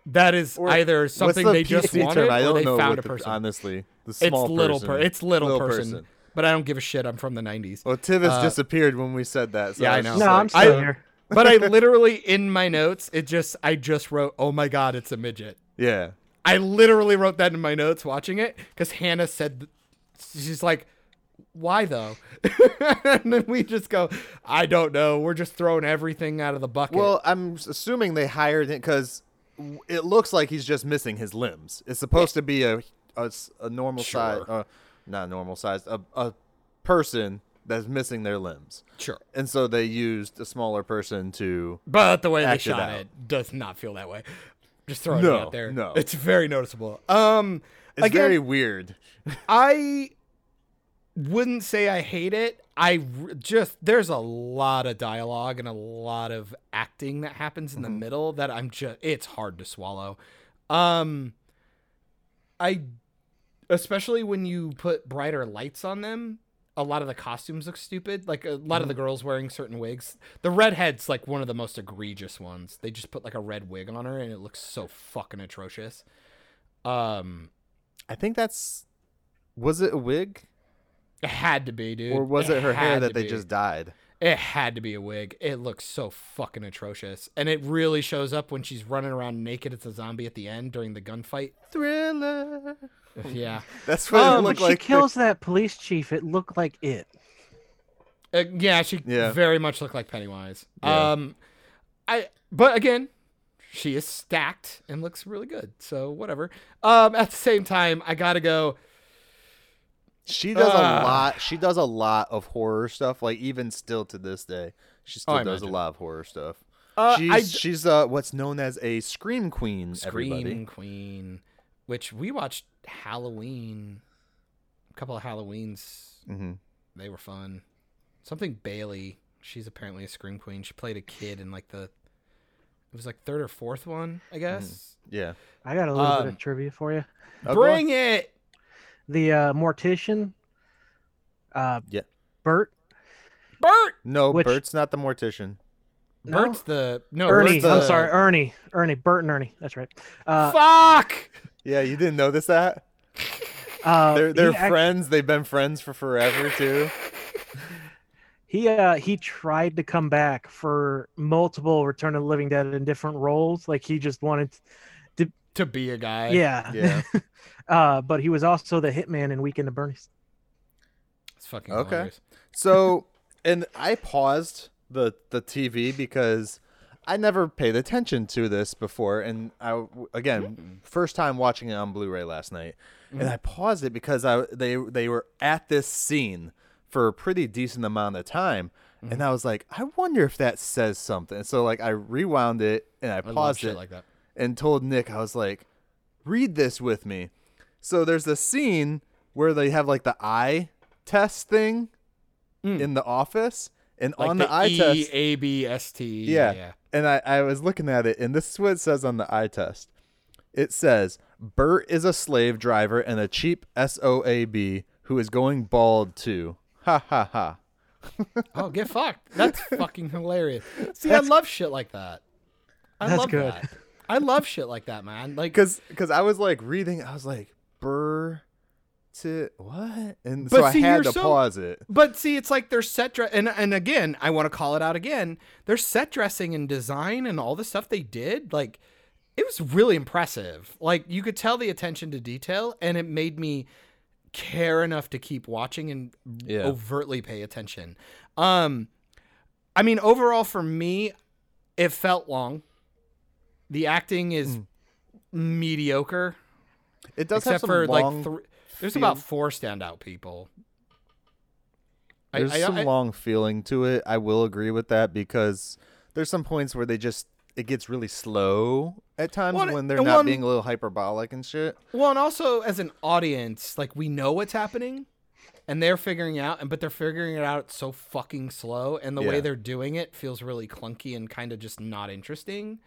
that is Or either something the they just PC wanted term? I or don't they know found what a the- person. honestly, the it's small little person. per, it's little, person. person. But I don't give a shit. I'm from the '90s. Well, Tivis Uh, disappeared when we said that. So yeah, I know. just No, like- I'm still I- here. but I literally in my notes, it just I just wrote, "Oh my god, it's a midget." Yeah. I literally wrote that in my notes watching it because Hannah said, she's like, why though? and then we just go, I don't know. We're just throwing everything out of the bucket. Well, I'm assuming they hired it because it looks like he's just missing his limbs. It's supposed to be a a normal size, uh, not normal size, a, a person that's missing their limbs, sure. and so they used a smaller person to. But the way they it shot out. it does not feel that way. Just throwing No, it out there. no. It's very noticeable. Um, It's again, very weird. I wouldn't say I hate it. I just there's a lot of dialogue and a lot of acting that happens in the middle that I'm just it's hard to swallow. Um I especially when you put brighter lights on them, a lot of the costumes look stupid. Like a lot of the girls wearing certain wigs. The redhead's like one of the most egregious ones. They just put like a red wig on her and it looks so fucking atrocious. Um I think that's. Was it a wig, It had to be, dude. or was it her hair that to they be. just dyed? It had to be a wig. It looks so fucking atrocious, and it really shows up when she's running around naked as a zombie at the end during the gunfight. Thriller. Yeah, That's what Um, it When looked she like. She kills that police chief, it looked like it. uh, yeah, she Yeah. very much looked like Pennywise. Yeah. Um, I but again, she is stacked and looks really good. So whatever. Um, at the same time, I gotta go. She does Ah. a lot. She does a lot of horror stuff. Like even still to this day, she still Oh, does imagine. a lot of horror stuff. Uh, she's I- she's uh what's known as a scream queen. Scream Everybody. Queen, which we watched Halloween, a couple of Halloweens. hmm They were fun. Something Bailey. She's apparently a scream queen. She played a kid in like the. It was like third or fourth one, I guess. Yeah. I got a little bit Um, of trivia for you. Oh, go on. Bring it. The uh, mortician, uh, Yeah. Bert, Bert. No, Which- Bert's not the mortician. No? Bert's the no. Ernie. Bert's I'm sorry, Ernie. Ernie. Bert and Ernie. That's right. Uh, Fuck. Yeah, you didn't notice that? uh, They're they're he act- friends. They've been friends for forever too. He uh he tried to come back for multiple Return of the Living Dead in different roles. Like he just wanted, To be a guy. yeah, Yeah. uh, but he was also the hitman in Weekend of Bernie's. It's fucking Okay. hilarious. So, and I paused the the TV because I never paid attention to this before, and I again first time watching it on Blu-ray last night, and I paused it because I they they were at this scene for a pretty decent amount of time, Mm-hmm. and I was like, I wonder if that says something. So like I rewound it and I I love paused shit it like that. And told Nick, I was like, read this with me. So there's a scene where they have like the eye test thing hmm. in the office, and. Like on the, the, eye E test, A B S T. yeah. yeah. And I, I was looking at it, and this is what it says on the eye test. It says Bert is a slave driver and a cheap SOAB who is going bald too. Ha ha ha. Oh, get fucked. That's fucking hilarious. See, I love shit like that. I That's love good. that. I love shit like that, man. Like, Because cause I was like reading, I was like, Burr to what? And so I had to so- pause it. But see, it's like their set dress, and and again, I want to call it out again. Their set dressing and design and all the stuff they did, like it was really impressive. Like you could tell the attention to detail, and it made me care enough to keep watching and Yeah. overtly pay attention. Um, I mean, overall for me, it felt long. The acting is Hmm. mediocre, It does have except some for long, like three. There's feel- about four standout people. There's I- some I- long feeling to it. I will agree with that because there's some points where they just it gets really slow at times Well, when they're not one- being a little hyperbolic and shit. Well, and also as an audience, like we know what's happening, and they're figuring out, and but they're figuring it out so fucking slow, and the way they're doing it feels really clunky and kind of just not interesting.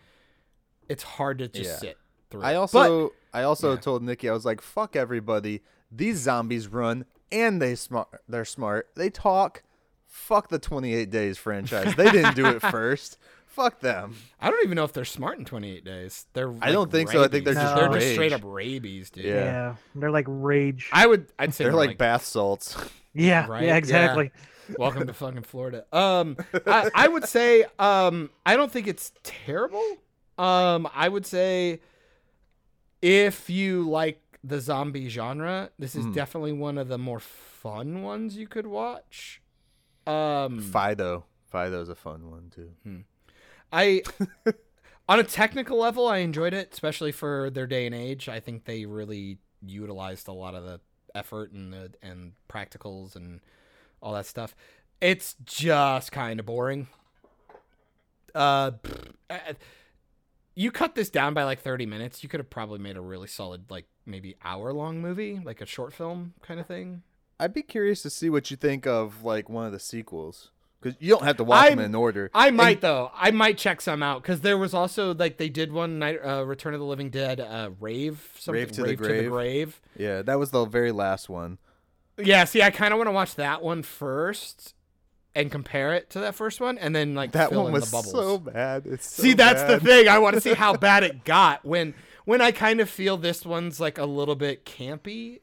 It's hard to just Yeah. sit through. I it. also I also yeah. told Nikki I was like, "Fuck everybody. These zombies run and they smart. They're smart. They talk. Fuck the 28 Days franchise. They didn't do it first. Fuck them. I don't even know if they're smart in 28 days. They're I don't think so. I think they're rabies. just they're just straight up rabies, dude. Yeah. Yeah. they're like rage. I would. I'd say They're more like bath salts. yeah, right? yeah, Yeah. exactly. Welcome to fucking Florida. Um, I, I would say, um, I don't think it's terrible. Um, I would say if you like the zombie genre, this is Mm. definitely one of the more fun ones you could watch. Um, Fido. Fido's a fun one too. I, on a technical level, I enjoyed it, especially for their day and age. I think they really utilized a lot of the effort and the and practicals and all that stuff. It's just kind of boring. Uh, uh, you cut this down by like 30 minutes. You could have probably made a really solid, like maybe hour long movie, like a short film kind of thing. I'd be curious to see what you think of like one of the sequels because you don't have to watch them I'm- in order. I might And- though. I might check some out because there was also like they did one night, uh, Return of the Living Dead, uh, Rave, something, Rave to the Grave. grave. Yeah, that was the very last one. Yeah, see, I kind of want to watch that one first and compare it to that first one, and then like That fill one in was the bubbles. so bad. It's so see, that's the thing. I want to see how bad it got when when I kind of feel this one's like a little bit campy.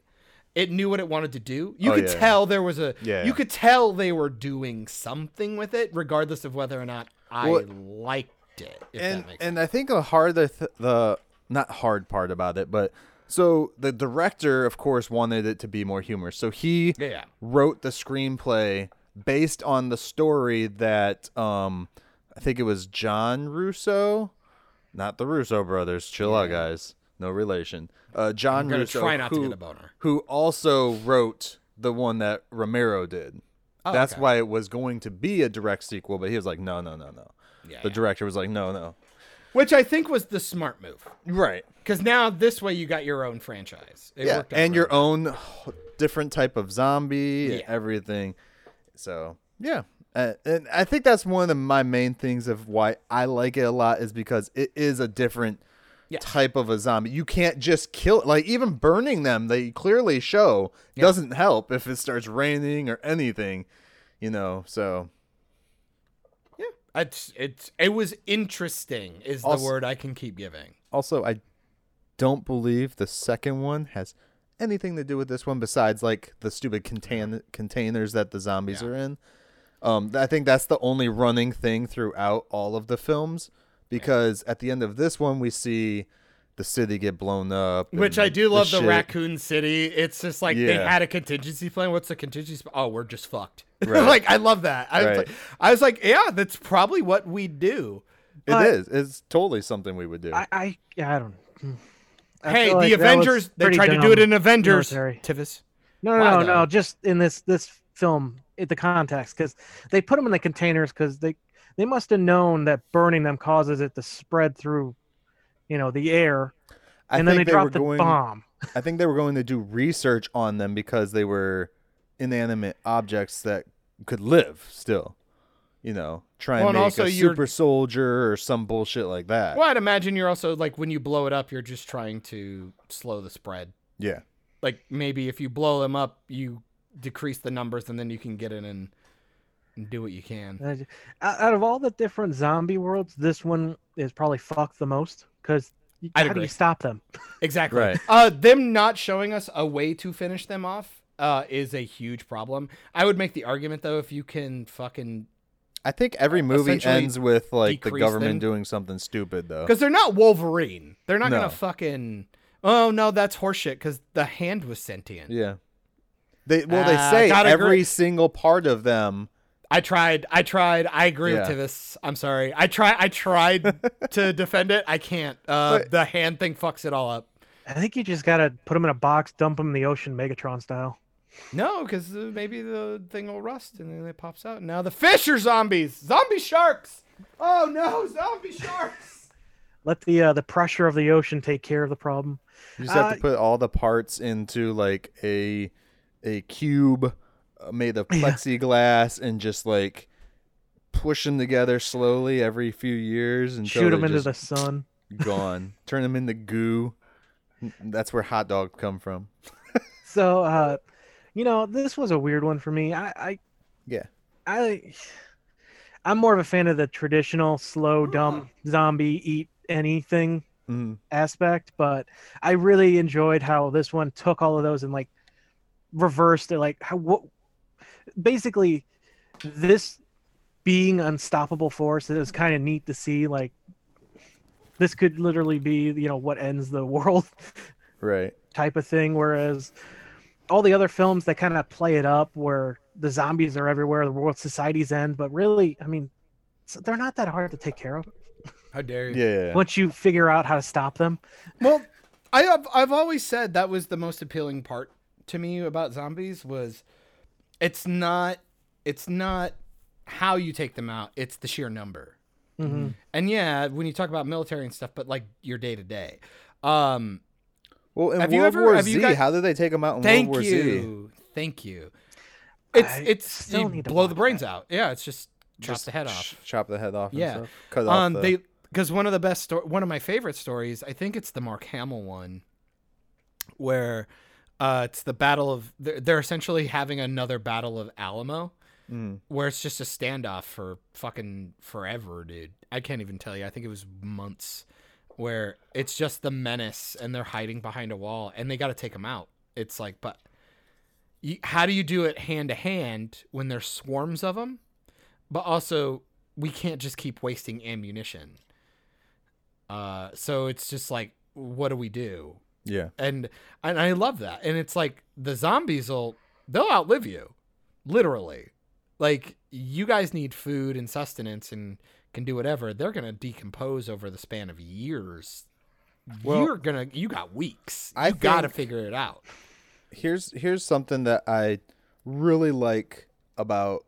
It knew what it wanted to do. You Oh, could yeah. tell there was a. Yeah. You could tell they were doing something with it, regardless of whether or not I Well, liked it. If and that makes and. I think the hard the, th- the not hard part about it, but so the director, of course, wanted it to be more humorous. So he yeah. wrote the screenplay based on the story that um I think it was John Russo, not the Russo brothers. Chill out, guys. No relation. Uh, John Russo, try not who, to get a boner. who also wrote the one that Romero did. Oh, That's okay. why it was going to be a direct sequel, but he was like, no, no, no, no. Yeah, The yeah. director was like, no, no. Which I think was the smart move. Right. Because now this way you got your own franchise. It yeah, worked out and your own different type of zombie and Yeah. everything. So yeah, uh, and I think that's one of my main things of why I like it a lot is because it is a different Yes. type of a zombie. You can't just kill like even burning them. They clearly show doesn't help if it starts raining or anything, you know. So Yeah, it's it's it was interesting is Also- the word I can keep giving. also I don't believe the second one has anything to do with this one besides like the stupid contain- containers that the zombies Yeah. are in. Um, I think that's the only running thing throughout all of the films because at the end of this one we see the city get blown up, Which and I do love the, shit. Raccoon City. It's just like they had a contingency plan. What's the contingency? Oh, we're just fucked. Right. like I love that. I, was Right. like, I was like, yeah, that's probably what we do. It But- is. It's totally something we would do. I, I, yeah, I don't. I hey, feel like the Avengers. They pretty tried to do it in Avengers. military. Tivis. No, Why no, no, no. Just in this this film, it, the context because they put them in the containers because they they must have known that burning them causes it to spread through, you know, the air, I and then they think were dropped the going, bomb. I think they were going to do research on them because they were inanimate objects that could live still. You know, try Well, and and make also a super soldier or some bullshit like that. Well, I'd imagine you're also like when you blow it up, you're just trying to slow the spread. Yeah. Like maybe if you blow them up, you decrease the numbers, and then you can get in and, and do what you can. Out out of all the different zombie worlds, this one is probably fucked the most because I'd how do agree. you stop them? Exactly. Right. Uh, them not showing us a way to finish them off uh, is a huge problem. I would make the argument though, if you can fucking I think every movie ends with like the government them. doing something stupid though. because they're not Wolverine. They're not No. gonna fucking. Oh no, that's horseshit. Because the hand was sentient. Yeah. They well they Uh, say gotta every agree. single part of them I tried. I tried. I agree Yeah. to this. I'm sorry. I try. I tried to defend it. I can't. Uh, But- the hand thing fucks it all up. I think you just gotta put them in a box, dump them in the ocean, Megatron style. No, because uh, maybe the thing will rust and then it pops out. Now the fish are zombies. Zombie sharks. Oh no, zombie sharks. Let the uh, the pressure of the ocean take care of the problem. You just have Uh, to put all the parts into like a a cube uh, made of Yeah. plexiglass and just like push them together slowly every few years and Shoot them into the sun. gone. Turn them into goo. That's where hot dogs come from. So, uh, you know, this was a weird one for me. I, I, Yeah. I, I'm more of a fan of the traditional slow, dumb zombie eat anything Mhm. aspect, but I really enjoyed how this one took all of those and like reversed it. Like how what, basically, this being unstoppable force is kind of neat to see. Like this could literally be, you know, what ends the world Right. type of thing. Whereas all the other films that kind of play it up, where the zombies are everywhere, the world society's end, but really, I mean, they're not that hard to take care of How dare you? Yeah. yeah, yeah. once you figure out how to stop them. Well, I have I've always said that was the most appealing part to me about zombies was it's not it's not how you take them out, it's the sheer number. hmm And yeah, when you talk about military and stuff, but like your day to day. Um Well, in Have you World ever- War have Z, you guys- how did they take them out in thank World War Z? you. Thank you. It's I it's still you need to blow the brains that. out. Yeah, it's just chop Just the head ch- off. Chop the head off. And Yeah. stuff. Cut off. Um the, they because one of the best sto- one of my favorite stories, I think it's the Mark Hamill one where uh it's the battle of they're, they're essentially having another battle of Alamo Mm. where it's just a standoff for fucking forever, dude. I can't even tell you. I think it was months where it's just the menace and they're hiding behind a wall and they got to take them out. It's like, but you, how do you do it hand to hand when there's swarms of them? But also, we can't just keep wasting ammunition. Uh, so it's just like, what do we do? Yeah. and and I love that. And it's like the zombies will they'll outlive you, literally. Like you guys need food and sustenance and can do whatever. They're gonna decompose over the span of years. Well, You're gonna you got weeks. I You gotta figure it out. here's here's something that I really like about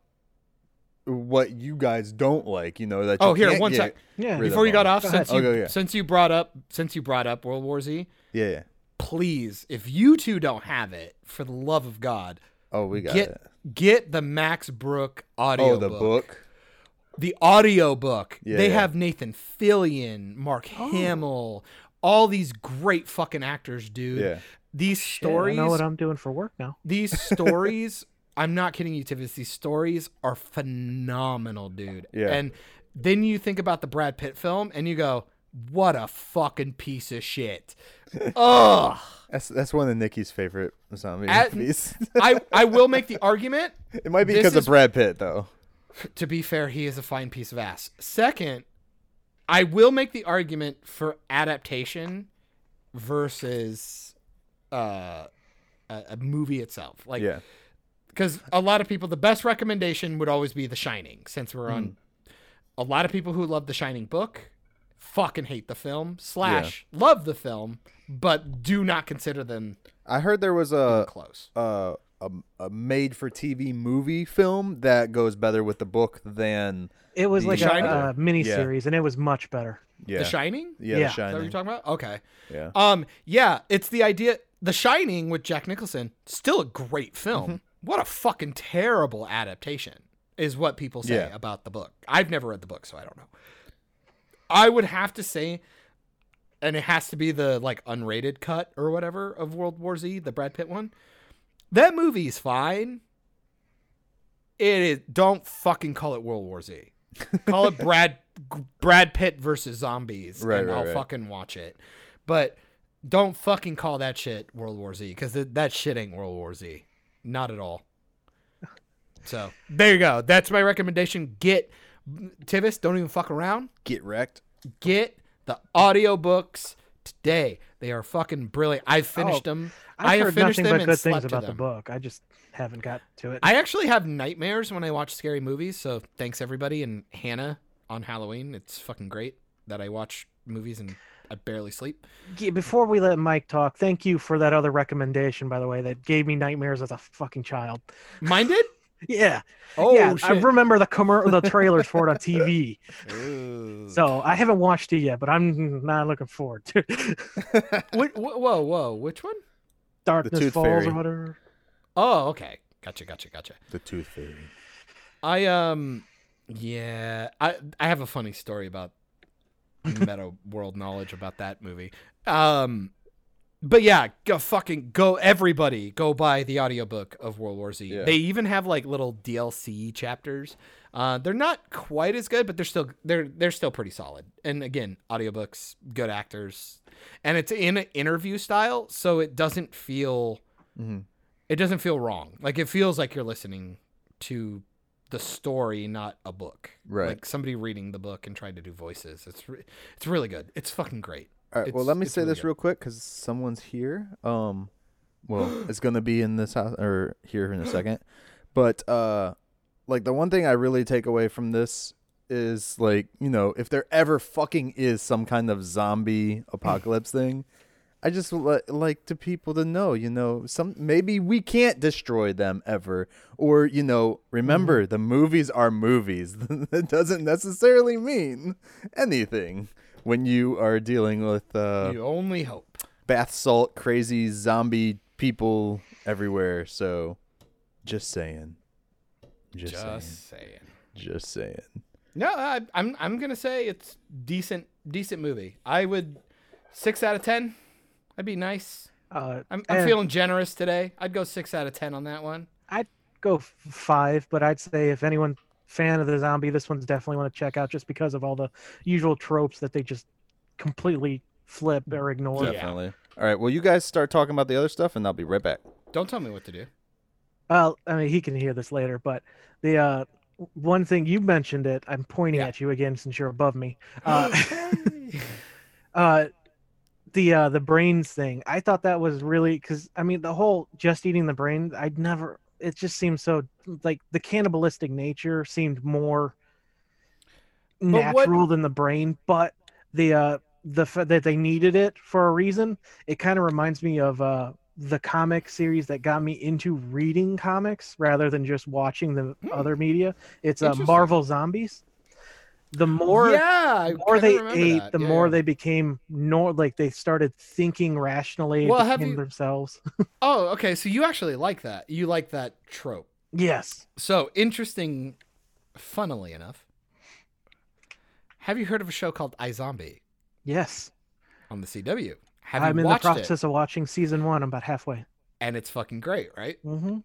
what you guys don't like. You know that. You Oh, here, can't one get sec. Yeah. Before you got off, Go since ahead. you Okay, yeah. since you brought up since you brought up World War Z, Yeah, yeah. please, if you two don't have it, for the love of God, Oh, we got get it. get the Max Brook audio Oh, the book. The audio book. Yeah, they yeah. have Nathan Fillion, Mark oh. Hamill, all these great fucking actors, dude. Yeah. These Shit, I stories, know what I'm doing for work now. these stories, I'm not kidding you, Tivis. These stories are phenomenal, dude. Yeah. And then you think about the Brad Pitt film and you go, what a fucking piece of shit. Ugh. That's that's one of Nikki's favorite zombie At- movies. I, I will make the argument it might be because is- of Brad Pitt though. To be fair, he is a fine piece of ass. Second, I will make the argument for adaptation versus uh, a, a movie itself. Like, yeah. because a lot of people, the best recommendation would always be The Shining, since we're on. A lot of people who love The Shining book fucking hate the film, slash, love the film, but do not consider them I heard there was a close. a, a, a made for TV movie film that goes better with the book than It was The like Shining? a, a mini Yeah. series, and it was much better. yeah The Shining. yeah, Yeah. The Is that what you're talking about? Okay. yeah Um, yeah, it's the idea. The Shining with Jack Nicholson, still a great film. Mm-hmm. What a fucking terrible adaptation is what people say Yeah. about the book. I've never read the book, so I don't know. I would have to say, and it has to be the like unrated cut or whatever of World War Z, the Brad Pitt one. That movie is fine. It is. Don't fucking call it World War Z. Call it Brad Brad Pitt versus zombies, Right, and right, I'll right. fucking watch it. But don't fucking call that shit World War Z because that shit ain't World War Z, not at all. So there you go. That's my recommendation. Get Tivis. Don't even fuck around. get wrecked Get the audiobooks today. They are fucking brilliant. I've finished Oh, them. I've I have heard finished nothing them but good things about the book. I just haven't got to it. I actually have nightmares when I watch scary movies. So thanks everybody and Hannah on Halloween. It's fucking great that I watch movies and I barely sleep. Before we let Mike talk, thank you for that other recommendation, by the way, that gave me nightmares as a fucking child. Mine did. Yeah, Oh yeah. I remember the commer- the trailers for it on TV. Ooh. So I haven't watched it yet, but I'm not looking forward to it. Wh- wh- whoa, whoa, which one? Darkness Tooth Falls Fairy. or whatever. Oh, okay. Gotcha, gotcha, gotcha. the Tooth Fairy I um yeah, I I have a funny story about meta world knowledge about that movie. Um but yeah, go fucking go everybody go buy the audiobook of World War Z. Yeah. They even have like little DLC chapters. Uh they're not quite as good, but they're still they're they're still pretty solid. And again, audiobooks, good actors. And it's in an interview style, so it doesn't feel Mhm. it doesn't feel wrong. Like it feels like you're listening to the story, not a book. Right. Like somebody reading the book and trying to do voices. It's re- it's really good. It's fucking great. All right. well, let me say really this good. real quick because someone's here. Um, well, it's gonna be in this house or here in a second. But uh, like the one thing I really take away from this is like you know if there ever fucking is some kind of zombie apocalypse thing, I just li- like to people to know you know some maybe we can't destroy them ever or you know remember the movies are movies. that doesn't necessarily mean anything when you are dealing with uh, you only hope. bath salt crazy zombie people everywhere. So, just saying. Just, Just saying. saying. Just saying. No, I, I'm I'm gonna say it's decent decent movie. I would six out of ten. That'd be nice. Uh, I'm, I'm feeling generous today. I'd go six out of ten on that one. I'd go five, but I'd say if anyone fan of the zombie, this one's definitely want to check out just because of all the usual tropes that they just completely flip or ignore. Yeah. Definitely. All right. Well, you guys start talking about the other stuff, and I'll be right back. Don't tell me what to do. Well, I mean, he can hear this later, but the uh, one thing you mentioned it, I'm pointing Yeah. at you again since you're above me. Uh, uh, the uh, the brains thing, I thought that was really because I mean the whole just eating the brain, I'd never. It just seemed so like the cannibalistic nature seemed more But what- natural than the brain, but the uh the that they needed it for a reason. It kind of reminds me of uh the comic series that got me into reading comics rather than just watching the Hmm. other media. It's uh, Marvel Zombies. The more yeah, the more they ate, that. the Yeah, more they became nor like they started thinking rationally Well, have you- themselves. Oh, okay. So you actually like that. You like that trope. yes. So interesting. Funnily enough, have you heard of a show called iZombie Yes. on the CW? Have I'm you in the process it? of watching season one. I'm about halfway. And it's fucking great, right? Mm-hmm.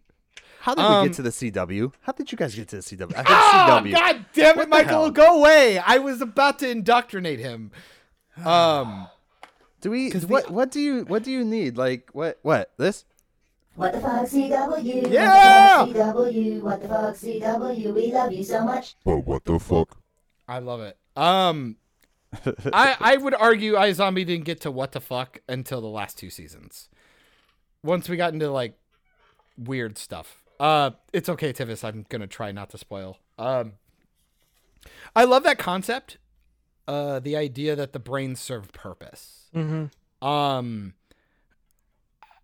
How did Um, we get to the CW? How did you guys get to the CW? I Oh, CW. God damn it, Michael! hell? Go away! I was about to indoctrinate him. Um, Do we? 'Cause What? the- What do you? What do you need? Like what? What? This? What the fuck, CW? Yeah! What the fuck, CW? What the fuck, CW? We love you so much. But what the fuck? I love it. Um, I I would argue iZombie didn't get to what the fuck until the last two seasons. Once we got into like weird stuff. Uh, it's okay, Tivis. I'm gonna try not to spoil. Um, I love that concept. Uh, the idea that the brains serve purpose. hmm Um,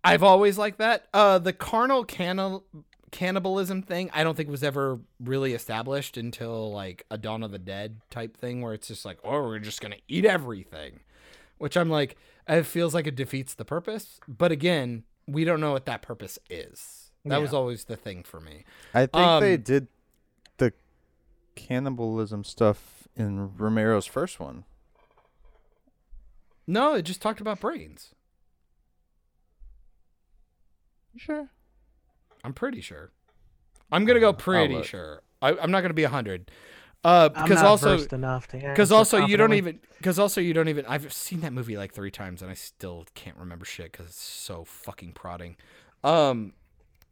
I've always liked that. Uh, the carnal cannibal cannibalism thing, I don't think was ever really established until like a Dawn of the Dead type thing, where it's just like, oh, we're just gonna eat everything, which I'm like, it feels like it defeats the purpose. But again, we don't know what that purpose is. That was always the thing for me. I think they Um, did the cannibalism stuff in Romero's first one. No, it just talked about brains. Sure. I'm pretty sure. I'm gonna go pretty sure. I, I'm not gonna be hundred. Uh, I'm because not also enough to because also you don't even because also you don't even I've seen that movie like three times and I still can't remember shit because it's so fucking prodding. Um,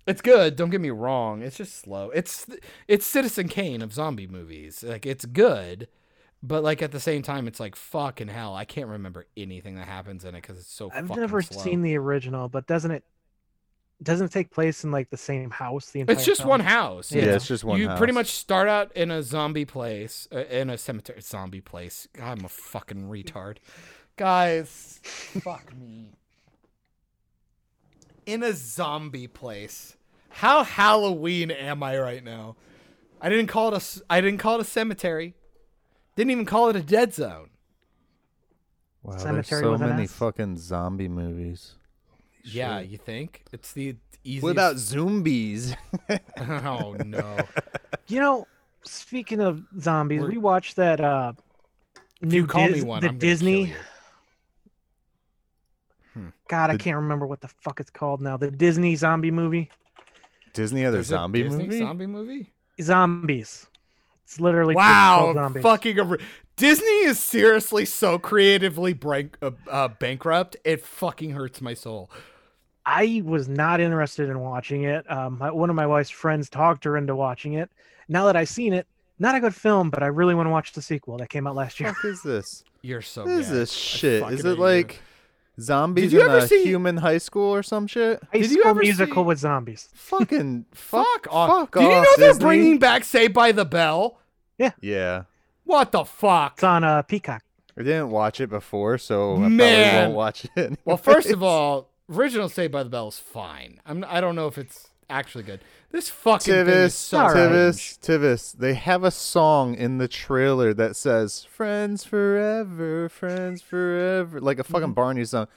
it's good. Don't get me wrong. It's just slow. It's it's Citizen Kane of zombie movies. Like it's good, but like at the same time, it's like fucking hell. I can't remember anything that happens in it because it's so. I've fucking never slow. seen the original, but doesn't it doesn't it take place in like the same house the entire It's just film? one house. Yeah, Yeah, it's just one house. You pretty much start out in a zombie place, uh, in a cemetery zombie place. God, I'm a fucking retard, guys. fuck me. In a zombie place. How Halloween am I right now? I didn't call it a. s- I didn't call it a cemetery. Didn't even call it a dead zone. Wow, Cemetery there's so with an many S? fucking zombie movies. Yeah, you think it's the easiest? What about zombies? oh no. You know, speaking of zombies, We're- we watched that uh new you call Dis- me one, the I'm Disney. you. God, I can't remember what the fuck it's called now. The Disney zombie movie. Disney other There's zombie Disney movie? Zombie movie. Zombies. It's literally Wow, zombies. fucking a- Disney is seriously so creatively brank, uh, uh, bankrupt. It fucking hurts my soul. I was not interested in watching it. Um, my, one of my wife's friends talked her into watching it. Now that I've seen it, not a good film, but I really want to watch the sequel that came out last year. fuck is this? You're so. What is gay. this shit? Is hate it you. like zombies Did you in ever a see- human high school or some shit? High Did you school ever musical see- with zombies. Fucking fuck, fuck off? fuck Did you off, know they're Disney. bringing back Saved by the Bell? Yeah. Yeah. What the fuck? It's on uh, Peacock. I didn't watch it before, so I probably won't watch it. Well, first of all, original Saved by the Bell is fine. I'm. I don't know if it's actually good. This fucking thing is Tivis, so Tivis, Tivis. They have a song in the trailer that says "Friends forever, friends forever," like a Mm-hmm. fucking Barney song.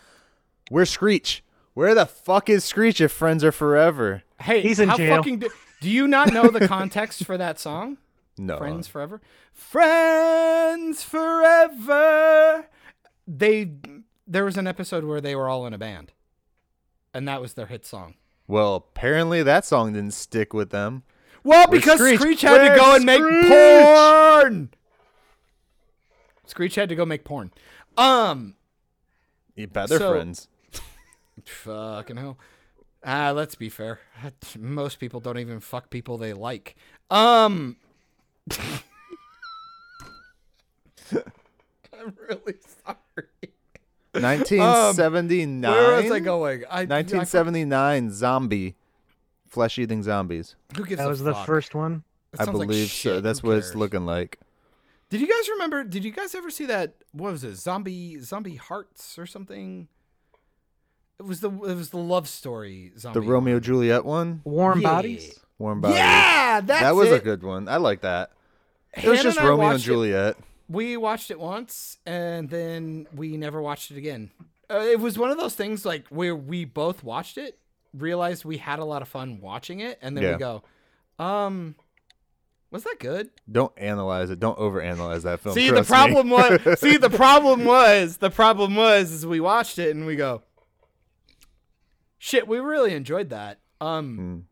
Where's Screech? Where the fuck is Screech if friends are forever? Hey, He's in how jail. fucking do, do you not know the context for that song? No. Friends forever. Friends forever. They there was an episode where they were all in a band, and that was their hit song. Well, apparently that song didn't stick with them. Well, because Screech? Screech, had to go and make porn. Screech had to go make porn. Um, You bet they're So- friends. fucking hell. Ah, let's be fair. Most people don't even fuck people they like. Um, I'm really sorry. 1979. Um, where was I going? I, I 1979 zombie, flesh-eating zombies. who gives That a was the first one. I sounds like believe so. That's Who what it's looking like. Did you guys remember? Did you guys ever see that? What was it? Zombie, zombie hearts or something? It was the it was the love story. Zombie The Romeo one. Juliet one, Warm Yeah. Bodies. Warm Bodies. Yeah, that's that was it. a good one. I like that. It Hannah was just and Romeo and watched it- Juliet. We watched it once and then we never watched it again. Uh, it was one of those things like where we both watched it, realized we had a lot of fun watching it, and then Yeah. we go, um, was that good? Don't analyze it. Don't overanalyze that film. see, the me. problem was, see, the problem was, the problem was, is we watched it and we go, shit, we really enjoyed that. Um, Mm.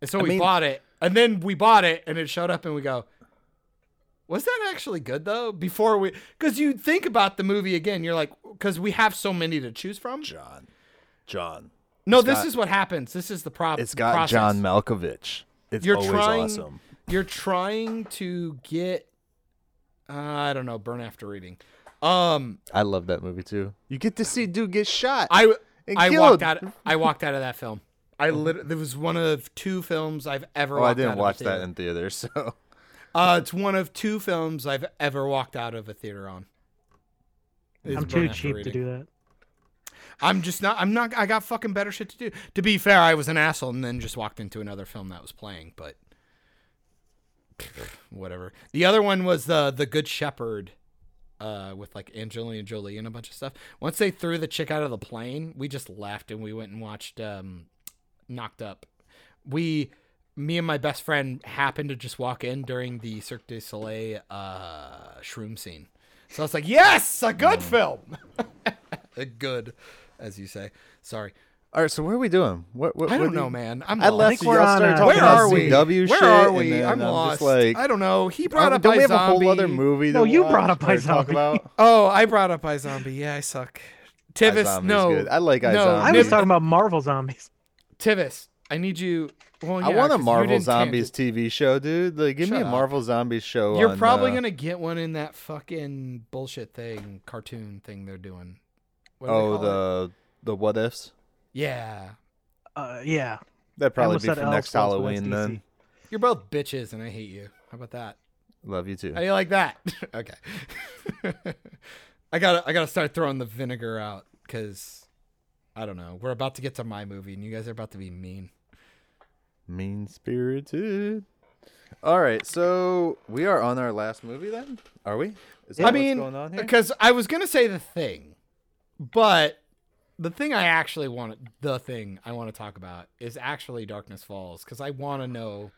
and so I we mean- bought it, and then we bought it, and it showed up, and we go, was that actually good though? Before we, because you think about the movie again, you're like, because we have so many to choose from. John. John. No, It's this got- is what happens. This is the problem. It's got John Malkovich. It's You're always trying. awesome. You're trying to get. Uh, I don't know. Burn after reading. Um, I love that movie too. You get to see dude get shot. I I killed. walked out. I walked out of that film. I literally, It was one of two films I've ever. Oh, I didn't watch that in theater, so Uh, it's one of two films I've ever walked out of a theater on. I'm too cheap to do that. I'm just not. I'm not. I got fucking better shit to do. To be fair, I was an asshole and then just walked into another film that was playing. But whatever. The other one was the the Good Shepherd, uh, with like Angelina Jolie and a bunch of stuff. Once they threw the chick out of the plane, we just left and we went and watched um, Knocked Up. We, me and my best friend happened to just walk in during the Cirque du Soleil uh, shroom scene. So I was like, yes, a good film. a good, as you say. Sorry. All right, so what are we doing? What, what I don't do know, you- man. I'm I lost. think you. we're on, started talking Where about are we? CW Where shit, are we? then I'm, lost. Just like, I don't know. He brought Uh, up don't we have a whole other movie? No, you brought up or talk iZombie. about? Oh, I brought up iZombie. Yeah, I suck. Tivis, no. good. I like no, iZombie. I was talking about Marvel zombies. Tivis, I need you. Well, yeah, I want a you Marvel didn't Zombies tangent- TV show, dude. Like, give me Shut a up. Marvel Zombies show. You're on, probably uh, gonna get one in that fucking bullshit thing, cartoon thing they're doing. What do they Oh, it? the the what ifs. yeah. Uh, yeah. That'd probably be said for next Elseworlds, but it's Halloween. Then You're both bitches, and I hate you. How about that? love you too. How do you like that? okay. I gotta, I gotta start throwing the vinegar out because I don't know. We're about to get to my movie, and you guys are about to be mean. Mean spirited. All right, so we are on our last movie then. Are we? Is that I what's mean, going on here? because I was gonna say the thing, but the thing I actually want, the thing I want to talk about is actually Darkness Falls because I want to know.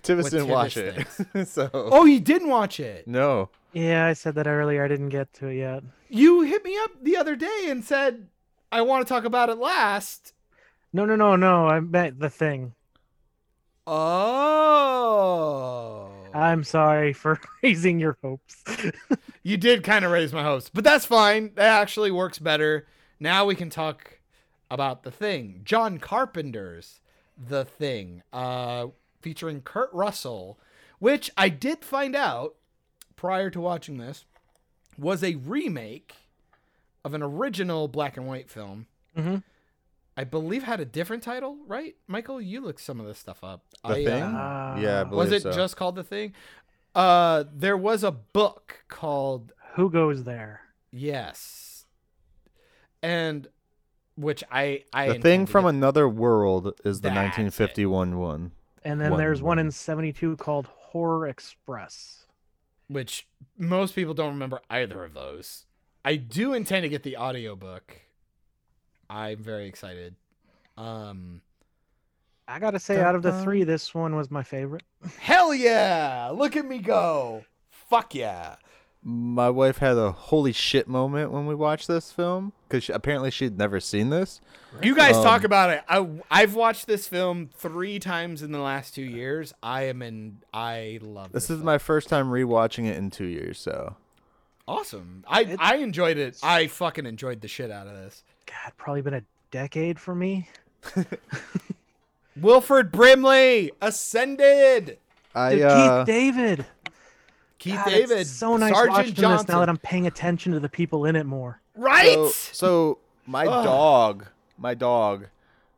Tivis didn't watch it, so Oh, you didn't watch it. no. Yeah, I said that earlier. I didn't get to it yet. You hit me up the other day and said I want to talk about it last. No, no, no, no. I meant the thing. Oh. I'm sorry for raising your hopes. You did kind of raise my hopes, but that's fine. That actually works better. Now we can talk about the thing. John Carpenter's The Thing, uh, featuring Kurt Russell, which I did find out prior to watching this was a remake of an original black and white film. hmm I believe had a different title, right? Michael, you looked some of this stuff up. The I, thing? uh, yeah, I Uh, believe was it so. just called The Thing? Uh, there was a book called Who goes there? Yes. And which I I the thing from get- another world is the That's it. 1951 one. And then One there's one in 72 called Horror Express. which most people don't remember either of those. I do intend to get the audiobook. I'm very excited. Um I gotta say, Dun, out of the dun. three, this one was my favorite. hell yeah! Look at me go. Fuck yeah. My wife had a holy shit moment when we watched this film because apparently she'd never seen this. You guys Um, talk about it. I I've watched this film 3 times in the last 2 years. I am in I love this. This is film. my first time rewatching it in two years, so awesome. I I enjoyed it. I fucking enjoyed the shit out of this. God, probably been a decade for me. Wilford Brimley ascended. I Dude, uh, Keith David. Keith God, it's David, so nice Sergeant watching Johnson. this now that I'm paying attention to the people in it more. right. so, so my Ugh. dog, my dog,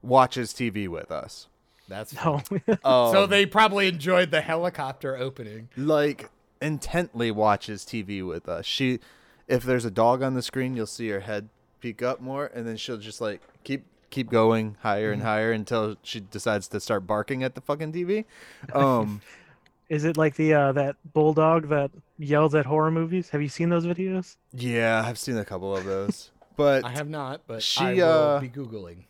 watches TV with us. That's No, Um, so they probably enjoyed the helicopter opening. like intently watches TV with us. She, if there's a dog on the screen, you'll see her head peek up more, and then she'll just like keep keep going higher and higher until she decides to start barking at the fucking TV. Um, is it like the uh, that bulldog that yells at horror movies? Have you seen those videos? yeah, I've seen a couple of those, but I have not, but She, I will uh, be googling.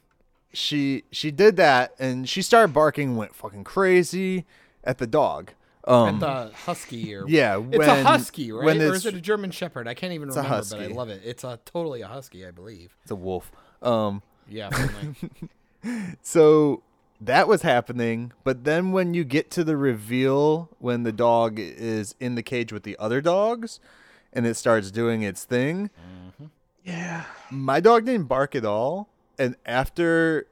she she did that, and she started barking, went fucking crazy at the dog. Um, At the husky or yeah, it's a husky, right? when or is it a German Shepherd? I can't even remember, but I love it. It's a totally a husky, I believe. it's a wolf. Um, Yeah. like- So that was happening, but then when you get to the reveal when the dog is in the cage with the other dogs and it starts doing its thing, Yeah. my dog didn't bark at all. And after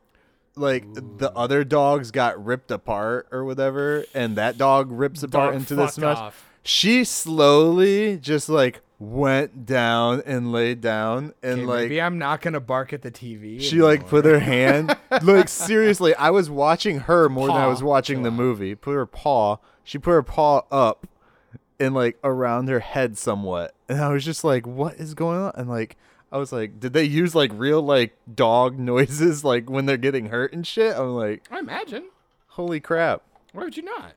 like the other dogs got ripped apart or whatever, and that dog rips apart Dog into this mess, off. she slowly just like went down and laid down and Okay, like maybe I'm not gonna bark at the TV. she like put her hand like seriously i was watching her more than i was watching Chill the movie. Put her paw she put her paw up and like around her head somewhat. And i was just like what is going on? And like I was like, did they use like real like dog noises like when they're getting hurt and shit? I'm like, I imagine. holy crap, Why would you not?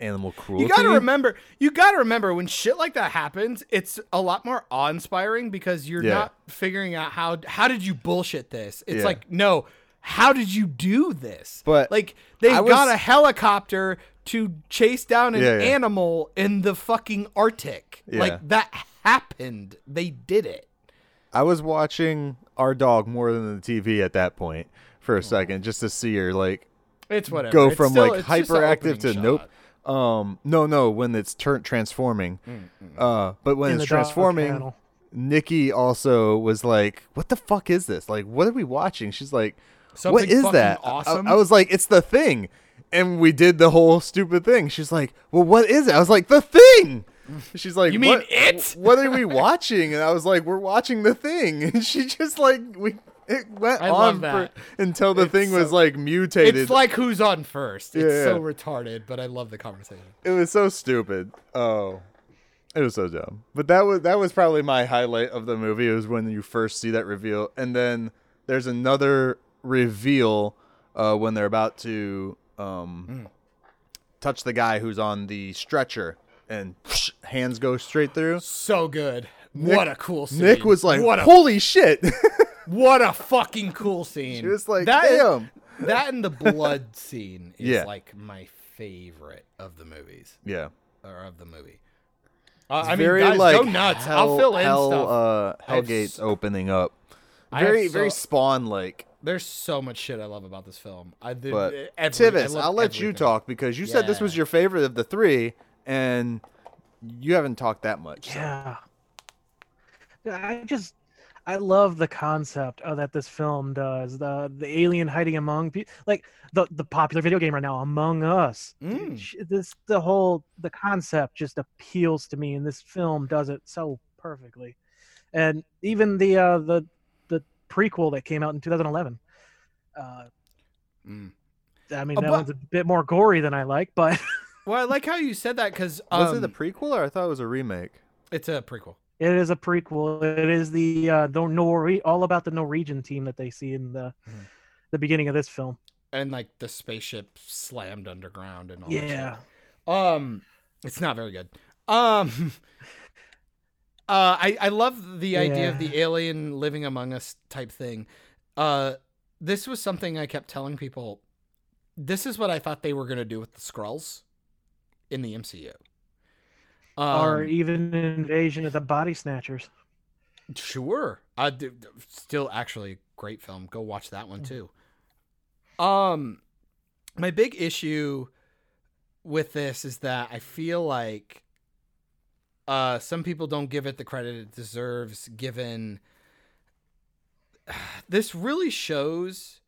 animal cruelty. You got to remember. You got to remember when shit like that happens. It's a lot more awe-inspiring because you're Yeah. not figuring out how how did you bullshit this. It's Yeah. like no, how did you do this? But like they I got a helicopter to chase down an Yeah, yeah. animal in the fucking Arctic. Yeah. Like that happened. They did it. I was watching our dog more than the TV at that point for a second, just to see her like It's whatever. go It's from still- like it's just an hyperactive to shot. nope. Um, no, no, when it's turn transforming. Uh, but when In it's transforming, kennel. Nikki also was like, "What the fuck is this? Like, what are we watching?" She's like, "What Something is fucking that?" I- awesome? I, was like, "It's the thing," and we did the whole stupid thing. She's like, "Well, what is it?" I was like, "The thing." She's like, You mean "What- it?" What are we watching? And I was like, "We're watching the thing." And she just like we. It went I on for, until the It's thing was like mutated. It's like who's on first. It's Yeah, so retarded, but I love the conversation. It was so stupid. Oh, it was so dumb. But that was that was probably my highlight of the movie. It Was when you first see that reveal, and then there's another reveal uh, when they're about to um, Hmm. touch the guy who's on the stretcher, and hands go straight through. So good. what a cool scene. Nick was like, what a "Holy shit!" what a fucking cool scene. She was like, That- "Damn." that and the blood scene is Yeah. like my favorite of the movies yeah, or of the movie. Uh, I mean, very guys, like go nuts. Hell, I'll fill in hell, stuff. Uh, I Hellgate's s- opening up. Very so- very Spawn like. There's so much shit I love about this film. I did But every, I Tivis, love I'll let you talk because you said this was your favorite of the three, and you haven't talked that much. so- Yeah. Yeah, I just I love the concept of that this film does. The the alien hiding among people like the the popular video game right now, Among Us. Mm. This the whole the concept just appeals to me and this film does it so perfectly. And even the uh the the prequel that came out in 2011. Uh Mm. I mean Oh, that but- one's a bit more gory than I like, but Well, I like how you said that because Was um, it a prequel or I thought it was a remake? it's a prequel. It is a prequel. It is the uh, the Nor- all about the Norwegian team that they see in the Mhm. the beginning of this film. and like the spaceship slammed underground and all Yeah. that shit. Um it's not very good. Um uh I I love the idea of the alien living among us type thing. Uh this was something I kept telling people this is what I thought they were going to do with the Skrulls in the MCU. Um, or even Invasion of the Body Snatchers. Sure. I do, still actually great film. Go watch that one too. Um my big issue with this is that I feel like uh some people don't give it the credit it deserves given this really shows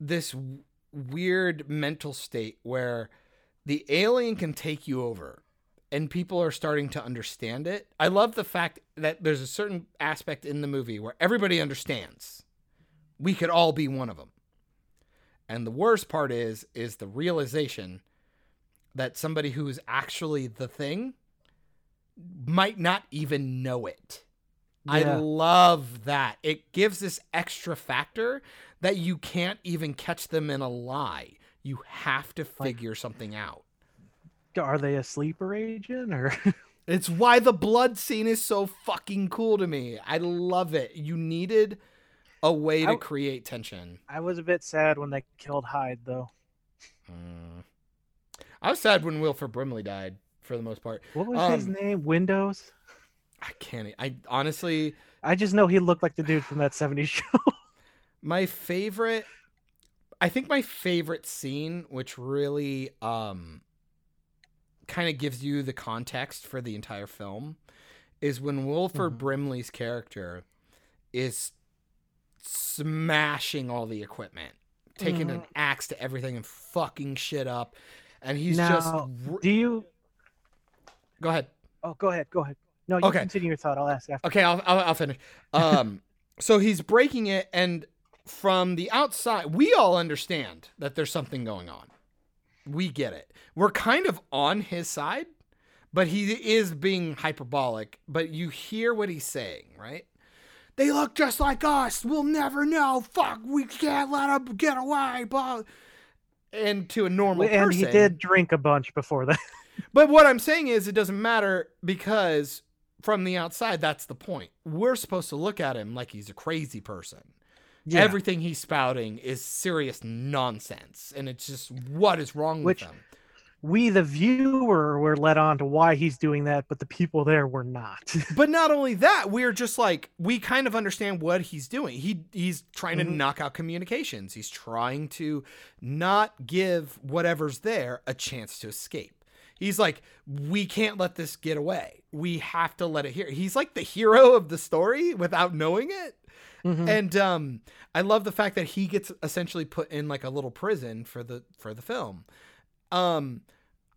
this w- weird mental state where the alien can take you over and people are starting to understand it. I love the fact that there's a certain aspect in the movie where everybody understands. We could all be one of them. And the worst part is is the realization that somebody who is actually the thing might not even know it. I love that. It gives this extra factor that you can't even catch them in a lie. You have to figure something out. Are they a sleeper agent or? It's why the blood scene is so fucking cool to me. I love it. You needed a way to I- create tension. I was a bit sad when they killed Hyde, though. Mm. I was sad when Wilford Brimley died for the most part. What was his Um, name? Windows. I can't. I honestly, I just know he looked like the dude from that '70s show. my favorite. I think my favorite scene, which really um, kind of gives you the context for the entire film, is when Wilford Mhm. Brimley's character is smashing all the equipment, taking an Mhm. axe to everything and fucking shit up, and he's now, just. do you? Go ahead. Oh, go ahead. Go ahead. No, you Okay. continue your thought. I'll ask after. Okay, I'll, I'll, I'll finish. Um, so he's breaking it, and from the outside, we all understand that there's something going on. We get it. We're kind of on his side, but he is being hyperbolic. But you hear what he's saying, right? they look just like us. We'll never know. Fuck, we can't let them get away. Blah. And to a normal and person, he did drink a bunch before that. But what I'm saying is, it doesn't matter because from the outside, that's the point. We're supposed to look at him like he's a crazy person. Yeah. Everything he's spouting is serious nonsense, and it's just what is wrong Which- with him. we the viewer were led on to why he's doing that, but the people there were not. But not only that, we're just like we kind of understand what he's doing. He he's trying to Mhm. knock out communications. He's trying to not give whatever's there a chance to escape. He's like, we can't let this get away. We have to let it here. He's like the hero of the story without knowing it. Mhm. And um, I love the fact that he gets essentially put in like a little prison for the for the film. Um,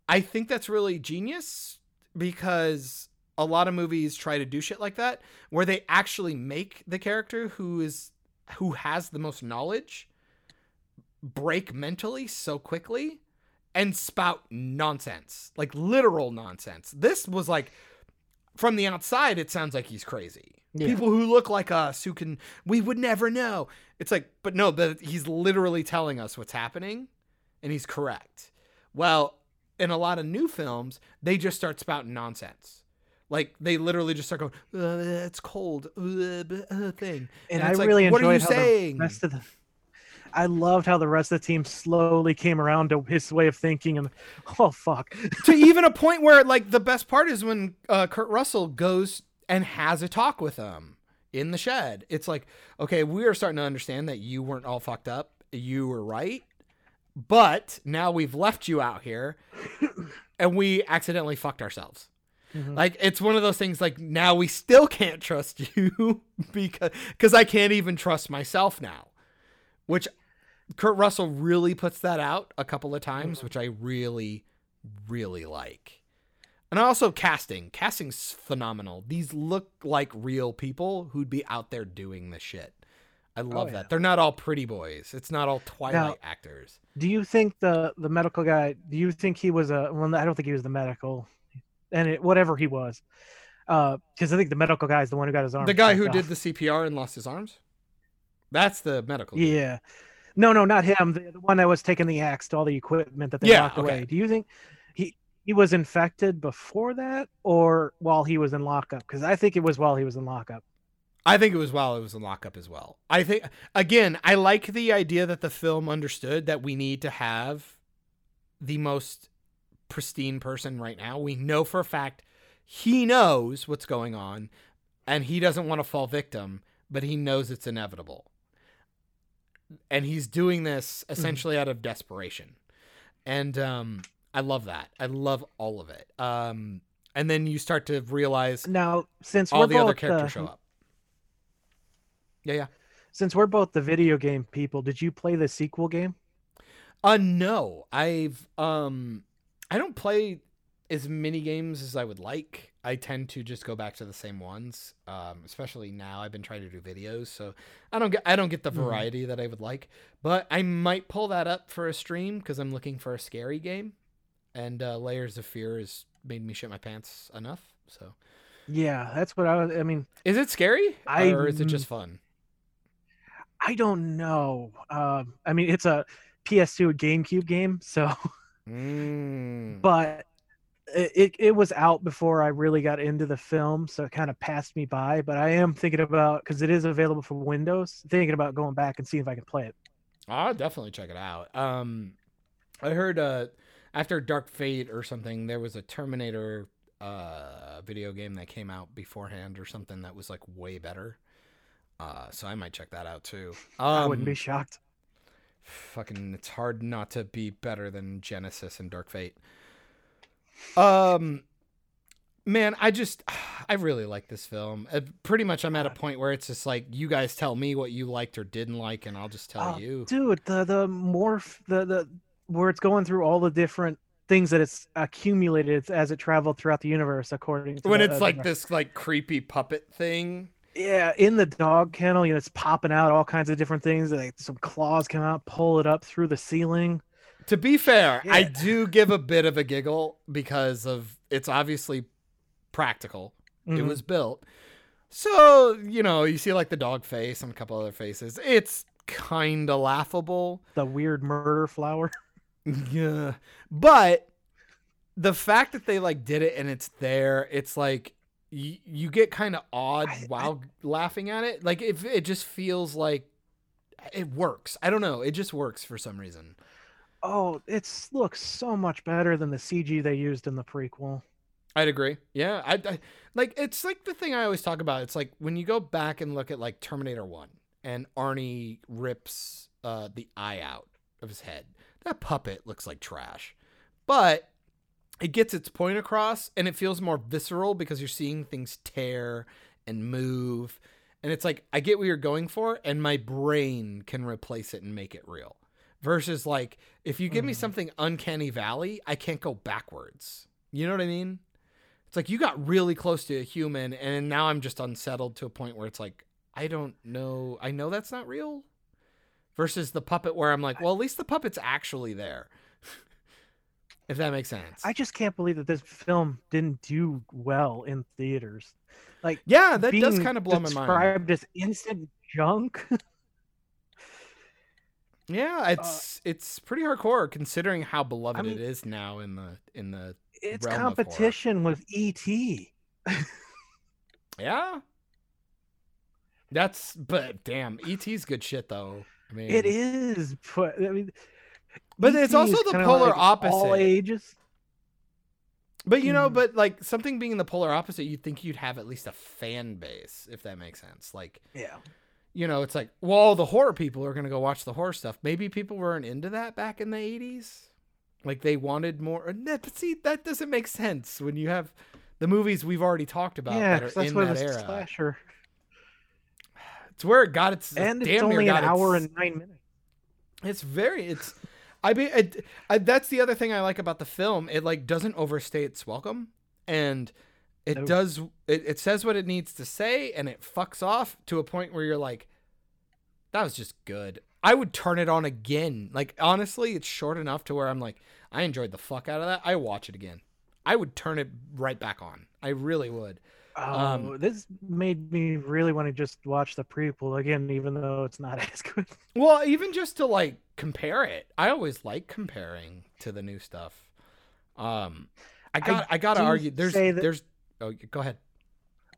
I think that's really genius because a lot of movies try to do shit like that where they actually make the character who is who has the most knowledge break mentally so quickly and spout nonsense like literal nonsense this was like from the outside it sounds like he's crazy. Yeah. people who look like us who can we would never know. It's like but no but he's literally telling us what's happening and he's correct. Well in a lot of new films they just start spouting nonsense. Like they literally just start going uh, it's cold. Uh, uh, thing. And, it's I like, really what are you how saying? the rest of the. I loved how the rest of the team slowly came around to his way of thinking, and oh fuck, to even a point where like the best part is when uh, Kurt Russell goes and has a talk with them in the shed. It's like, okay, we are starting to understand that you weren't all fucked up. You were right. But now we've left you out here and we accidentally fucked ourselves. Mhm. Like it's one of those things like now we still can't trust you because cuz I can't even trust myself now. Which Kurt Russell really puts that out a couple of times, which I really really like. And also casting. Casting's phenomenal. These look like real people who'd be out there doing the shit. I oh, love yeah. that. They're not all pretty boys. It's not all Twilight actors. do you think the the medical guy? Do you think he was a? Well, I don't think he was the medical, and it, whatever he was, uh, because I think the medical guy is the one who got his arm. The guy who off. did the CPR and lost his arms? That's the medical. dude. Yeah. No, no, not him. The, the one that was taking the axe to all the equipment that they Yeah, locked away. okay. Do you think he he was infected before that or while he was in lockup? Because I think it was while he was in lockup. I think it was while it was in lockup as well. I think again, I like the idea that the film understood that we need to have the most pristine person right now. We know for a fact he knows what's going on and he doesn't want to fall victim, but he knows it's inevitable. And he's doing this essentially out of desperation. And um I love that. I love all of it. Um and then you start to realize Now, since all we're the both other characters uh, show up. Yeah, yeah. since we're both the video game people, did you play the sequel game? Uh no. I've um I don't play as many games as I would like. I tend to just go back to the same ones. Um especially now I've been trying to do videos, so I don't get I don't get the Mhm. variety that I would like. But I might pull that up for a stream cuz I'm looking for a scary game. And uh Layers of Fear has made me shit my pants enough. So, Yeah, that's what I was. I mean, is it scary I- or is it just fun? I don't know. Um, I mean, it's a PS2 GameCube game, so Mm. but it, it was out before I really got into the film, so it kind of passed me by. But I am thinking about because it is available for Windows, thinking about going back and seeing if I can play it. I'll definitely check it out. Um, I heard uh, after Dark Fate or something, there was a Terminator uh video game that came out beforehand or something that was like way better. Uh, so I might check that out too. Um, I wouldn't be shocked. fucking. It's hard not to be better than Genesis and Dark Fate. Um, man, I just I really like this film. Uh, pretty much, I'm at a point where it's just like you guys tell me what you liked or didn't like, and I'll just tell Oh, you. dude. The the morph the the where it's going through all the different things that it's accumulated as it traveled throughout the universe, according to when the- it's uh, like the- this like creepy puppet thing yeah in the dog kennel you know it's popping out all kinds of different things like some claws come out pull it up through the ceiling to be fair i do give a bit of a giggle because of it's obviously practical it Mhm. was built So, you know, you see like the dog face and a couple other faces. It's kind of laughable. The weird murder flower. Yeah. But the fact that they like did it and it's there, it's like y- you get kind of odd while laughing at it. Like if it just feels like it works. I don't know. It just works for some reason. Oh, it looks so much better than the CG they used in the prequel. I'd agree. Yeah, I, I like it's like the thing I always talk about. It's like when you go back and look at like Terminator 1 and Arnie rips uh the eye out of his head. That puppet looks like trash. But it gets its point across and it feels more visceral because you're seeing things tear and move. And it's like I get what you're going for and my brain can replace it and make it real. Versus like if you give me hmm. something uncanny valley, I can't go backwards. You know what I mean? It's like you got really close to a human, and now I'm just unsettled to a point where it's like, I don't know. I know that's not real. Versus the puppet, where I'm like, well, at least the puppet's actually there. if that makes sense. I just can't believe that this film didn't do well in theaters. Like yeah, that does kind of blow my mind. described as instant junk. Yeah, it's it's pretty hardcore considering how beloved mean- it is now in the in the it's competition with ET. yeah. That's but damn, ET's good shit though. I mean, It is, but I mean, But it's also the polar like All ages. But you know, Mm. but like something being the polar opposite, you'd think you'd have at least a fan base, if that makes sense. Like, Yeah. You know, it's like, well, the horror people are gonna go watch the horror stuff. Maybe people weren't into that back in the eighties. Like they wanted more. But see, that doesn't make sense when you have the movies we've already talked about Yeah, that that's in what that it's era. slasher, It's where it got its and damn it's near only an hour its- and nine minutes. It's very it's I mean I, that's the other thing I like about the film. It like doesn't overstay its welcome and it No. does it, it says what it needs to say and it fucks off to a point where you're like that was just good. I would turn it on again. Like honestly, it's short enough to where I'm like I enjoyed the fuck out of that. I watch it again. I would turn it right back on. I really would. Oh, Um, this made me really want to just watch the prequel again, even though it's not as good. Well, even just to like compare it, I always like comparing to the new stuff. Um, I got I, gotta argue. There's there's oh go ahead.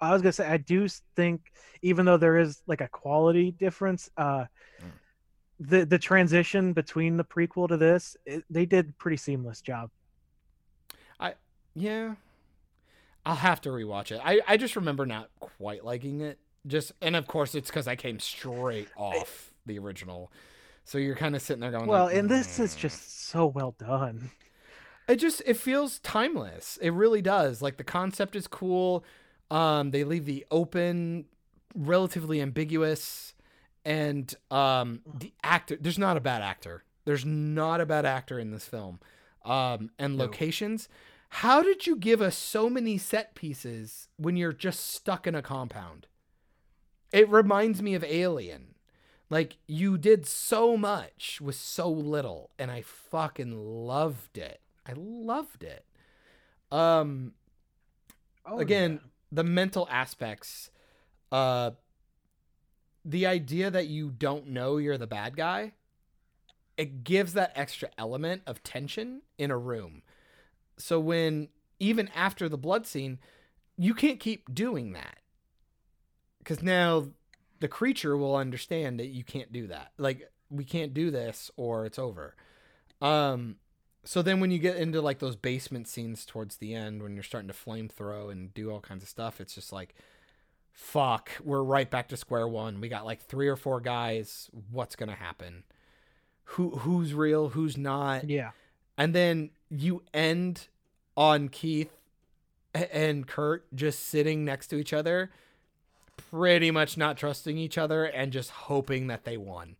I was gonna say I do think, even though there is like a quality difference, uh, Mm. the the transition between the prequel to this, it, they did pretty seamless job. I yeah, I'll have to rewatch it. I I just remember not quite liking it. Just and of course it's because I came straight off the original, so you're kind of sitting there going. Well, like, and this is "Mm." just so well done. It just it feels timeless. It really does. Like the concept is cool. Um they leave the open relatively ambiguous and um the actor there's not a bad actor. There's not a bad actor in this film. Um and No. locations. How did you give us so many set pieces when you're just stuck in a compound? It reminds me of alien. Like you did so much with so little and i fucking loved it i loved it. Um Oh, again the mental aspects uh the idea that you don't know you're the bad guy it gives that extra element of tension in a room. So when even after the blood scene you can't keep doing that. Because now the creature will understand that you can't do that. Like we can't do this or it's over. Um so then when you get into like those basement scenes towards the end when you're starting to flamethrow and do all kinds of stuff it's just like fuck we're right back to square one we got like three or four guys what's gonna happen who who's real who's not yeah. and then you end on Keith and Kurt just sitting next to each other, pretty much not trusting each other and just hoping that they won.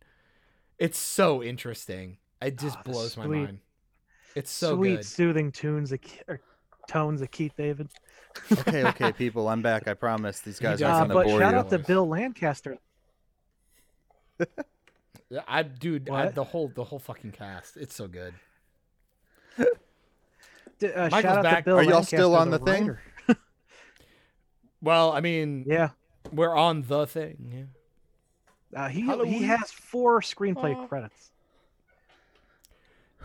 It's so interesting. It just Oh, blows my mind. It's so Sweet good. soothing tunes of, or tones of Keith David. Okay, okay, people, I'm back. I promise. These guys aren't Uh, Doesn't gonna but bore shout you. out to Bill Lancaster. I dude, I, the whole the whole fucking cast. It's so good. D- Uh, Michael's shout out back. to Bill Are y'all still on the thing? Well, I mean, Yeah. We're on the thing. Yeah. Uh, he Halloween. he has four screenplay credits.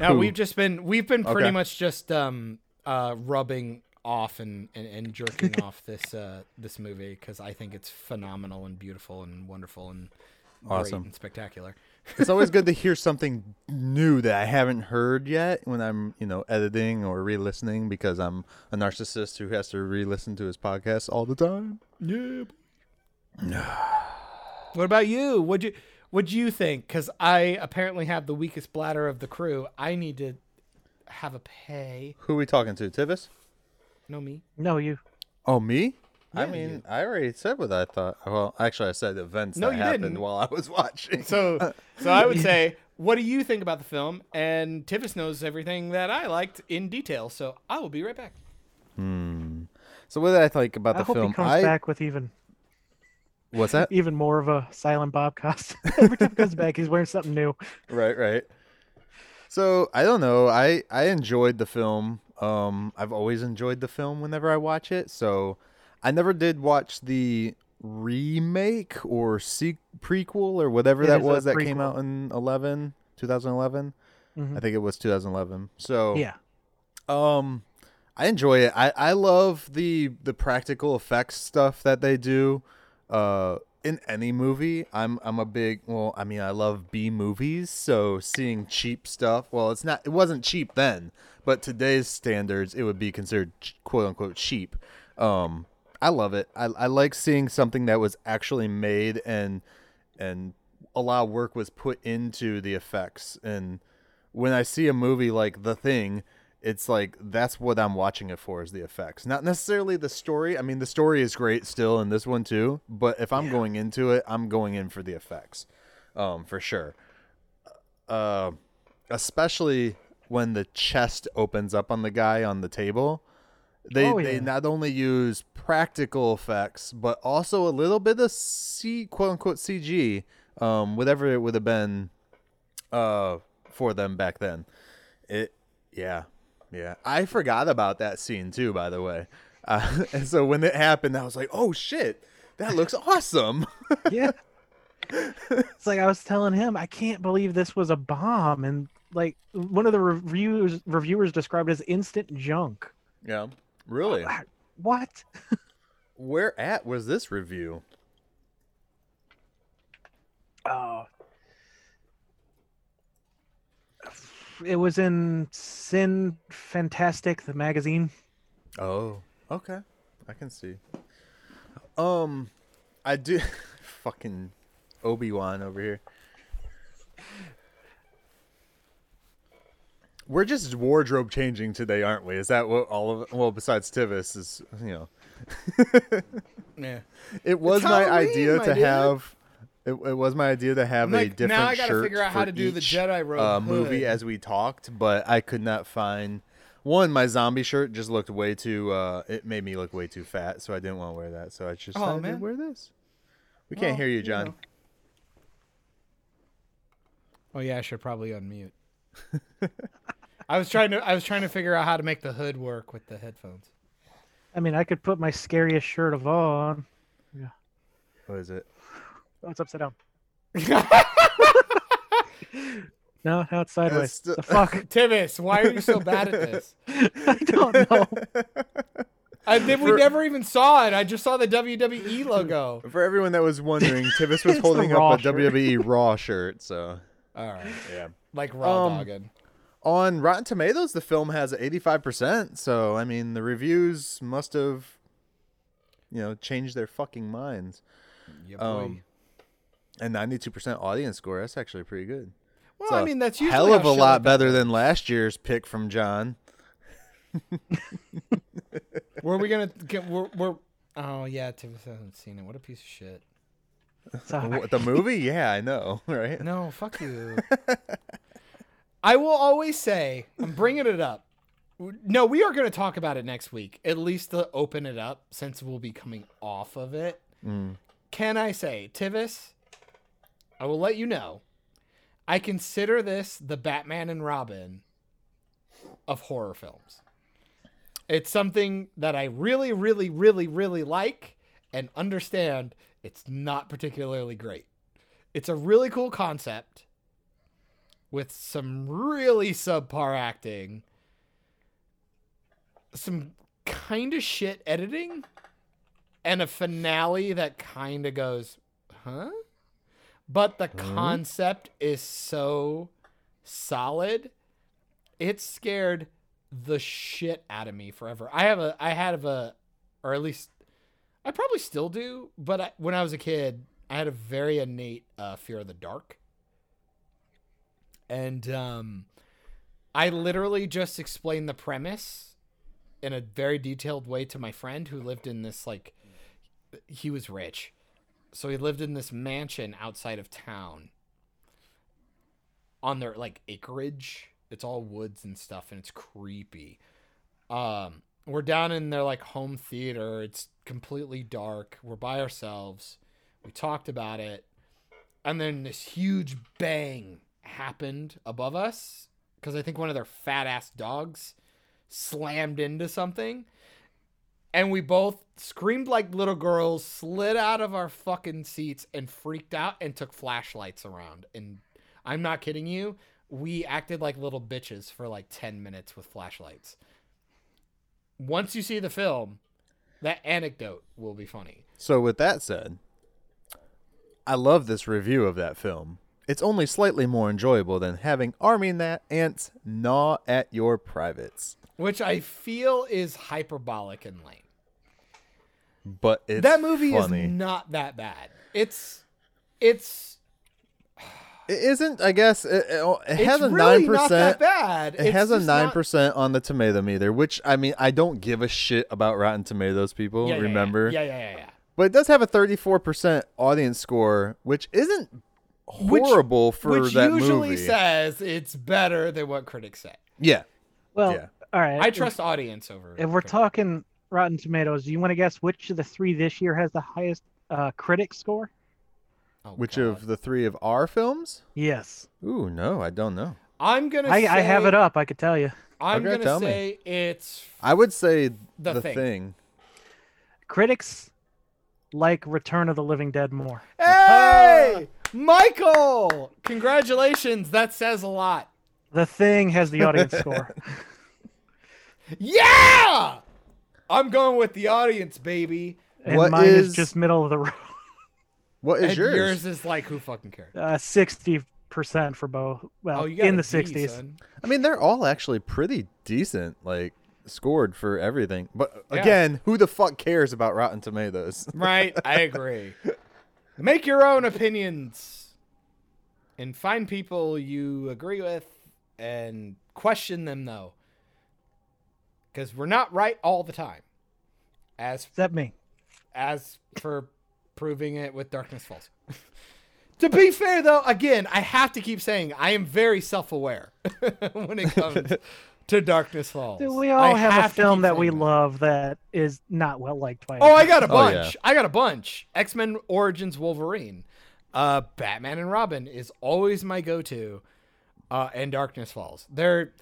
Now Who? we've just been we've been pretty Okay. much just um uh rubbing off and and, and jerking off this uh this movie because I think it's phenomenal and beautiful and wonderful and great Awesome. and spectacular. it's always good to hear something new that I haven't heard yet when I'm, you know, editing or re-listening because I'm a narcissist who has to re-listen to his podcast all the time. Yeah. what about you? What'd you what'd you think? Because I apparently have the weakest bladder of the crew. I need to have a pay. Who are we talking to, Tivis? No me. No, you. Oh, me? I mean, you. I already said what I thought. Well, actually, I said events No, that happened didn't. while I was watching. So so I would say, what do you think about the film? And Tivis knows everything that I liked in detail. So I will be right back. Hmm. So what did I think about I the hope film? he comes I back with even what's that? even more of a silent Bob costume. Every time he comes back, he's wearing something new. right, right. So I don't know. I I enjoyed the film. Um, I've always enjoyed the film whenever I watch it. So I never did watch the remake or se- prequel or whatever It that was that came out in 11, 2011. Mhm. I think it was 2011. So Yeah. Um, I enjoy it. I I love the the practical effects stuff that they do. Uh, in any movie, I'm I'm a big well. I mean, I love B movies, so seeing cheap stuff. Well, it's not. It wasn't cheap then, but today's standards, it would be considered quote unquote cheap. Um, I love it. I I like seeing something that was actually made and and a lot of work was put into the effects and when I see a movie like The Thing, it's like that's what I'm watching it for is the effects, not necessarily the story. I mean, the story is great still in this one too, but if I'm going into it, I'm going in for the effects, um, for sure. Uh, especially when the chest opens up on the guy on the table. They Oh, they not only use practical effects, but also a little bit of C quote unquote CG, um, whatever it would have been uh for them back then. It yeah. Yeah. I forgot about that scene too, by the way. Uh, and so when it happened, I was like, "Oh shit. That looks awesome." Yeah. it's like I was telling him, I can't believe this was a bomb, and like one of the reviewers reviewers described it as instant junk. yeah. Really? What? Where at was this review? Oh. It was in Sin Fantastic, the magazine. Oh, okay. I can see. Um, I do. fucking Obi Wan over here. We're just wardrobe changing today, aren't we? Is that what all of well, besides Tivis is you know. Yeah. It was It's my Halloween, idea my to dude. have. It, it was my idea to have I'm a different now I gotta shirt figure out how for to do the each, Jedi robe uh, movie hood. as we talked, but I could not find one. My zombie shirt just looked way too. Uh, it made me look way too fat, so I didn't want to wear that. So I just Oh, decided to man. wear this. We can't Well, hear you, you John. know. Oh yeah, I should probably unmute. I was trying to I was trying to figure out how to make the hood work with the headphones. I mean, I could put my scariest shirt of all on. Yeah. What is it? Oh, it's upside down. No, now it's sideways. still- The fuck? Tivis, why are you so bad at this? I don't know. I did, we never even saw it. I just saw the WWE logo. For everyone that was wondering, Tivis was holding Raw up a shirt. WWE Raw shirt. So All right, yeah. like raw Um, dogging. On Rotten Tomatoes, the film has 85%. So, I mean, the reviews must have, you know, changed their fucking minds. Yeah, boy. Um, and 92% audience score. That's actually pretty good. well, It's I a mean that's usually hell of a lot better goes. than last year's pick from John. Were we gonna get? We're, we're oh yeah, Tivis hasn't seen it. What a piece of shit. Sorry. The movie? Yeah, I know, right? No, fuck you. I will always say, I'm bringing it up. No, we are going to talk about it next week, at least to open it up, since we'll be coming off of it. Mm. Can I say, Tivis? I will let you know. I consider this the Batman and Robin of horror films. It's something that I really, really, really, really like, and understand it's not particularly great. It's a really cool concept with some really subpar acting, some kind of shit editing, and a finale that kind of goes, huh? But the concept is so solid. It scared the shit out of me forever. I have a, I had a, or at least I probably still do, but I, when I was a kid, I had a very innate uh, fear of the dark. And um, I literally just explained the premise in a very detailed way to my friend who lived in this, like, he was rich. So he lived in this mansion outside of town on their, like, acreage. It's all woods and stuff, and it's creepy. Um, we're down in their like home theater. It's completely dark. We're by ourselves. We talked about it. And then this huge bang happened above us because I think one of their fat ass dogs slammed into something. And we both screamed like little girls, slid out of our fucking seats, and freaked out and took flashlights around. And I'm not kidding you. We acted like little bitches for like 10 minutes with flashlights once you see the film, that anecdote will be funny. So with that said, I love this review of that film. It's only slightly more enjoyable than having army that ants gnaw at your privates. Which I feel is hyperbolic and lame. But it's that movie funny. is not that bad. It's it's It isn't. I guess it, it, oh, it it's has a nine not that percent. bad. It It's has a just nine not- percent on the tomato meter, which I mean, I don't give a shit about Rotten Tomatoes. People Yeah, yeah, yeah. remember, Yeah, yeah, yeah, yeah. but it does have a thirty-four percent audience score, which isn't Which- horrible for Which that usually movie. says it's better than what critics say. yeah, Well, Yeah. all right. I trust audience over. If we're critics. talking Rotten Tomatoes, do you want to guess which of the three this year has the highest uh, critic score? Oh, which God. of the three of our films? Yes, Ooh, no, I don't know. I'm gonna. I, say, I have it up. I could tell you. I'm Okay, gonna tell me. it's I would say The the, Thing. thing. Critics like Return of the Living Dead more. Hey, Michael! Congratulations. That says a lot. The Thing has the audience score. Yeah! I'm going with the audience, baby. And What mine is... is- just middle of the road. What is and yours? yours is like, who fucking cares? Uh, Sixty percent for both. Well, Oh, in the sixties. I mean, they're all actually pretty decent, like scored for everything. But Yeah. again, who the fuck cares about Rotten Tomatoes? Right, I agree. Make your own opinions and find people you agree with and question them though. Cuz we're not right all the time. As Except me. as for proving it with Darkness Falls. to be fair, though, again, I have to keep saying I am very self-aware when it comes to Darkness Falls. Dude, we all I have, a film that we saying love that is not well liked by. Oh, I got a Oh, bunch. yeah. I got a bunch. X Men Origins Wolverine, uh, Batman and Robin is always my go-to, uh, and Darkness Falls. They're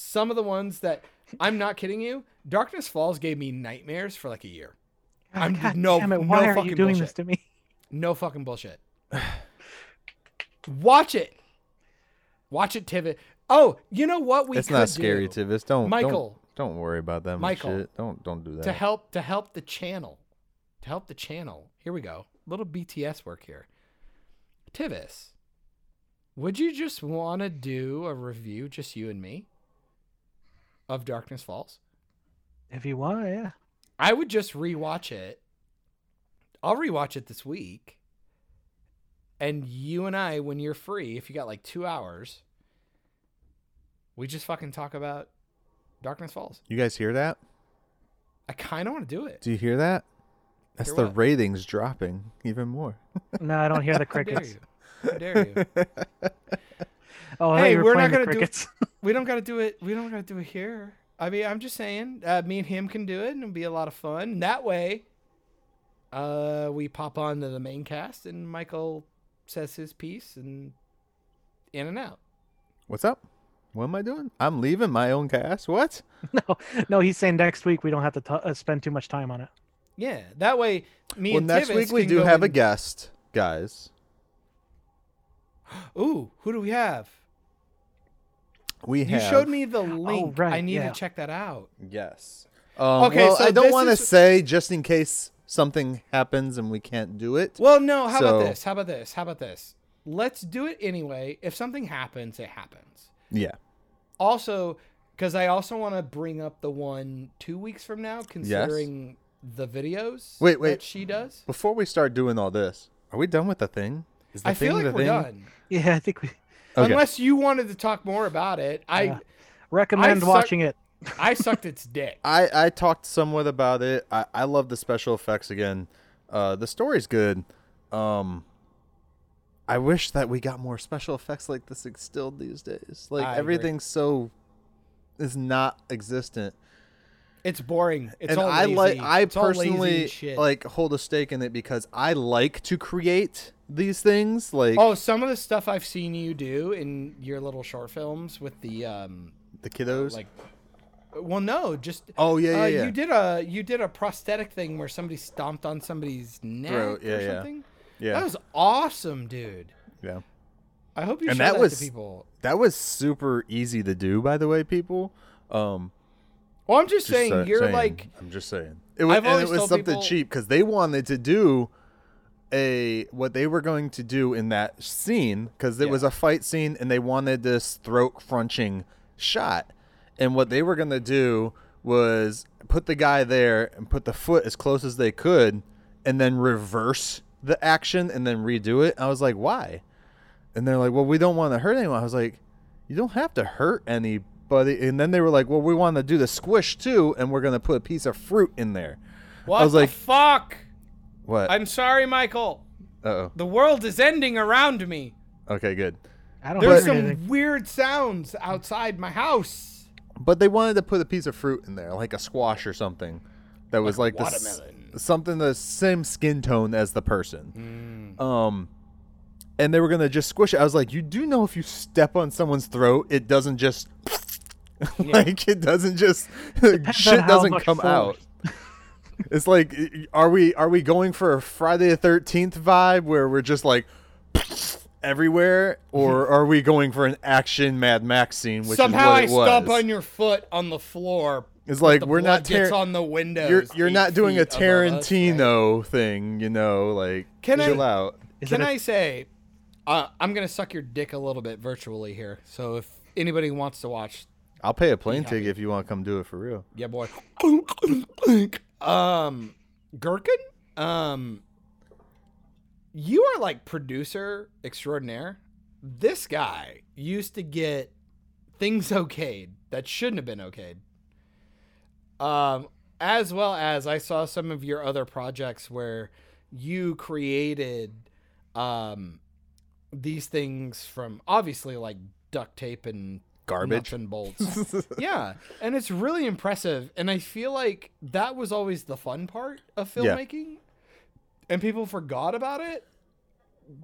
some of the ones that I'm not kidding you. Darkness Falls gave me nightmares for like a year. Oh I'm God no, damn it! no Why are fucking you doing bullshit. this to me? No fucking bullshit. Watch it. Watch it, Tivit. Oh, you know what we it's could not scary, do Tivis. Don't Michael. Don't, don't worry about that Michael. shit. Don't don't do that. to help to help the channel. To help the channel. Here we go. Little BTS work here. Tivis, would you just want to do a review, just you and me, of Darkness Falls? If you want, yeah. I would just rewatch it. I'll rewatch it this week. And you and I, when you're free, if you got like two hours, we just fucking talk about Darkness Falls. you guys hear that? I kind of want to do it. Do you hear that? That's Hear the what? ratings dropping even more. No, I don't hear the How dare crickets. you? How dare you? Oh, Hey, you were we're not gonna do- crickets. We don't got to do it. We don't got to do it here. I mean, I'm just saying, uh, me and him can do it, and it'll be a lot of fun. And that way, uh, we pop on to the main cast, and Michael says his piece, and in and out. What's up? What am I doing? I'm leaving my own cast. What? no, no, he's saying next week we don't have to t- uh, spend too much time on it. Yeah, that way me Well, and next Tivis week we do go have a guest, guys. Ooh, who do we have? We You showed me the link. I right, need yeah. to check that out. Yes. Um, Okay, well, so I don't want to is- say just in case something happens and we can't do it. Well, no. How So- about this? How about this? How about this? Let's do it anyway. If something happens, it happens. Yeah. Also, because I also want to bring up the one two weeks from now, considering the videos Wait, wait. that she does. Before we start doing all this, are we done with the thing? Is the I feel like the we're thing? done. Yeah, I think we Okay. Unless you wanted to talk more about it, I Yeah. recommend suck- watching it. I sucked its dick. I, I talked somewhat about it. I, I love the special effects again. Uh, the story's good. Um, I wish that we got more special effects like this still these days. Like I agree. so is not existent. It's boring. It's and all I like. I It's all lazy personally shit. like hold a stake in it because I like to create these things. Like Oh, some of the stuff I've seen you do in your little short films with the um the kiddos. like well no, just oh yeah, yeah, uh, yeah. you did a you did a prosthetic thing where somebody stomped on somebody's neck Throat, yeah, or yeah. something. yeah, That was awesome, dude. yeah. I hope you And that that, was- people. That was super easy to do, by the way, people. Um, Well, I'm just, just saying sa- you're saying. like I'm just saying. It was, it was something people- cheap because they wanted to do a what they were going to do in that scene because it was a fight scene and they wanted this throat crunching shot, and what they were going to do was put the guy there and put the foot as close as they could, and then reverse the action and then redo it. I was like, why? And they're like, well, we don't want to hurt anyone. I was like, you don't have to hurt anybody. And then they were like, well, we want to do the squish too, and we're gonna put a piece of fruit in there. what was the like- fuck? What? I'm sorry, Michael. Uh oh. The world is ending around me. Okay, good. I don't There's hear some anything. weird sounds outside my house. But they wanted to put a piece of fruit in there, like a squash or something, that was Like like, the s- watermelon. something the same skin tone as the person. Mm. Um, and they were gonna just squish it. I was like, you do know if you step on someone's throat, it doesn't just like it doesn't just shit doesn't much come force. out. It's like, are we are we going for a Friday the Thirteenth vibe where we're just like everywhere, or are we going for an action Mad Max scene? Which Somehow I is what it stomp was. on your foot on the floor. It's like the we're blood not gets on the windows. You're you're not doing a feet above us, like- Tarantino thing, you know, like Can I- out. Can it a- I say, uh, I'm gonna suck your dick a little bit virtually here. So if anybody wants to watch, I'll pay a plane ticket if you want to come do it for real. yeah, boy. Um, Gherkin, um, you are like producer extraordinaire. This guy used to get things okayed that shouldn't have been okayed. Um, as well as I saw some of your other projects where you created um these things from obviously like duct tape and Garbage. and bolts. yeah, and it's really impressive and I feel like that was always the fun part of Yeah. filmmaking. And people forgot about it.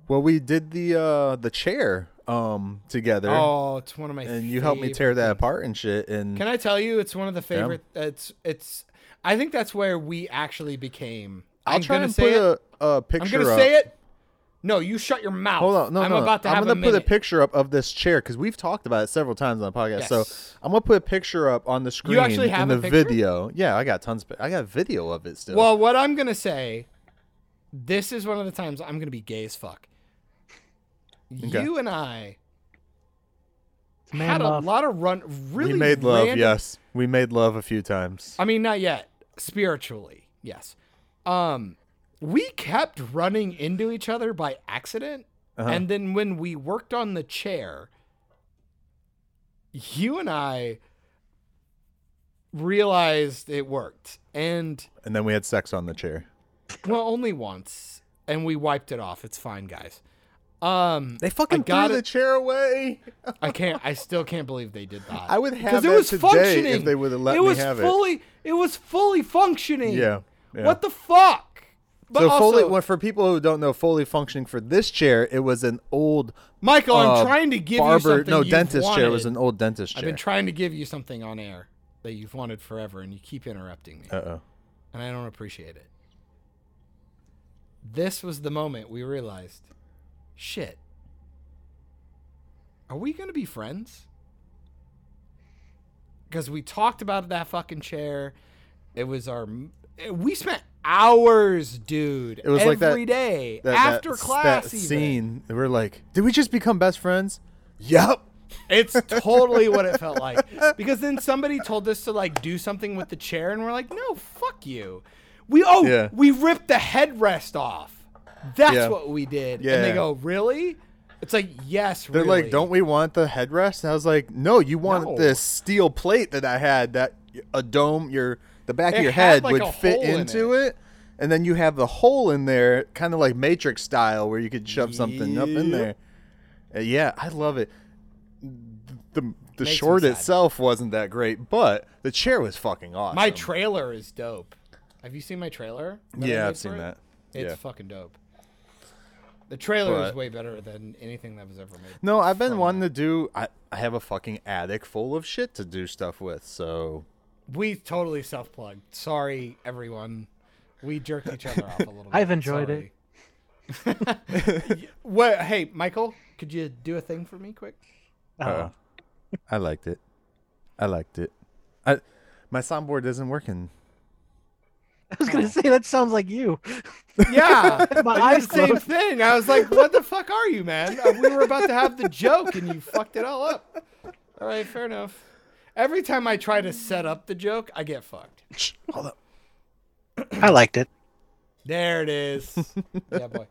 Well, we did the uh the chair um together, Oh, it's one of my and you helped me tear that apart and shit. And Can I tell you, it's one of the favorite. It's it's. I think that's where we actually became. I'll I'm try gonna and say put a, a I'm picture. gonna up. say it. No, you shut your mouth. Hold on, no, I'm no. about to have I'm gonna a put a picture up of this chair because we've talked about it several times on the podcast. So I'm gonna put a picture up on the screen you actually have in a the picture? video. Yeah, I got tons. Of, I got video of it still. Well, what I'm gonna say, this is one of the times I'm gonna be gay as fuck. Okay. You and I man had love. a lot of run. Really, we made love. random- Yes, we made love a few times. I mean, not yet. Spiritually, yes. Um, we kept running into each other by accident, Uh-huh. and then when we worked on the chair, you and I realized it worked, and and then we had sex on the chair. well, only once, and we wiped it off. It's fine, guys. Um, They fucking got threw the chair away. I can't. I still can't believe they did that. I would have because it was functioning. if they would have let it me was have it. fully, it. was fully functioning. Yeah, yeah. What the fuck? But so also, Foley, well, for people who don't know, fully functioning for this chair, it was an old Michael, uh, I'm trying to give you barber. something. No, dentist chair was an old dentist chair. I've been trying to give you something on air that you've wanted forever, and you keep interrupting me, uh oh. and I don't appreciate it. this was the moment we realized, shit. Are we gonna be friends? Because we talked about that fucking chair. It was our. We spent hours, dude. It was like that- every day That, after that, class. that even. scene. We're like, did we just become best friends? Yep. It's totally what it felt like. Because then somebody told us to like do something with the chair, and we're like, no, fuck you. We oh, Yeah. we ripped the headrest off. That's Yeah. what we did. Yeah. And they go, really? It's like, yes, They're really. like, don't we want the headrest? And I was like, no, you want No. this steel plate that I had that a dome, your the back It of your head like, would fit hole in into it. And then you have the hole in there, kind of like Matrix style, where you could shove something up in there. Uh, yeah, I love it. The the Makes short itself wasn't that great, but the chair was fucking awesome. My trailer is dope. Have you seen my trailer? Yeah, I've seen it? that. It's Yeah. fucking dope. The trailer is way better than anything that was ever made. No, I've been from wanting to do. I, I have a fucking attic full of shit to do stuff with. So We totally self plugged. Sorry, everyone. We jerked each other off a little bit. I've enjoyed it. it. what? Hey, Michael, could you do a thing for me quick? uh, I liked it. I liked it. I my soundboard isn't working. I was gonna say that sounds like you. Yeah, My eyes the same closed. thing. I was like, "What the fuck are you, man?" Uh, We were about to have the joke, and you fucked it all up. All right, fair enough. Every time I try to set up the joke, I get fucked. Hold up. I liked it. There it is. yeah, boy.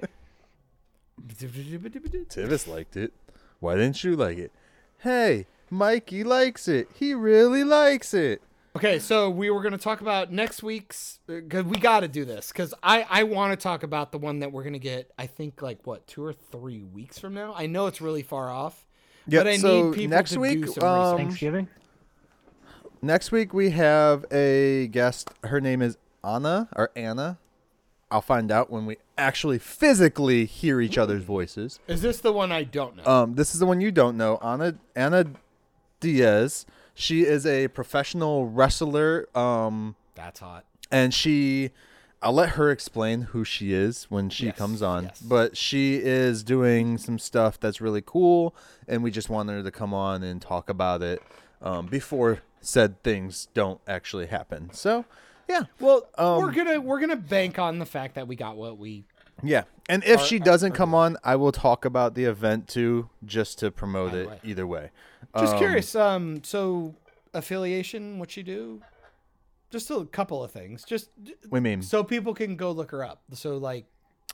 Tivis liked it. Why didn't you like it? Hey, Mikey likes it. He really likes it. Okay, so we were going to talk about next week's because we got to do this because I I want to talk about the one that we're going to get. I think like what two or three weeks from now. I know it's really far off. Yeah, but I so need people next to week, do some um, research. Thanksgiving. Next week we have a guest. Her name is Anna or Anna. I'll find out when we actually physically hear each other's voices. Is this the one I don't know? Um, this is the one you don't know, Anna Anna Diaz. She is a professional wrestler. Um, That's hot. and she I'll let her explain who she is when she Yes, comes on. yes. But she is doing some stuff that's really cool and we just want her to come on and talk about it um, before said things don't actually happen. So, yeah. Well, Um, we're gonna we're gonna bank on the fact that we got what we. Yeah. And if Are- she doesn't come on, I will talk about the event too just to promote it way. either way. Just Um, curious. Um, so affiliation, what you do? Just a couple of things. Just We mean so people can go look her up. So like,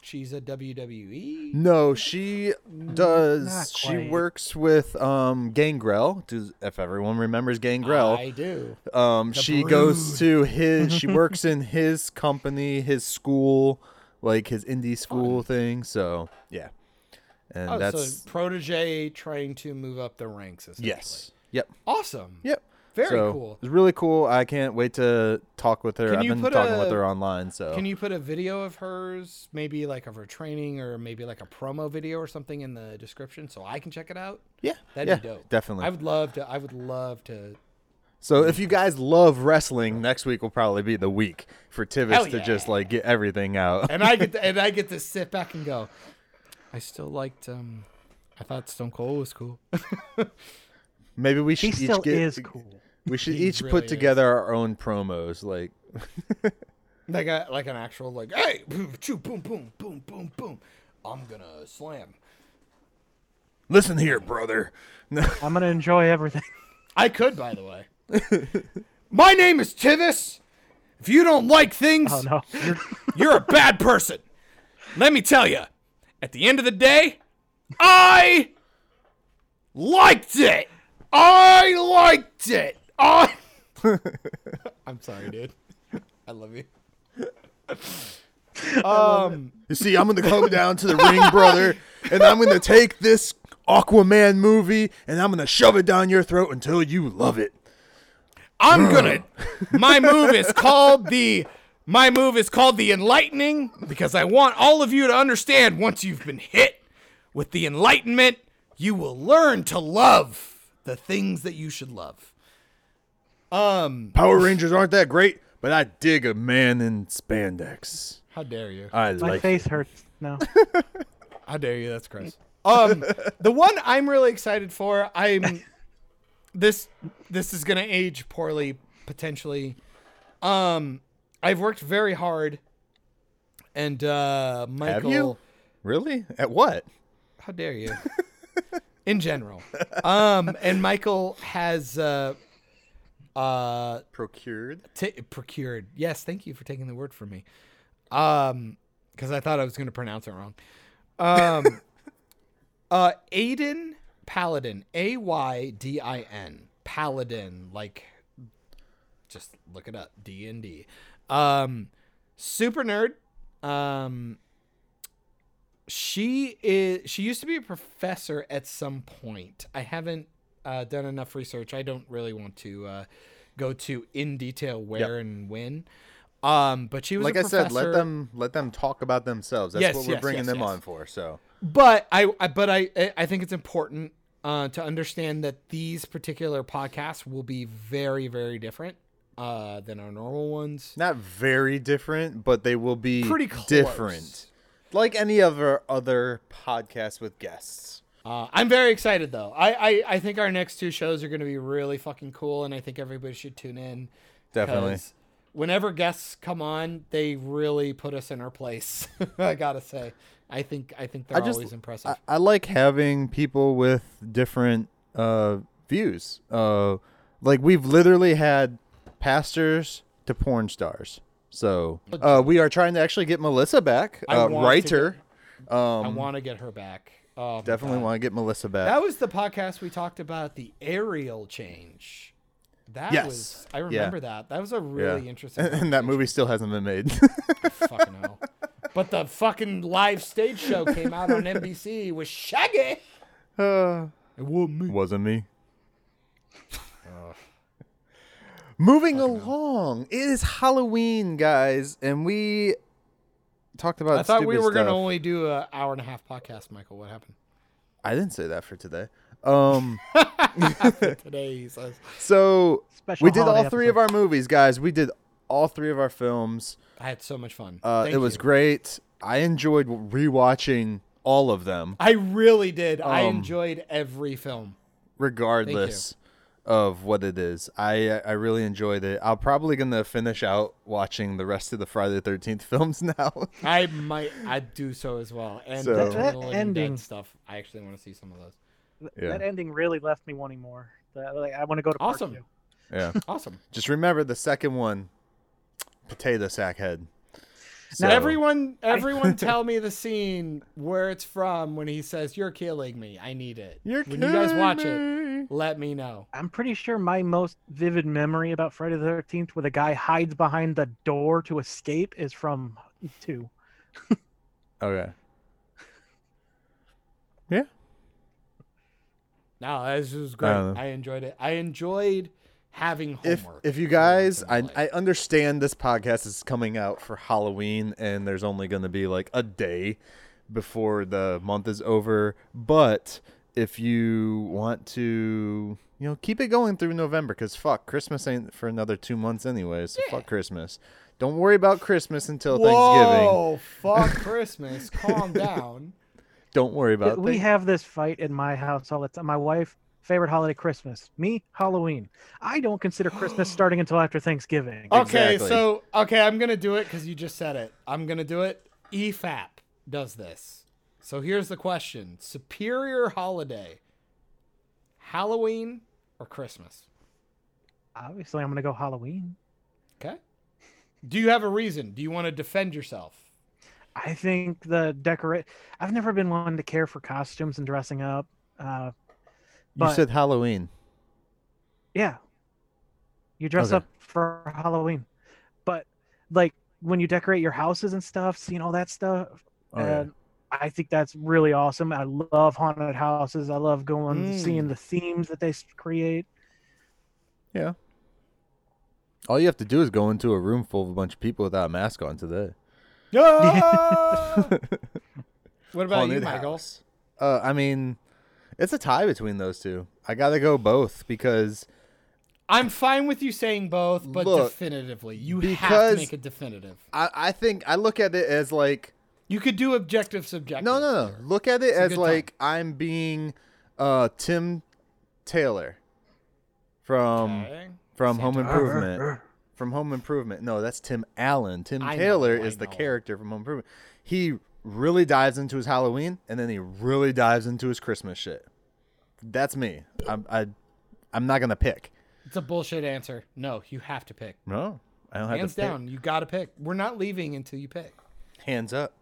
she's a WWE. No, she does. She works with um Gangrel. Does if everyone remembers Gangrel? I do. Um, she Brood. goes to his. she works in his company, his school, like his indie school thing. So yeah, and Oh, that's so protege trying to move up the ranks. Essentially. yes, yep, Awesome. yep. Very So, cool. It's really cool. I can't wait to talk with her. Can I've been talking with her online. So Can you put a video of hers, maybe like of her training, or maybe like a promo video or something in the description, so I can check it out? yeah, That'd yeah, be dope. definitely. I would love to. I would love to. So if you guys love wrestling, next week will probably be the week for Tivis Hell to just like get everything out. And I get to, and I get to sit back and go. I still liked. um I thought Stone Cold was cool. Maybe we He should still each get, is cool. We should He each really put is. together our own promos. Like like a like an actual like hey boom boom boom boom boom boom. I'm gonna slam. Listen here, brother. I'm gonna enjoy everything. I could, by the way. My name is Tivis. If you don't like things, Oh no. you're, you're a bad person. Let me tell you, at the end of the day, I liked it. I liked it. I. I'm sorry, dude. I love you. Um, You see, I'm gonna come down to the ring, brother, and I'm gonna take this Aquaman movie and I'm gonna shove it down your throat until you love it. I'm gonna. My move is called the. My move is called the enlightening because I want all of you to understand. Once you've been hit with the enlightenment, you will learn to love the things that you should love. Um. Power Rangers aren't that great, but I dig a man in spandex. How dare you? I My like. face hurts now. How dare you? That's gross. Um, the one I'm really excited for, I'm this this is gonna age poorly potentially. Um, I've worked very hard, and uh, Michael, Have you? Really? At what? how dare you? In general, um, and Michael has uh, uh, Procured. t- procured. Yes, thank you for taking the word from me. Um, because I thought I was going to pronounce it wrong. Um, uh, Aydin Paladin, A Y D I N, Paladin, like, just look it up, D and D. Um, super nerd. Um, she is. She used to be a professor at some point. I haven't uh, done enough research. I don't really want to uh, go to in detail where and when. Um, but she was Like I said, let them let them talk about themselves. That's Yes, what we're yes, bringing yes, them on for. So But I, I but I I think it's important uh, to understand that these particular podcasts will be very very different uh, than our normal ones. not very different, but they will be Pretty close. different. Like any other other podcast with guests. Uh, I'm very excited though. I, I I think our next two shows are going to be really fucking cool, and I think everybody should tune in. Definitely. Whenever guests come on, they really put us in our place. I gotta say, I think I think they're I just always impressive. I, I like having people with different uh, views. Uh, like we've literally had pastors to porn stars. So uh, we are trying to actually get Melissa back, I uh, writer. I Um, want to get her back. Oh, definitely want to get Melissa back. That was the podcast we talked about the Ariel change. That Yes. was I Yeah. remember that. That was a really Yeah. interesting. and that movie still hasn't been made. fucking hell. But the fucking live stage show came out on NBC with Shaggy. uh, It wasn't me. wasn't me. Moving along, it is Halloween, guys, and we talked about. I thought we were gonna only do an hour and a half podcast, Michael. What happened? I didn't say that for today. Um, Today he says. so Special we did all holiday three of our movies, guys. We did all three of our films. I had so much fun. Uh, Thank it was great. I enjoyed rewatching all of them, I really did. I Um, enjoyed every film. regardless of what it is. I I really enjoyed it. I'm probably gonna finish out watching the rest of the Friday the Thirteenth films now. I might. I'd do so as well. And So- the That- that Evil Living Dead ending- stuff. I actually want to see some of those. Th- Yeah. That ending really left me wanting more. That- like, I want to go to Awesome. two. yeah. Awesome. Just remember the second one, potato sack head. Now everyone, everyone, tell me the scene where it's from when he says, "You're killing me. I need it." You're when you guys watch me. it, let me know. I'm pretty sure my most vivid memory about Friday the 13th, where the guy hides behind the door to escape, is from two. Okay. Yeah. No, this was great. Uh, I enjoyed it. I enjoyed having if homework. if you guys I, life. I understand this podcast is coming out for halloween and there's only going to be like a day before the month is over but if you want to you know keep it going through november because fuck christmas ain't for another two months anyway so fuck christmas don't worry about christmas until thanksgiving Whoa, fuck Christmas. Calm down. don't worry about it. we Thank- have this fight in my house all the time. My wife, favorite holiday, Christmas. Me, Halloween. I don't consider Christmas starting until after Thanksgiving. Okay, Exactly. so okay, I'm gonna do it because you just said it. I'm gonna do it. E EFAP does this. So here's the question: Superior holiday, Halloween or Christmas? Obviously, I'm gonna go Halloween. Okay. Do you have a reason? Do you want to defend yourself? I think the decorate. I've never been one to care for costumes and dressing up. Uh, you said halloween yeah, you dress Okay. up for Halloween, but like when you decorate your houses and stuff, seeing all that stuff, Oh, yeah. I think that's really awesome. I love haunted houses. I love going Mm. seeing the themes that they create. yeah all you have to do is go into a room full of a bunch of people without a mask on today Ah! what about you, Haunted Michael? house. Uh, I mean, it's a tie between those two. I gotta go both because I'm fine with you saying both, but Look, definitively, you have to make it definitive. I, I think I look at it as like You could do objective, subjective. no, no, no. there. Look at it a as like I'm being uh Tim Taylor from Okay. from Home Improvement. From Home Improvement. No, that's Tim Allen. Tim I Taylor I is the character from Home Improvement. He really dives into his Halloween and then he really dives into his Christmas shit. That's me. I'm I I'm not gonna pick. It's a bullshit answer. No, you have to pick. No. I don't have Hands to. Hands down, you got to pick. We're not leaving until you pick. Hands up.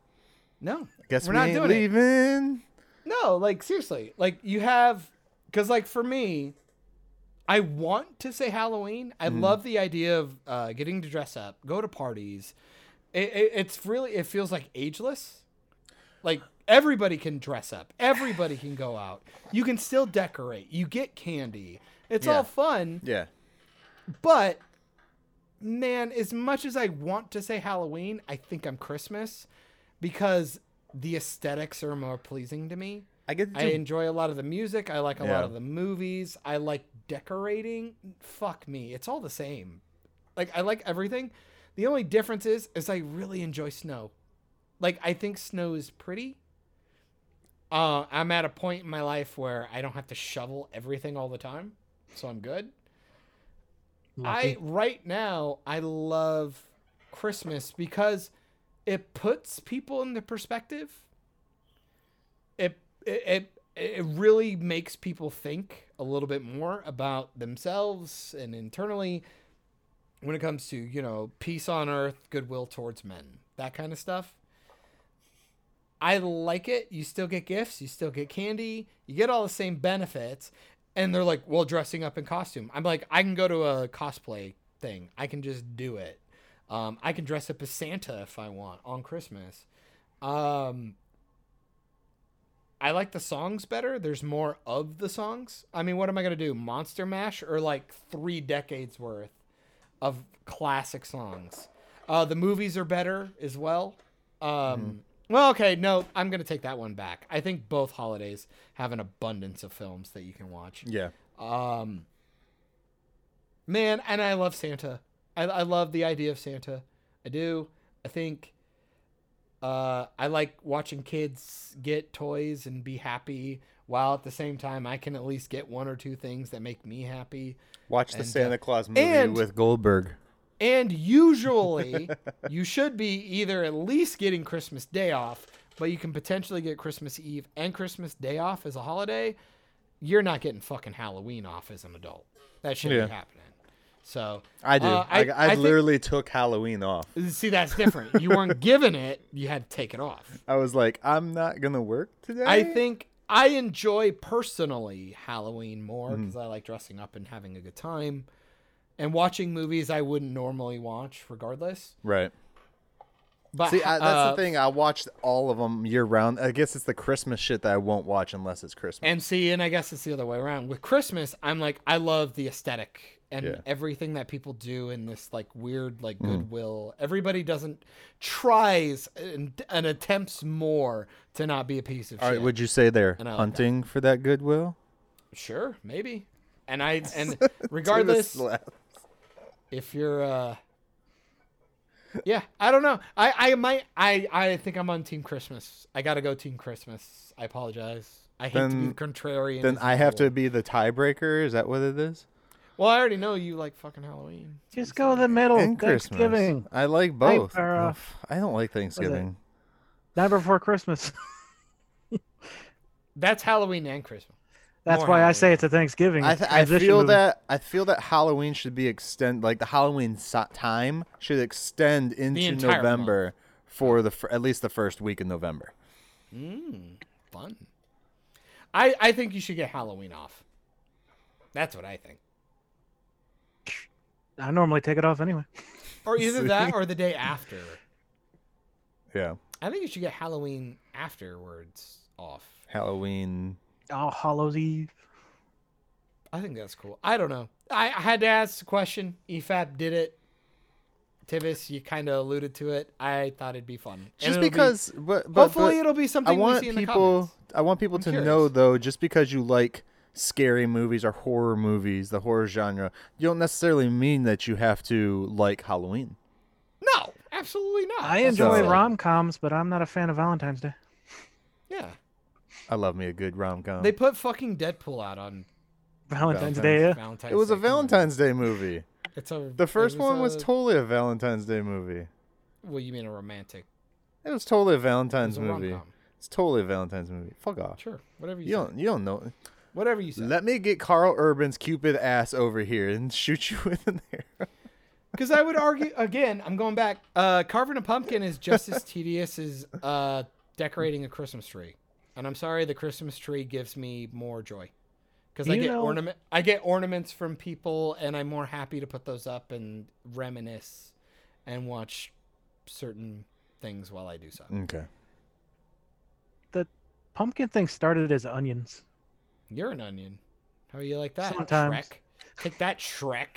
No, Guess we're we not doing it. leaving. No, like seriously, like you have, because like for me, I want to say Halloween. I Mm. love the idea of uh, getting to dress up, go to parties. It, it, it's really, it feels like ageless. Like everybody can dress up, everybody can go out. You can still decorate. You get candy. It's Yeah. all fun, Yeah. but man, as much as I want to say Halloween, I think I'm Christmas because the aesthetics are more pleasing to me. I get I enjoy a lot of the music. I like a lot of the movies. I like decorating. Fuck me, it's all the same. Like I like everything. The only difference is, is I really enjoy snow. Like I think snow is pretty. Uh, I'm at a point in my life where I don't have to shovel everything all the time, so I'm good. I right now I love Christmas because it puts people in the perspective. It it it, it really makes people think a little bit more about themselves and internally when it comes to, you know, peace on earth, goodwill towards men. That kind of stuff. I like it. You still get gifts, you still get candy, you get all the same benefits. And they're like, well, dressing up in costume. I'm like, I can go to a cosplay thing. I can just do it. Um, I can dress up as Santa if I want on Christmas. Um, I like the songs better. There's more of the songs. I mean, what am I going to do? Monster Mash or like three decades worth of classic songs? Uh, the movies are better as well. Um, Well, okay, no, I'm going to take that one back. I think both holidays have an abundance of films that you can watch. Yeah. Um, man, and I love Santa. I, I love the idea of Santa. I do. I think uh, I like watching kids get toys and be happy, while at the same time I can at least get one or two things that make me happy. Watch the And, uh, Santa Claus movie and- with Goldberg. And usually, you should be either at least getting Christmas Day off, but you can potentially get Christmas Eve and Christmas Day off as a holiday. You're not getting fucking Halloween off as an adult. That shouldn't Yeah. be happening. So I do. uh, I, I, think- literally took Halloween off. see that's different. You weren't given it; you had to take it off. I was like, I'm not gonna work today. I think I enjoy personally Halloween more because I like dressing up and having a good time, and watching movies I wouldn't normally watch, regardless. right. But See, I, that's uh, the thing. I watched all of them year round. I guess it's the Christmas shit that I won't watch unless it's Christmas. And see, and I guess it's the other way around. With Christmas, I'm like, I love the aesthetic and Yeah. Mm. everything that people do in this like weird like goodwill. Everybody doesn't tries and, and attempts more to not be a piece of all shit. right, would you say they're And I like hunting for that goodwill? Sure, maybe. And I and regardless, slap. If you're uh yeah i don't know i i might i i think i'm on team christmas i gotta go team christmas i apologize i hate to be Then- the contrarian Then I have to be the tiebreaker. Is that what it is? well i already know you like fucking halloween Just go the middle. and Christmas. I like both. Sarah. Oof, I don't like Thanksgiving. Night before Christmas. that's halloween and christmas That's More why I say it's a Thanksgiving. I, th- I feel movie. that I feel that Halloween should be extend like the Halloween so- time should extend into entire November for the fir- at least the first week in November. Mmm, fun i i think you should get halloween off that's what i think I normally take it off anyway. or either that or the day after Yeah, i think you should get halloween afterwards off Halloween. All Hallows Eve. I think that's cool. I don't know. I, I had to ask the question. EFAP did it. Tivis, you kind of alluded to it. I thought it'd be fun. Just it'll be- because, but, but hopefully but it'll be something I want we see in the people. comments. I want people I'm to curious. know though, just because you like scary movies or horror movies, the horror genre, you don't necessarily mean that you have to like Halloween. No, absolutely not. I enjoy what rom coms, but I'm not a fan of Valentine's Day. Yeah, I love me a good rom com. they put fucking Deadpool out on Valentine's, Valentine's- Day. Yeah. Valentine's. It was a Day. Come on. Valentine's Day movie. It's a The first it one was a- totally a Valentine's Day movie. Well, you mean a romantic? It was totally a Valentine's was a movie. rom-com. It's totally a Valentine's movie. Fuck off. Sure, whatever you, You say. don't. You don't know. Whatever you say. Let me get Karl Urban's Cupid ass over here and shoot you in there. Because I would argue again. I'm going back. Uh, carving a pumpkin is just as tedious as uh, decorating a Christmas tree. And I'm sorry, the Christmas tree gives me more joy. Because I get know- ornament, I get ornaments from people, and I'm more happy to put those up and reminisce, and watch certain things while I do so. Okay. The pumpkin thing started as onions. You're an onion. How are you like that? Sometimes. Shrek. Take that, Shrek.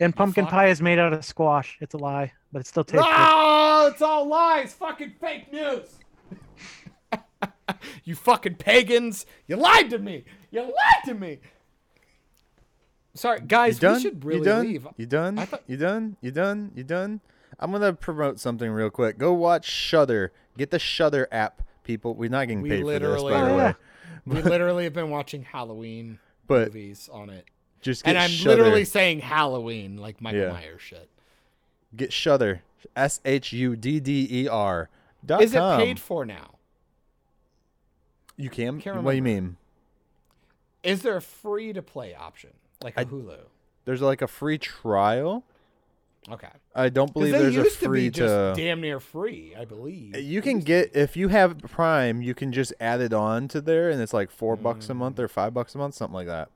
And pumpkin fuck. pie is made out of squash. It's a lie, but it still tastes good. No, it's all lies. Fucking fake news. You fucking pagans. You lied to me. You lied to me. Sorry, guys. done? We should really you done? leave. You done? Thought- You done? You done? You done? I'm gonna promote something real quick. Go watch Shudder. Get the Shudder app, people. We're not getting We paid for this, literally- by the way. yeah. We literally have been watching Halloween But movies on it, just and I'm Shudder. literally saying Halloween like Michael Yeah. Myers shit. Get Shudder. S H U D D E R. Is it paid for now? You can. What do you mean? Is there a free to play option like a I- Hulu? There's like a free trial. Okay. I don't believe there's a used to free be just to. damn near free, I believe. You can get if you have Prime, you can just add it on to there, and it's like four bucks a month or five bucks a month, something like that.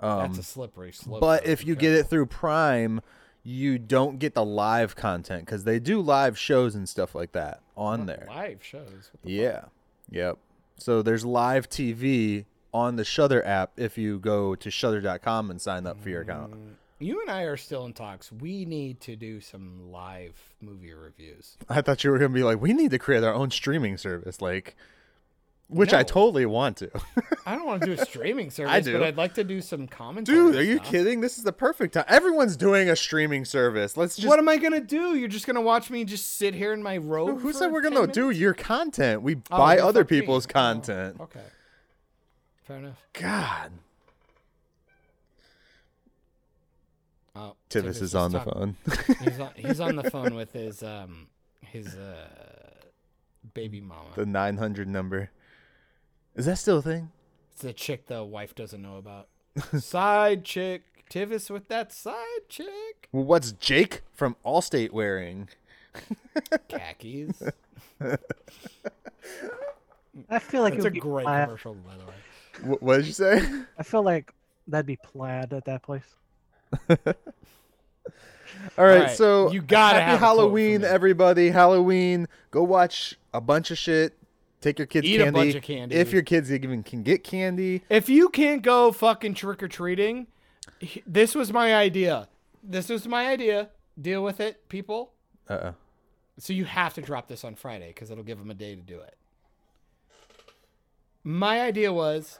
Um, That's a slippery slope. but if you get it through Prime, you don't get the live content because they do live shows and stuff like that on there. live shows, the Yeah. Yep. So there's live TV on the Shudder app if you go to shudder.com and sign up for your account. Mm, you and I are still in talks. We need to do some live movie reviews. I thought you were going to be like, we need to create our own streaming service, like, which I totally want to. I don't want to do a streaming service, I do. but I'd like to do some commentary. Dude, are you stuff. kidding? This is the perfect time. Everyone's doing a streaming service. Let's just. what am I gonna do? You're just gonna watch me just sit here in my robe? Who for said we're 10 going to do your content? We Oh, buy other fuck me. people's Oh, content. okay, fair enough. God. Oh, Tivis is on the phone. He's on, he's on the phone with his um his uh baby mama. the 900 number. Is that still a thing? It's the chick the wife doesn't know about. Side chick. Tivis with that side chick. Well, what's Jake from Allstate wearing? Khakis. I feel like That's it a would be great plaid. commercial, by the way. Wh- what did you say? I feel like that'd be plaid at that place. All right, right, so you gotta happy have a quote for Halloween, everybody! Halloween, go watch a bunch of shit. Take your kids Eat a candy. bunch of candy. If your kids even can get candy, If you can't go fucking trick or treating, this was my idea. This was my idea. Deal with it, people. uh, oh. So you have to drop this on Friday because it'll give them a day to do it. My idea was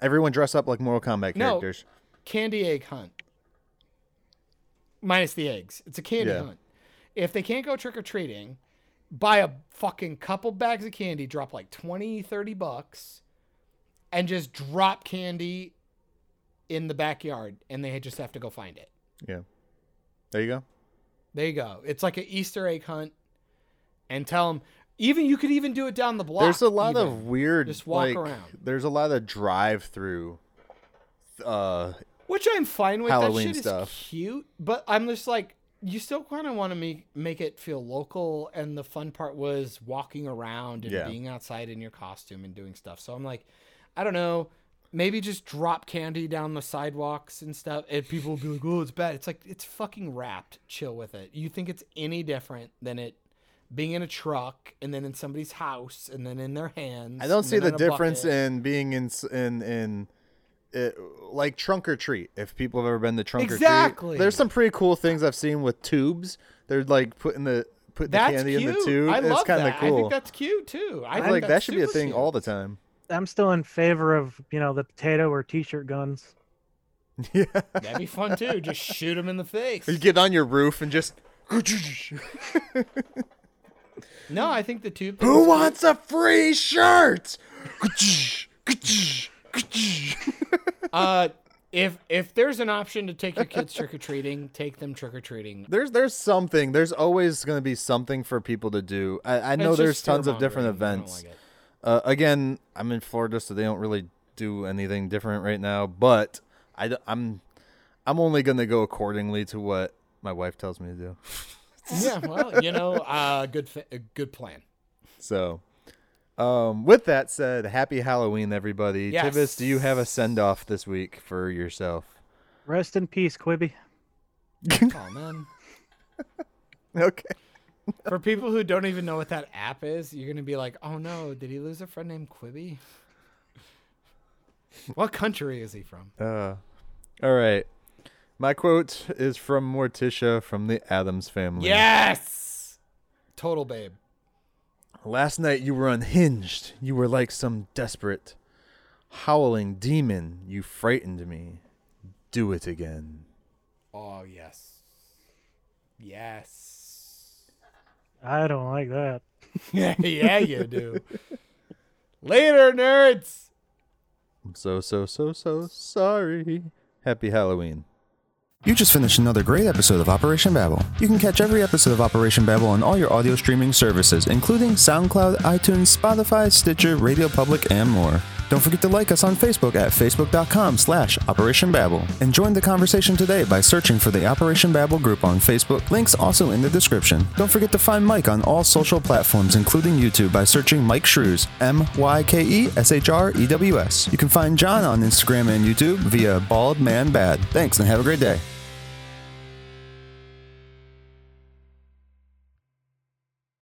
everyone dress up like Mortal Kombat characters. No. candy egg hunt. Minus the eggs. It's a candy Yeah. hunt. If they can't go trick or treating, buy a fucking couple bags of candy, drop like 20, 30 bucks, and just drop candy in the backyard and they just have to go find it. Yeah, there you go. There you go. It's like an Easter egg hunt and tell them even you could even do it down the block. There's a lot even. of weird. Just walk like, around. There's a lot of drive-through. Uh, Which I'm fine with. Halloween that shit stuff. is cute, but I'm just like, you still kind of want to make make it feel local. And the fun part was walking around and Yeah. being outside in your costume and doing stuff. So I'm like, I don't know, maybe just drop candy down the sidewalks and stuff. And people will be like, oh, it's bad. It's like it's fucking wrapped. Chill with it. You think it's any different than it being in a truck and then in somebody's house and then in their hands? I don't see the difference bucket? in being in in in. It, like trunk or treat. If people have ever been to trunk or Exactly. treat, there's some pretty cool things I've seen with tubes. They're like putting the putting the candy cute. in the tube. I it's love kind of that. cool. I think that's cute too. I I think like that that's should be a thing cute. all the time. I'm still in favor of you know the potato or t-shirt guns. yeah. That'd be fun too. Just shoot him in the face. You get on your roof and just. No, I think the tube. Who thing's wants a free shirt? Uh, if if there's an option to take your kids trick or treating, take them trick or treating. There's there's something. There's always going to be something for people to do. I, I know there's tons of different events. Uh, again, I'm in Florida, so they don't really do anything different right now. But I, I'm I'm only going to go accordingly to what my wife tells me to do. yeah, well, you know, uh, good good plan. So, um, with that said, happy Halloween, everybody. Yes. Tivis, do you have a send off this week for yourself? Rest in peace, Quibi. Oh man. Okay. For people who don't even know what that app is, you're gonna be like, "Oh no, did he lose a friend named Quibi?" what country is he from? Uh, all right. My quote is from Morticia from the Addams family. Yes, total babe. Last night you were unhinged. You were like some desperate, howling demon. You frightened me. Do it again. Oh yes, yes. I don't like that. yeah, yeah, you do. Later, nerds. I'm so, so, so, so sorry. Happy Halloween. You just finished another great episode of Operation Babel. You can catch every episode of Operation Babel on all your audio streaming services, including SoundCloud, iTunes, Spotify, Stitcher, Radio Public, and more. Don't forget to like us on Facebook at facebook.com slash Operation Babel. And join the conversation today by searching for the Operation Babel group on Facebook. Links also in the description. Don't forget to find Myke on all social platforms, including YouTube, by searching Myke Shrews, M-Y-K-E-S-H-R-E-W-S. You can find John on Instagram and YouTube via Bald Man Bad. Thanks and have a great day.